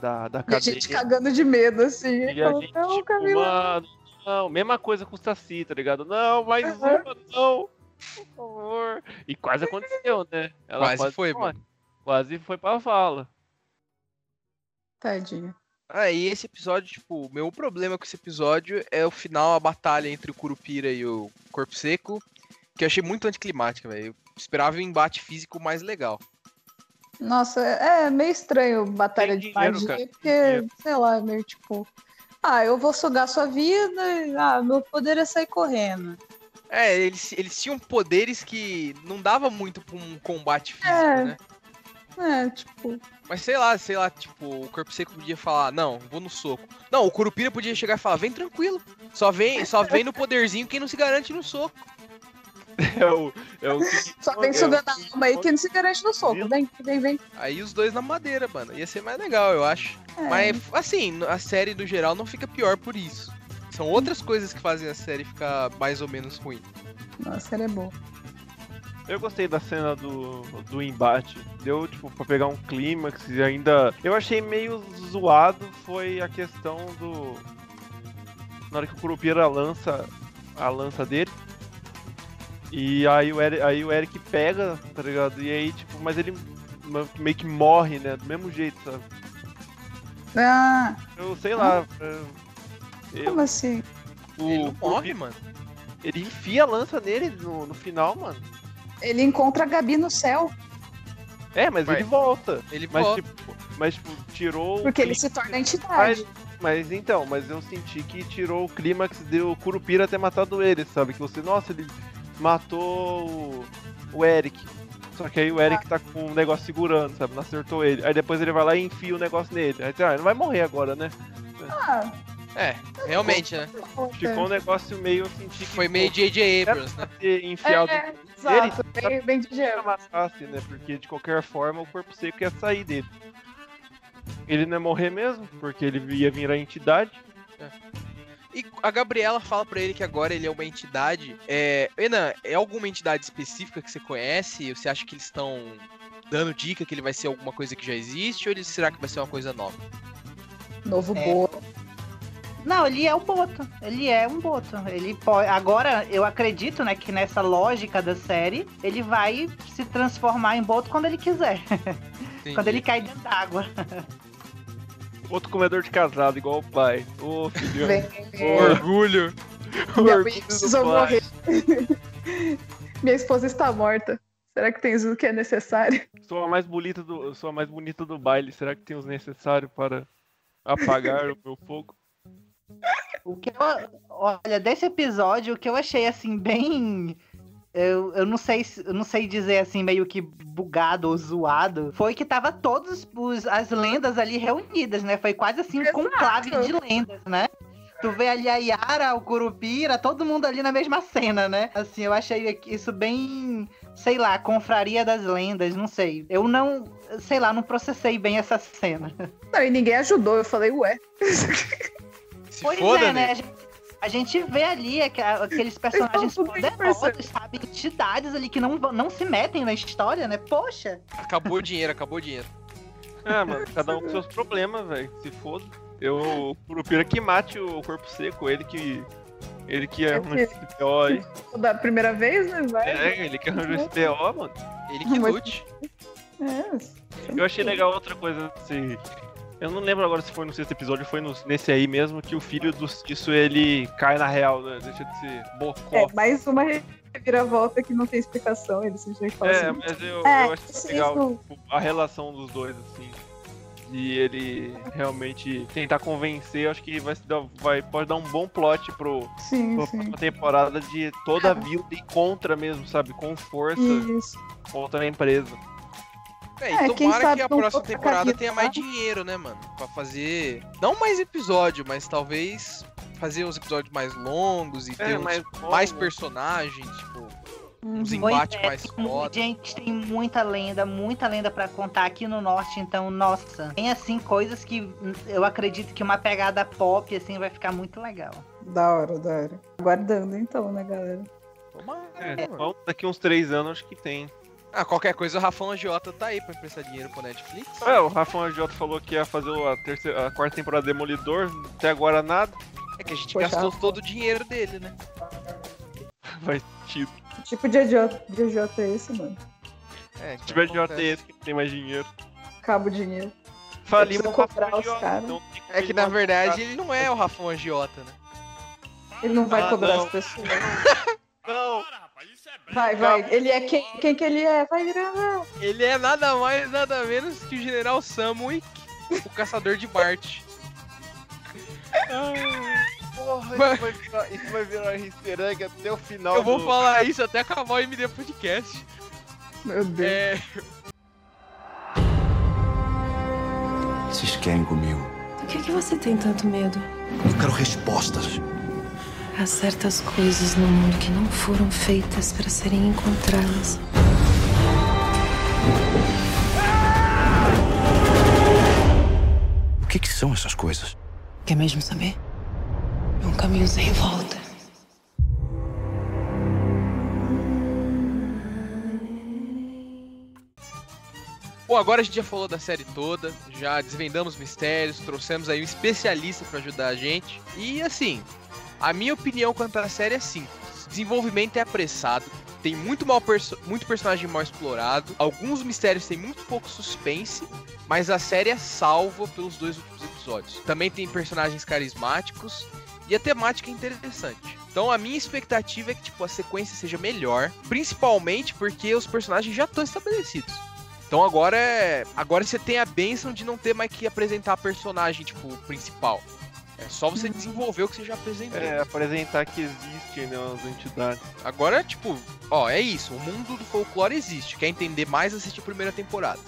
Da, da E a cadeia. gente cagando de medo, assim. E a gente, não, tipo, Camila. mano, não, mesma coisa com o Saci, tá ligado? Não, mais uma, não, por favor. E quase aconteceu, né? Ela Quase foi, morre. mano. Quase foi pra vala. Tadinho. Ah, e esse episódio, tipo, o meu problema com esse episódio é o final, a batalha entre o Curupira e o Corpo Seco, que eu achei muito anticlimática, velho. Eu esperava um embate físico mais legal. Nossa, é é meio estranho batalha Tem de dinheiro, magia, cara, porque, dinheiro. sei lá, é meio tipo. Ah, eu vou sugar sua vida, e, ah, meu poder é sair correndo. É, eles, eles tinham poderes que não dava muito pra um combate físico, É. né? É, tipo. Mas sei lá, sei lá, tipo, o Corpo Seco podia falar, não, vou no soco. Não, o Curupira podia chegar e falar, vem tranquilo. Só vem, só vem no poderzinho quem não se garante no soco. É o, é o que- Só vem é o- sugando a alma aí que não se garante no soco. Vem, vem, vem. Aí os dois na madeira, mano. Ia ser mais legal, eu acho. É. Mas, assim, a série no geral não fica pior por isso. São outras coisas que fazem a série ficar mais ou menos ruim. Nossa, série é boa. Eu gostei da cena do, do embate. Deu, tipo, pra pegar um clímax e ainda. Eu achei meio zoado foi a questão do. Na hora que o Curupira lança a lança dele. E aí o, Eric, aí o Eric pega, tá ligado? E aí, tipo, mas ele meio que morre, né? Do mesmo jeito, sabe? Ah, Eu sei lá. eu- eu- como assim? o Ele não morre, Curupira- mano. Ele enfia a lança nele no, no final, mano. Ele encontra a Gabi no céu, É, mas, Mas ele volta. Ele Mas, volta. tipo, mas, tipo, tirou. o porque ele se torna entidade. Mas então, mas eu senti que tirou o clímax de o Curupira ter matado ele, sabe? Que você, nossa, ele matou o, o Eric. Só que aí o Eric tá com um negócio segurando, sabe? Não acertou ele. Aí depois ele vai lá e enfia o negócio nele. Aí, ah, ele não vai morrer agora, né? Ah, É, realmente, né? Ficou um negócio meio, senti que Foi meio J.J. Abrams, né? ter enfiado É, exato, bem, bem de que gelo. matasse, né? Porque de qualquer forma o corpo seco ia sair dele. Ele não ia morrer mesmo, porque ele ia virar entidade. E a Gabriela fala pra ele que agora ele é uma entidade. É, Enan, é alguma entidade específica que você conhece? Você acha que eles estão dando dica que ele vai ser alguma coisa que já existe? Ou ele, será que vai ser uma coisa nova? Novo É. boa. Não, ele é um boto. Ele é um boto. Ele pode. Agora, eu acredito, né, que nessa lógica da série, ele vai se transformar em boto quando ele quiser. quando ele cai dentro d'água. Outro comedor de casado, igual o pai. Ô, filho. Vem, Orgulho. Minha Orgulho precisou morrer. Minha esposa está morta. Será que tem o que é necessário? Sou a mais bonita do, sou a mais bonita do baile. Será que tem os necessários para apagar o meu fogo? O que eu, olha, desse episódio, o que eu achei assim, bem. Eu, eu não sei se- eu não sei dizer assim, meio que bugado ou zoado. Foi que tava todas as lendas ali reunidas, né? Foi quase assim um Exato. conclave de lendas, né? Tu vê ali a Yara, o Curupira, todo mundo ali na mesma cena, né? Assim, eu achei isso bem, sei lá, confraria das lendas, não sei. Eu não, sei lá, não processei bem essa cena. Não, e ninguém ajudou. Eu falei, ué. Se Pois foda, é, né? né? A gente, vê ali aqu- aqueles personagens poderosos, sabe? Entidades ali que não, não se metem na história, né? Poxa. Acabou o dinheiro, acabou o dinheiro. Ah, mano, cada um com seus problemas, velho. Se foda. Eu, o Curupira que mate o corpo seco, ele que. Ele que É arranja esse PO aí. Da primeira vez, né? Vai. É, ele que arranja esse PO, mano. Ele que lute. É. Eu achei legal outra coisa, assim. Eu não lembro agora se foi no sexto episódio ou foi no- nesse aí mesmo, que o filho do Cisso ele cai na real, né? Deixa de ser bocó. É, mais uma reviravolta que não tem explicação. Ele simplesmente fala É, assim. mas eu, É, eu achei isso- legal isso- tipo, a relação dos dois, assim. De ele realmente tentar convencer, eu acho que vai, vai, pode dar um bom plot pro, Sim, pra sim. próxima temporada de toda a vila e contra mesmo, sabe? Com força Isso. contra a empresa. É, É, e quem tomara sabe que a próxima temporada cabeça, tenha mais dinheiro, né, mano? Pra fazer. Não mais episódio, mas talvez fazer uns episódios mais longos e ter uns mais mais, longo. personagens, tipo, uns Pois embates é, mais foda. Gente, tem muita lenda, muita lenda pra contar aqui no norte, então, nossa. Tem, assim, coisas que eu acredito que uma pegada pop, assim, vai ficar muito legal. Da hora, da hora. Aguardando então, né, galera? Tomara, É, daqui uns três anos acho que tem. Ah, qualquer coisa, o Rafão Agiota tá aí pra emprestar dinheiro pro Netflix. É, o Rafael Agiota falou que ia fazer a, terceira, a quarta temporada de Demolidor, até agora nada. É que a gente Poxa. gastou todo o dinheiro dele, né? Vai tido. Que tipo de idiota, de idiota é esse, mano? É, Se tiver Agiota é esse que tem mais dinheiro. Cabo dinheiro. Falimos o os Agiota, caras. então É que na verdade ele não é o Rafão Agiota, né? Ele não vai Ah, cobrar não. as pessoas. Não, Vai, vai. Ele é quem, quem que ele é? Vai gravar. Ele é nada mais, nada menos que o General Samwick, o caçador de Bart. Porra, Mas- isso vai virar, isso vai virar easter egg até o final. Eu vou do- falar isso até acabar o MD Podcast. Meu Deus. É, Vocês querem comigo? Do que, que você tem tanto medo? Eu quero respostas. Há certas coisas no mundo que não foram feitas para serem encontradas. O que, que são essas coisas? Quer mesmo saber? É um caminho sem volta. Bom, agora a gente já falou da série toda, já desvendamos mistérios, trouxemos aí um especialista pra ajudar a gente. E assim, a minha opinião quanto à série é simples. Desenvolvimento é apressado, tem muito, mal perso- muito personagem mal explorado, alguns mistérios têm muito pouco suspense, mas a série é salva pelos dois últimos episódios. Também tem personagens carismáticos e a temática é interessante. Então a minha expectativa é que tipo a sequência seja melhor, principalmente porque os personagens já estão estabelecidos. Então agora é. Agora você tem a benção de não ter mais que apresentar personagem, tipo, principal. É só você desenvolver o que você já apresentou. É, apresentar que existe, né, as entidades. Agora, tipo, ó, é isso. O mundo do folclore existe. Quer entender mais, assiste a primeira temporada.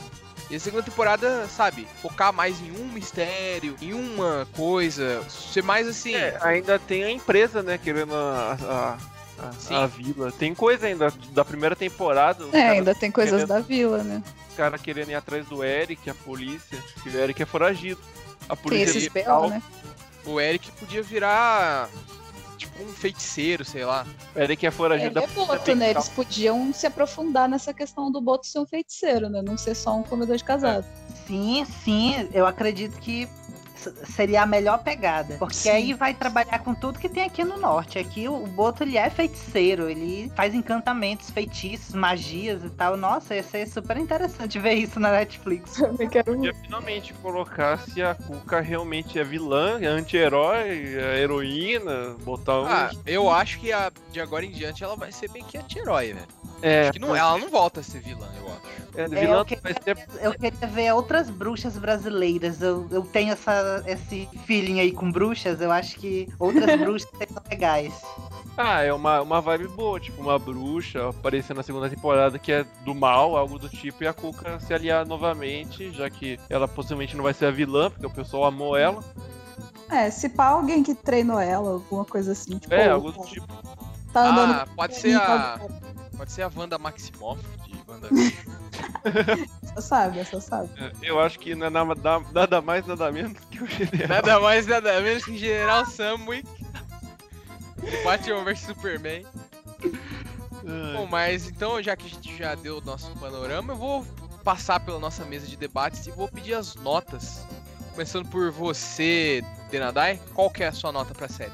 E a segunda temporada, sabe, focar mais em um mistério, em uma coisa, ser mais assim. É, ainda tem a empresa, né, querendo a, a, a- a vila. Tem coisa ainda da primeira temporada. É, ainda tem coisas querendo- da vila, né? Os caras querendo ir atrás do Eric, a polícia. Que o Eric é foragido. A Tem polícia esses local- PO, né? O Eric podia virar. Tipo, um feiticeiro, sei lá. O Eric é foragido Ele é boto, né? Eles podiam se aprofundar nessa questão do boto ser um feiticeiro, né? Não ser só um comedor de casado. Sim, sim, eu acredito que seria a melhor pegada. Porque Sim. aí vai trabalhar com tudo que tem aqui no norte. Aqui o Boto ele é feiticeiro, ele faz encantamentos, feitiços, magias e tal. Nossa, ia ser super interessante ver isso na Netflix. Também quero Podia finalmente colocar se a Kuka realmente é vilã, é anti-herói, é heroína, botar um. Ah, eu acho que a- de agora em diante ela vai ser bem que anti-herói, velho. É, Acho que não, ela não volta a ser vilã, eu acho. É, É, vilã eu, queria, vai ser. eu queria ver outras bruxas brasileiras. Eu, eu tenho essa, esse feeling aí com bruxas. Eu acho que outras bruxas seriam legais. Ah, é uma, uma vibe boa, tipo, uma bruxa aparecer na segunda temporada que é do mal, algo do tipo, e a Cuca se aliar novamente, já que ela possivelmente não vai ser a vilã, porque o pessoal amou ela. É, se pá alguém que treinou ela, alguma coisa assim. Tipo, É, algo do tipo. tá andando. Ah, pode ser a. Pode ser a Wanda Maximoff de Wanda. Você sabe, você sabe. É, Eu acho que não é nada, nada mais, nada menos que o general. nada mais, nada menos que General Samwick. Batman vs Superman. Bom, mas então, já que a gente já deu o nosso panorama, eu vou passar pela nossa mesa de debates e vou pedir as notas. Começando por você, Denadai, qual que é a sua nota pra série?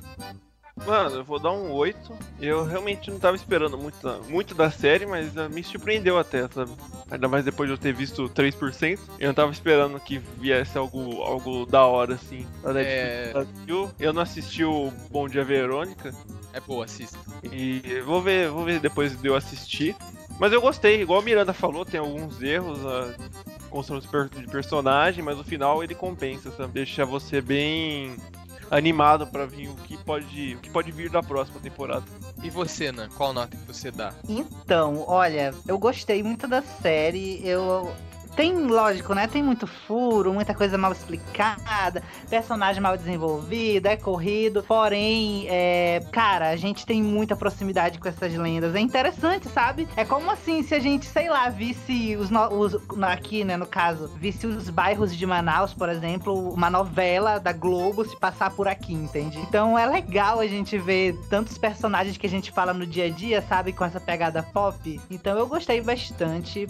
Mano, eu vou dar um 8. Eu realmente não tava esperando muito, muito da série, mas uh, me surpreendeu até, sabe? Ainda mais depois de eu ter visto 3%. Eu não tava esperando que viesse algo, algo da hora, assim, da Netflix É. Brasil. Eu não assisti o Bom Dia Verônica. É boa, assista. E vou ver, vou ver depois de eu assistir. Mas eu gostei, igual a Miranda falou, tem alguns erros, a construção de per- de personagem, mas no final ele compensa, sabe? Deixa você bem animado pra vir o que pode, o que pode vir da próxima temporada. E você, Nan, qual nota que você dá? Então, olha, eu gostei muito da série. Eu. Tem, lógico, né? Tem muito furo, muita coisa mal explicada, personagem mal desenvolvido, é corrido. Porém, é, cara, a gente tem muita proximidade com essas lendas. É interessante, sabe? É como assim se a gente, sei lá, visse os, os aqui, né, no caso, visse os bairros de Manaus, por exemplo, uma novela da Globo se passar por aqui, entende? Então é legal a gente ver tantos personagens que a gente fala no dia a dia, sabe, com essa pegada pop. Então eu gostei bastante.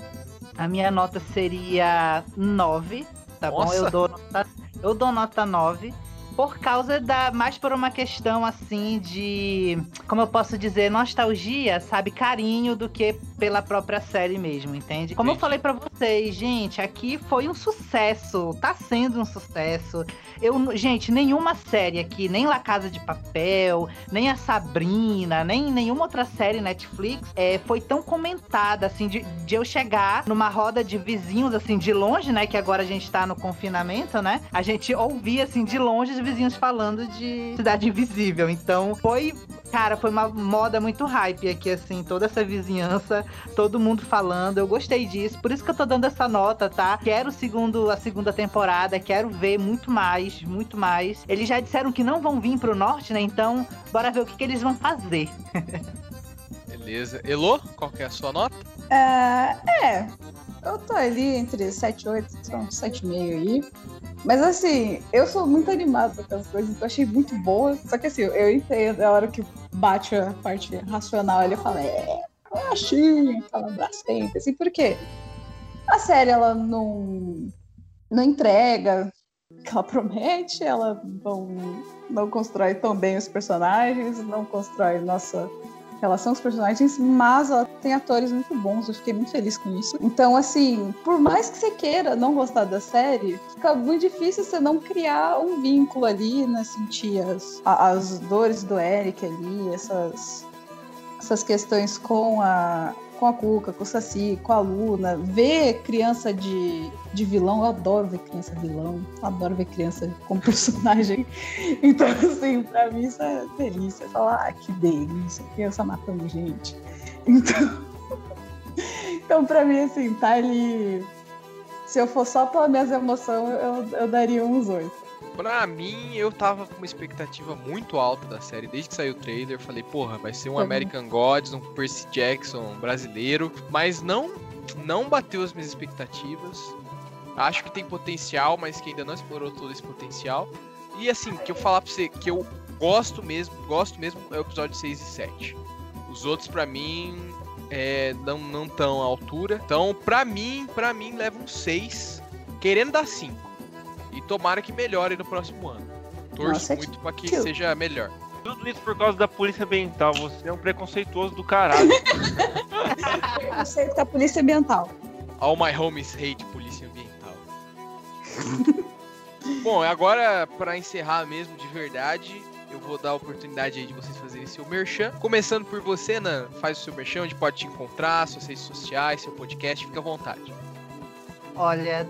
A minha nota seria 9, tá bom? Nossa! Eu dou nota, eu dou nota 9. Por causa da. Mais por uma questão assim de. Como eu posso dizer, nostalgia, sabe? Carinho do que pela própria série mesmo, entende? Como eu Entendi. falei pra vocês, gente, aqui foi um sucesso. Tá sendo um sucesso. Eu, gente, nenhuma série aqui, nem La Casa de Papel, nem a Sabrina, nem nenhuma outra série Netflix é, foi tão comentada, assim, de, de eu chegar numa roda de vizinhos, assim, de longe, né? Que agora a gente tá no confinamento, né? A gente ouvia, assim, de longe os vizinhos falando de Cidade Invisível. Então, foi. Cara, foi uma moda muito hype aqui, assim, toda essa vizinhança, todo mundo falando. Eu gostei disso, por isso que eu tô dando essa nota, tá? Quero o segundo, a segunda temporada, quero ver muito mais, muito mais. Eles já disseram que não vão vir pro norte, né? Então, bora ver o que, que eles vão fazer. Beleza. Elo, qual que é a sua nota? É, é, eu tô ali entre 7 e 8, são 7,5 aí. Mas assim, eu sou muito animada com as coisas, então eu achei muito boa. Só que assim, eu entendo, a hora que bate a parte racional, ele fala, é, eu achei aquela brastemp, assim, por quê? A série, ela não, não entrega o que ela promete, ela não, não constrói tão bem os personagens, não constrói nossa relação os personagens, mas ela tem atores muito bons, eu fiquei muito feliz com isso. Então, assim, por mais que você queira não gostar da série, fica muito difícil você não criar um vínculo ali, né? Sentir as, as dores do Eric ali, essas, essas questões com a, com a Cuca, com o Saci, com a Luna, ver criança de, de vilão, eu adoro ver criança vilão, adoro ver criança como personagem. Então, assim, pra mim isso é delícia. Falar, ah, que delícia, criança matando gente. Então, então pra mim, assim, tá ali. Se eu for só pelas minhas emoções, eu, eu daria uns oito. Pra mim, eu tava com uma expectativa muito alta da série desde que saiu o trailer. Falei, porra, vai ser um Uhum. American Gods, um Percy Jackson brasileiro. Mas não, não bateu as minhas expectativas. Acho que tem potencial, mas que ainda não explorou todo esse potencial. E assim, que eu falar pra você que eu gosto mesmo, gosto mesmo é o episódio 6 e 7. Os outros, pra mim, é, não não tão à altura. Então, pra mim, pra mim, leva um 6, querendo dar 5. E tomara que melhore no próximo ano. Torço Nossa, muito pra que tio. seja melhor. Tudo isso por causa da polícia ambiental. Você é um preconceituoso do caralho. Que tá polícia ambiental. All my homies hate polícia ambiental. Bom, agora pra encerrar mesmo de verdade, eu vou dar a oportunidade aí de vocês fazerem seu merchan. Começando por você, Nan, faz o seu merchan, onde pode te encontrar, suas redes sociais, seu podcast, fica à vontade. Olha,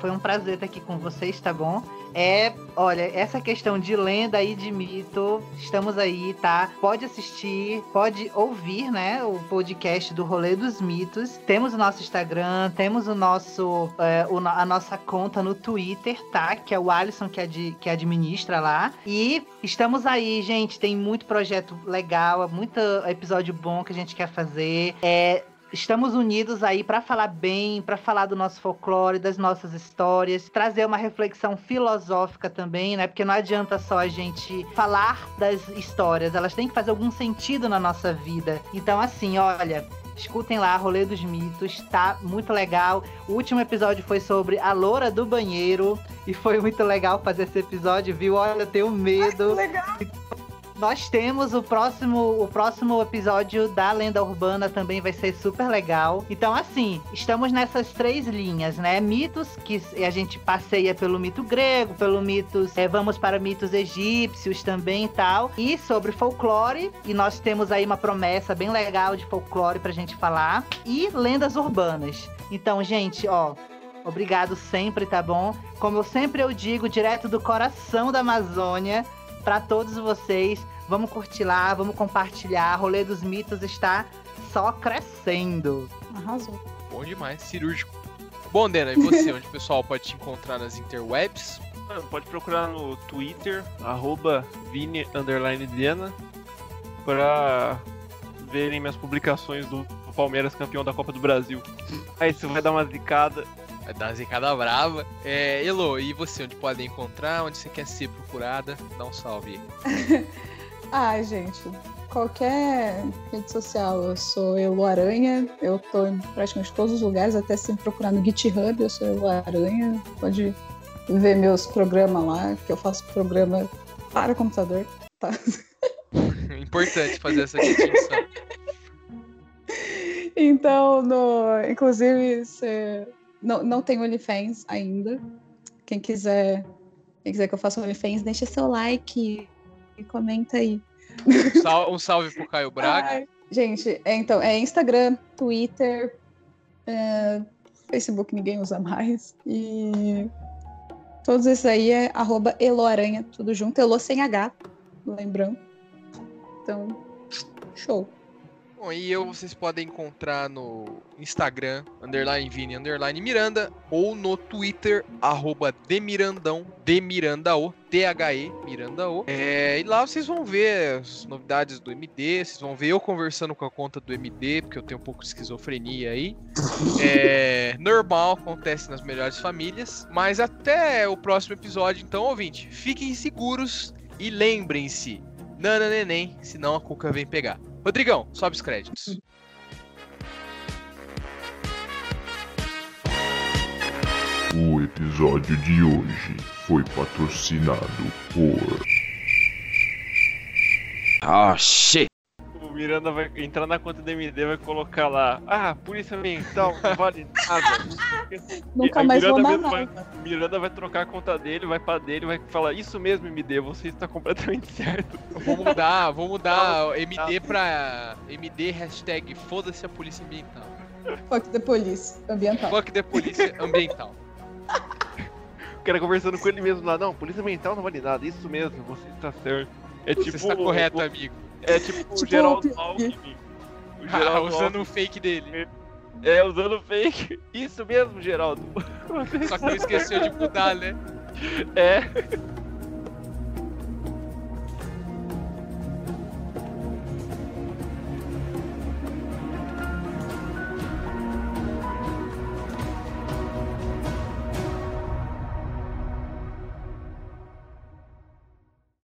foi um prazer estar aqui com vocês, tá bom? É, olha, essa questão de lenda e de mito, estamos aí, tá? Pode assistir, pode ouvir, né? O podcast do Rolê dos Mitos. Temos o nosso Instagram, temos o nosso, é, o a nossa conta no Twitter, tá? Que é o Alisson que, ad- que administra lá. E estamos aí, gente. Tem muito projeto legal, muito episódio bom que a gente quer fazer. É, Estamos unidos aí para falar bem, para falar do nosso folclore, das nossas histórias, trazer uma reflexão filosófica também, né? Porque não adianta só a gente falar das histórias, elas têm que fazer algum sentido na nossa vida. Então, assim, olha, Escutem lá, Rolê dos Mitos, tá muito legal. O último episódio foi sobre a loura do banheiro e foi muito legal fazer esse episódio, viu? Olha, eu tenho medo. legal. Nós temos o próximo, o próximo episódio da Lenda Urbana também vai ser super legal. Então, assim, estamos nessas três linhas, né? Mitos, que a gente passeia pelo mito grego, pelo mitos, é, vamos para mitos egípcios também e tal. E sobre folclore, e nós temos aí uma promessa bem legal de folclore pra gente falar. E lendas urbanas. Então, gente, ó, Obrigado sempre, tá bom? Como eu sempre eu digo, direto do coração da Amazônia, para todos vocês. Vamos curtir lá, vamos compartilhar. Rolê dos Mitos está só crescendo. Arrasou. Bom demais, cirúrgico. Bom, Dena, e você, onde o pessoal pode te encontrar nas interwebs? Mano, pode procurar no Twitter, arroba Vini pra verem minhas publicações do do Palmeiras campeão da Copa do Brasil. Aí você vai dar uma zicada. Vai dar zicada brava. É, Elo, e você, onde podem encontrar? Onde você quer ser procurada? Dá um salve aí. Ai, gente, qualquer rede social, eu sou Elo Aranha, eu tô em praticamente todos os lugares, até se procurar no GitHub, eu sou Elo Aranha, pode ver meus programas lá, que eu faço programa para computador, tá? Importante fazer essa distinção. Então, no, inclusive, você não, não tem OnlyFans ainda. Quem quiser, quem quiser que eu faça OnlyFans, deixa seu like e comenta aí. Sal- um salve pro Caio Braga. Ai, gente, é, então, é Instagram, Twitter, é, Facebook ninguém usa mais. E todos esses aí é arroba Eloaranha, tudo junto. Elo sem H, lembrando. Então, show. Bom, e eu vocês podem encontrar no Instagram, underline Vini, underline Miranda, ou no Twitter, arroba Demirandão, Demirandaô, T-H-E, Mirandaô. É, e lá vocês vão ver as novidades do MD, vocês vão ver eu conversando com a conta do MD, porque eu tenho um pouco de esquizofrenia aí. É normal, acontece nas melhores famílias. Mas até o próximo episódio, então, ouvinte, fiquem seguros e lembrem-se, Nana Neném, senão a Cuca vem pegar. Rodrigão, sobe os créditos. O episódio de hoje foi patrocinado por. Ah, shit. O Miranda vai entrar na conta do MD vai colocar lá. Ah, polícia ambiental, não vale nada. Nunca mais vou Miranda mesmo vai- Miranda vai trocar a conta dele, vai pra dele, vai falar isso mesmo, MD, você está completamente certo. Vou mudar, vou mudar MD pra MD hashtag foda-se a polícia ambiental. Fuck the police ambiental. Fuck the polícia ambiental. O cara conversando com ele mesmo lá, não, polícia ambiental não vale nada, isso mesmo, você está certo. É Você tipo. está correto, o- amigo. É tipo o Tipo Geraldo o- Alckmin. O Ah, Geraldo usando Alckmin. o fake dele. É, usando fake. Isso mesmo, Geraldo. Só que não esqueceu de mudar, né? É.